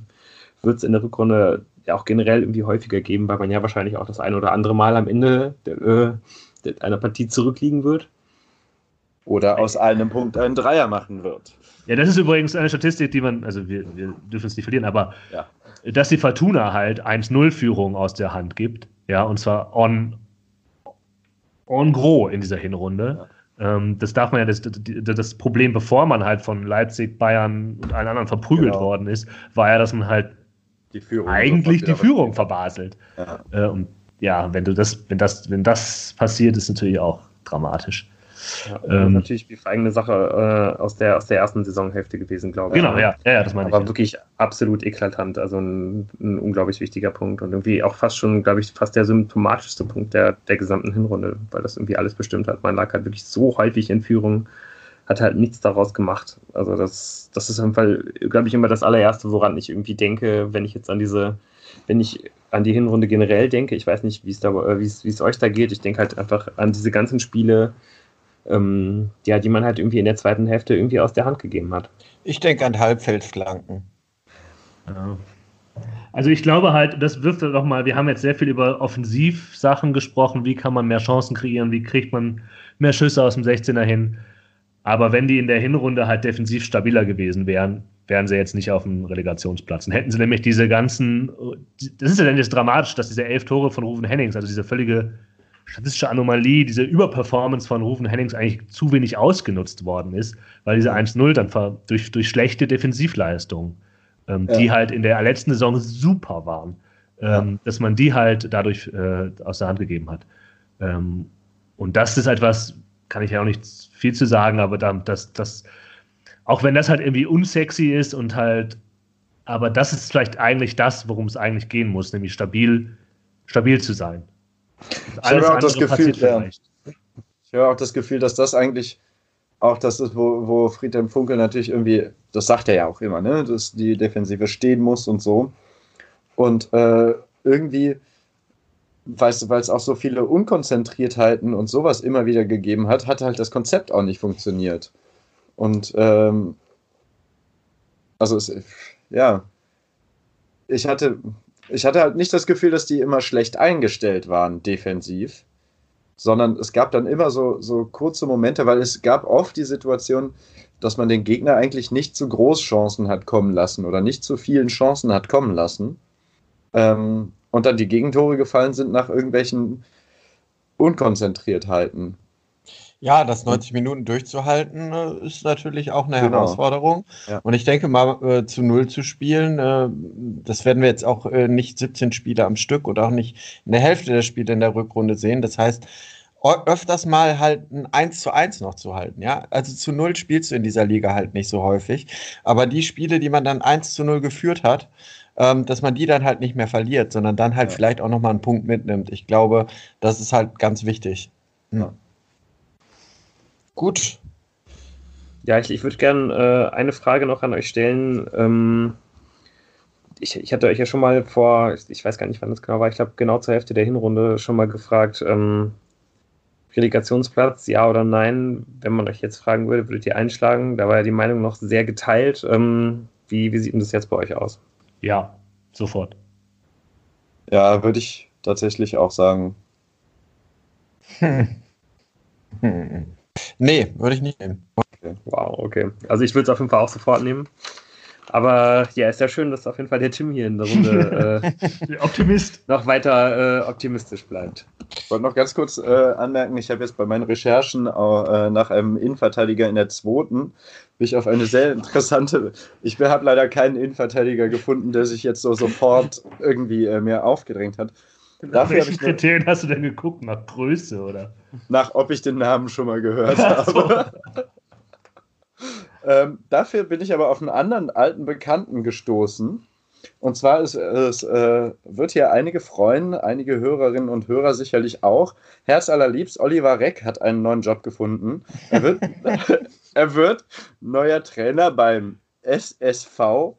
wird es in der Rückrunde ja auch generell irgendwie häufiger geben, weil man ja wahrscheinlich auch das ein oder andere Mal am Ende der, äh, der, einer Partie zurückliegen wird. Oder aus einem Punkt einen Dreier machen wird. Ja, das ist übrigens eine Statistik, die man, also wir, wir dürfen es nicht verlieren, aber ja. dass die Fortuna halt 1-0-Führung aus der Hand gibt, ja, und zwar on, on gros in dieser Hinrunde. Ja. Ähm, das darf man ja, das, das, Problem, bevor man halt von Leipzig, Bayern und allen anderen verprügelt genau. worden ist, war ja, dass man halt die eigentlich die Führung verbaselt. Ja. Äh, und ja, wenn du das, wenn das, wenn das passiert, ist natürlich auch dramatisch. Ja, ähm, natürlich die eigene Sache äh, aus, der, aus der ersten Saisonhälfte gewesen, glaube ich. Genau, ja, ja, das meine Aber ich. Aber wirklich absolut eklatant, also ein, ein, unglaublich wichtiger Punkt und irgendwie auch fast schon, glaube ich, fast der symptomatischste Punkt der, der gesamten Hinrunde, weil das irgendwie alles bestimmt hat. Man lag halt wirklich so häufig in Führung, hat halt nichts daraus gemacht. Also das, das ist auf jeden Fall, glaube ich, immer das allererste, woran ich irgendwie denke, wenn ich jetzt an diese wenn ich an die Hinrunde generell denke, ich weiß nicht, wie es da, wie es euch da geht, ich denke halt einfach an diese ganzen Spiele, ähm, ja, die man halt irgendwie in der zweiten Hälfte irgendwie aus der Hand gegeben hat. Ich denke an Halbfeldflanken. Ja. Also ich glaube halt, das wirft doch mal, wir haben jetzt sehr viel über Offensivsachen gesprochen, wie kann man mehr Chancen kreieren, wie kriegt man mehr Schüsse aus dem 16er hin. Aber wenn die in der Hinrunde halt defensiv stabiler gewesen wären, wären sie jetzt nicht auf dem Relegationsplatz. Dann hätten sie nämlich diese ganzen, das ist ja dann jetzt dramatisch, dass diese elf Tore von Rufen Hennings, also diese völlige statistische Anomalie, diese Überperformance von Rufen Hennings eigentlich zu wenig ausgenutzt worden ist, weil diese 1-0 dann durch, durch schlechte Defensivleistungen, ähm, ja. die halt in der letzten Saison super waren, ähm, ja. dass man die halt dadurch äh, aus der Hand gegeben hat. Ähm, und das ist etwas, kann ich ja auch nicht viel zu sagen, aber da, das, das, auch wenn das halt irgendwie unsexy ist und halt, aber das ist vielleicht eigentlich das, worum es eigentlich gehen muss, nämlich stabil, stabil zu sein. Ich habe auch das Gefühl, ja, ich habe auch das Gefühl, dass das eigentlich auch das ist, wo, wo Friedhelm Funkel natürlich irgendwie, das sagt er ja auch immer, ne, dass die Defensive stehen muss und so. Und äh, irgendwie, weil es auch so viele Unkonzentriertheiten und sowas immer wieder gegeben hat, hat halt das Konzept auch nicht funktioniert. Und ähm, also es, ja, ich hatte, ich hatte halt nicht das Gefühl, dass die immer schlecht eingestellt waren, defensiv, sondern es gab dann immer so, so kurze Momente, weil es gab oft die Situation, dass man den Gegner eigentlich nicht zu Großchancen hat kommen lassen oder nicht zu vielen Chancen hat kommen lassen. ähm, und dann die Gegentore gefallen sind nach irgendwelchen Unkonzentriertheiten. Ja, das 90 Minuten durchzuhalten, äh, ist natürlich auch eine genau. Herausforderung. Ja. Und ich denke mal, äh, zu Null zu spielen, äh, das werden wir jetzt auch äh, nicht 17 Spiele am Stück oder auch nicht in der Hälfte der Spiele in der Rückrunde sehen. Das heißt, öfters mal halt ein 1 zu 1 noch zu halten, ja. Also zu Null spielst du in dieser Liga halt nicht so häufig. Aber die Spiele, die man dann 1 zu 0 geführt hat, ähm, dass man die dann halt nicht mehr verliert, sondern dann halt ja. vielleicht auch nochmal einen Punkt mitnimmt. Ich glaube, das ist halt ganz wichtig. Ja. Gut. Ja, ich, ich würde gerne äh, eine Frage noch an euch stellen. Ähm, ich, ich, hatte euch ja schon mal vor, ich weiß gar nicht, wann das genau war, ich glaube genau zur Hälfte der Hinrunde schon mal gefragt, ähm, Relegationsplatz, ja oder nein? Wenn man euch jetzt fragen würde, würdet ihr einschlagen? Da war ja die Meinung noch sehr geteilt. Ähm, wie, wie sieht denn das jetzt bei euch aus? Ja, sofort. Ja, würde ich tatsächlich auch sagen. [LAUGHS] Nee, würde ich nicht nehmen. Okay. Wow, okay. Also ich würde es auf jeden Fall auch sofort nehmen. Aber ja, ist ja schön, dass auf jeden Fall der Tim hier in der Runde [LAUGHS] äh, Optimist. noch weiter äh, optimistisch bleibt. Ich wollte noch ganz kurz äh, anmerken, ich habe jetzt bei meinen Recherchen äh, nach einem Innenverteidiger in der zweiten bin ich auf eine sehr interessante. Ich habe leider keinen Innenverteidiger gefunden, der sich jetzt so sofort irgendwie äh, mir aufgedrängt hat. Nach welchen Kriterien hast du denn geguckt? Nach Größe oder? Nach ob ich den Namen schon mal gehört habe. [LAUGHS] ähm, dafür bin ich aber auf einen anderen alten Bekannten gestoßen. Und zwar ist, es äh, wird hier einige freuen, einige Hörerinnen und Hörer sicherlich auch. Herz allerliebst, Oliver Reck hat einen neuen Job gefunden. Er wird, [LAUGHS] er wird neuer Trainer beim SSV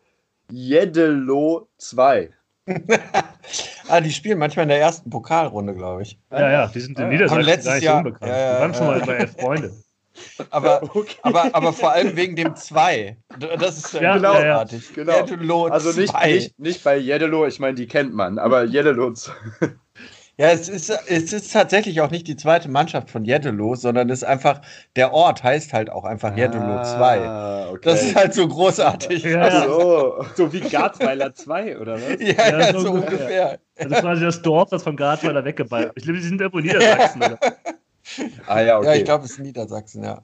Jeddelo 2. [LAUGHS] ah, die spielen manchmal in der ersten Pokalrunde, glaube ich. Ja, ja, die sind in Niedersachsen letztes gar nicht Jahr, unbekannt. Ja, ja, die waren schon mal bei Elf Freunde. [LAUGHS] Aber, [LAUGHS] okay. aber, aber vor allem wegen dem 2. Das ist ja, genau, großartig. Genau. Jeddelo also nicht, nicht, nicht bei Jeddelo, ich meine, die kennt man, aber Jeddelo 2. Ja, es ist, es ist tatsächlich auch nicht die zweite Mannschaft von Jeddelo, sondern es ist einfach, der Ort heißt halt auch einfach Jeddelo 2. Ah, okay. Das ist halt so großartig. Ja, so. so wie Garzweiler 2, oder was? Ja, ja, ja so, so ungefähr. Also quasi das Dorf, das von Garzweiler weggeballt. Ich glaube, die sind irgendwo in Niedersachsen, [LAUGHS] oder? Ah ja, okay. Ja, ich glaube, es ist Niedersachsen, ja.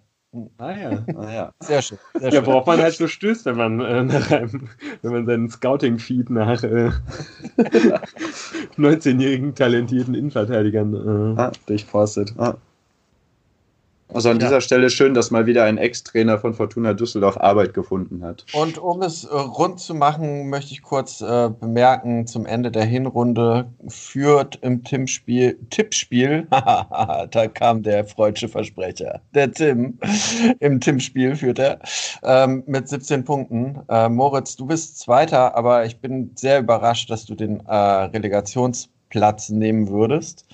Ah ja, ah, ja. [LAUGHS] Sehr schön. Sehr ja, schön. worauf man halt so stößt, wenn man, äh, nach einem, wenn man seinen Scouting-Feed nach äh, [LAUGHS] 19-jährigen talentierten Innenverteidigern äh, ah. durchforstet. Ah. Also an ja. dieser Stelle schön, dass mal wieder ein Ex-Trainer von Fortuna Düsseldorf Arbeit gefunden hat. Und um es äh, rund zu machen, möchte ich kurz äh, bemerken, zum Ende der Hinrunde führt im Tippspiel, Tippspiel, [LAUGHS] da kam der freudsche Versprecher, der Tim, im Tippspiel führt er ähm, mit 17 Punkten. Äh, Moritz, du bist Zweiter, aber ich bin sehr überrascht, dass du den äh, Relegations Platz nehmen würdest.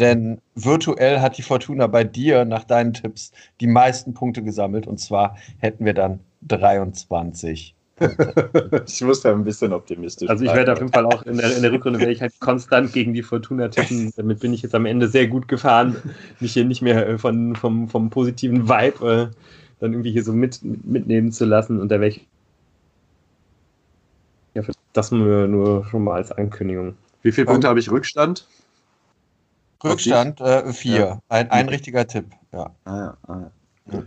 Denn virtuell hat die Fortuna bei dir nach deinen Tipps die meisten Punkte gesammelt. Und zwar hätten wir dann 23. [LAUGHS] ich muss da ein bisschen optimistisch Also ich werde auf jeden Fall auch in der, in der Rückrunde werde ich halt konstant gegen die Fortuna tippen. Damit bin ich jetzt am Ende sehr gut gefahren, mich hier nicht mehr äh, von, vom, vom positiven Vibe äh, dann irgendwie hier so mit, mitnehmen zu lassen. Und da werde ich ja, das nur, nur schon mal als Ankündigung. Wie viele Punkte habe ich Rückstand? Rückstand äh, vier. Ja. Ein, ein richtiger Tipp. Ja. Ah, ja. Ah, ja.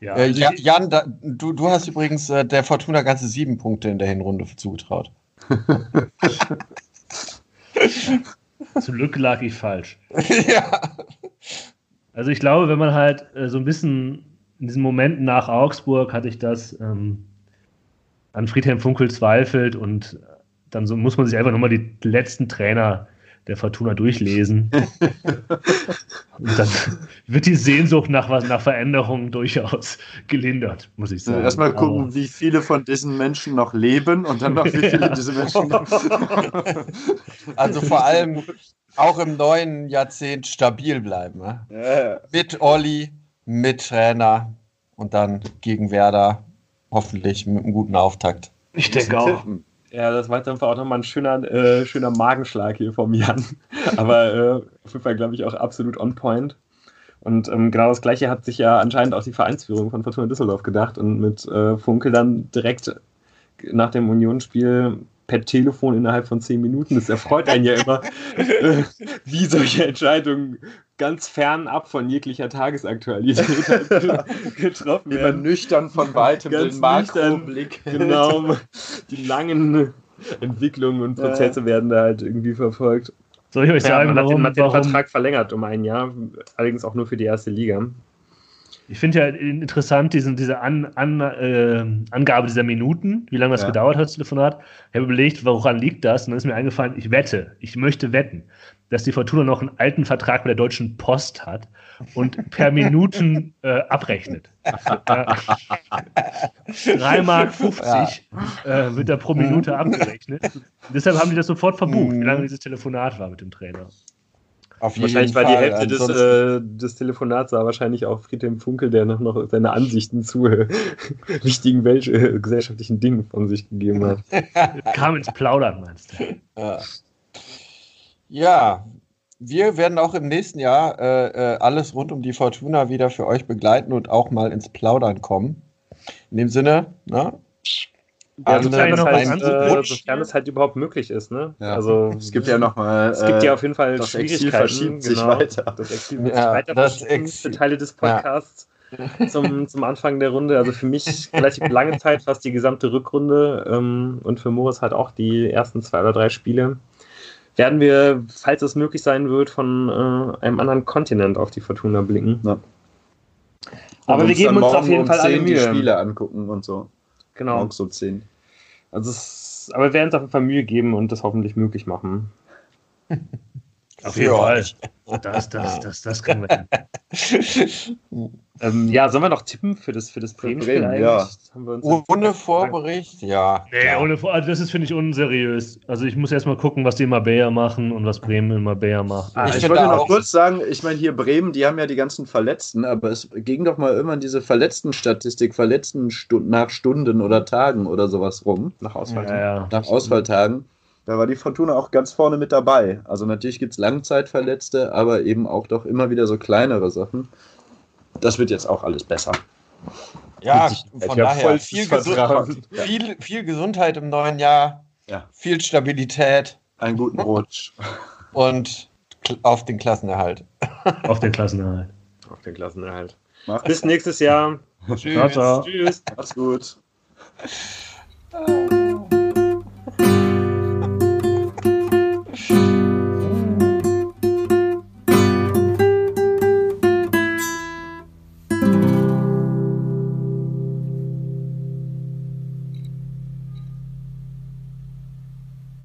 Ja. Äh, Jan, da, du, du hast übrigens äh, der Fortuna ganze sieben Punkte in der Hinrunde zugetraut. [LAUGHS] Zum Glück lag ich falsch. [LAUGHS] ja. Also ich glaube, wenn man halt äh, so ein bisschen in diesen Momenten nach Augsburg hatte ich das ähm, an Friedhelm Funkel zweifelt und dann so, muss man sich einfach nochmal die letzten Trainer der Fortuna durchlesen. [LAUGHS] und dann wird die Sehnsucht nach, was, nach Veränderungen durchaus gelindert, muss ich sagen. Erstmal gucken, Aber wie viele von diesen Menschen noch leben und dann noch, wie [LAUGHS] viele ja. diese Menschen noch. [LAUGHS] also vor allem auch im neuen Jahrzehnt stabil bleiben. Ne? Ja. Mit Olli, mit Trainer und dann gegen Werder hoffentlich mit einem guten Auftakt. Ich denke auch. Tippen. Ja, das war jetzt einfach auch nochmal ein schöner, äh, schöner Magenschlag hier vom Jan. [LAUGHS] Aber äh, auf jeden Fall, glaube ich, auch absolut on point. Und ähm, genau das Gleiche hat sich ja anscheinend auch die Vereinsführung von Fortuna Düsseldorf gedacht und mit äh, Funkel dann direkt nach dem Unionsspiel per Telefon innerhalb von zehn Minuten. Das erfreut einen ja [LAUGHS] immer, wie solche Entscheidungen ganz fernab von jeglicher Tagesaktualität [LAUGHS] getroffen werden. Immer nüchtern von weitem ganz den Makroblick. Genau, [LAUGHS] die langen Entwicklungen und Prozesse ja. werden da halt irgendwie verfolgt. Soll ich euch sagen, ja, man warum, hat den, warum? Vertrag verlängert um ein Jahr, allerdings auch nur für die erste Liga. Ich finde ja interessant, diesen, diese An, An, äh, Angabe dieser Minuten, wie lange das ja. gedauert hat, das Telefonat. Ich habe überlegt, woran liegt das? Und dann ist mir eingefallen, ich wette, ich möchte wetten, dass die Fortuna noch einen alten Vertrag mit der Deutschen Post hat und per [LAUGHS] Minuten äh, abrechnet. Ja. 3 Mark 50 ja. äh, wird da pro Minute [LAUGHS] abgerechnet. Und deshalb haben die das sofort verbucht, wie lange dieses Telefonat war mit dem Trainer. Wahrscheinlich war die Hälfte des, äh, des, Telefonats war wahrscheinlich auch Friedhelm Funkel, der noch, noch seine Ansichten zu äh, [LAUGHS] wichtigen Welt äh, gesellschaftlichen Dingen von sich gegeben hat. [LAUGHS] Kam ins Plaudern, meinst du? Ja. Ja, wir werden auch im nächsten Jahr äh, äh, alles rund um die Fortuna wieder für euch begleiten und auch mal ins Plaudern kommen. In dem Sinne, ne? Ja, sofern, halt, äh, sofern es halt überhaupt möglich ist, ne? Ja. Also es gibt ja noch mal, es gibt ja auf jeden Fall das Schwierigkeiten. Exil verschiebt sich genau. weiter. Das Exil wird ja, weiter das Exil. Teile des Podcasts ja. zum, zum Anfang der Runde. Also für mich relativ lange Zeit, fast die gesamte Rückrunde ähm, und für Moritz halt auch die ersten zwei oder drei Spiele werden wir, falls es möglich sein wird, von äh, einem anderen Kontinent auf die Fortuna blicken. Ja. Aber wir geben uns auf jeden um Fall alle Mühe. die Spiele angucken und so. Genau. Morgens um 10. Also es, aber wir werden uns auf jeden Fall Mühe geben und das hoffentlich möglich machen. [LAUGHS] Auf jeden Fall. Das, das, das, das kriegen wir hin. [LAUGHS] ähm, ja, sollen wir noch tippen für das, für das Bremen-Spiel Bremen, ja. ohne Vorbericht, ja. Nee, ja. ohne Vor also das ist, finde ich, unseriös. Also ich muss erstmal gucken, was die in Mabea machen und was Bremen in Mabea macht. Ah, ich, ich wollte noch kurz sagen, ich meine hier Bremen, die haben ja die ganzen Verletzten, aber es ging doch mal immer diese Verletzten-Statistik, Verletzten nach Stunden oder Tagen oder sowas rum. Nach Ausfalltagen. Ja, ja. Nach Ausfalltagen. Da war die Fortuna auch ganz vorne mit dabei. Also natürlich gibt es Langzeitverletzte, aber eben auch doch immer wieder so kleinere Sachen. Das wird jetzt auch alles besser. Ja, von daher viel, Gesund viel, viel, Gesundheit im neuen Jahr, ja. viel Stabilität. Einen guten Rutsch. Und [LAUGHS] auf den Klassenerhalt. Auf den Klassenerhalt. Auf den Klassenerhalt. Macht's. Bis nächstes Jahr. Tschüss. Tschüss. Macht's gut. [LAUGHS]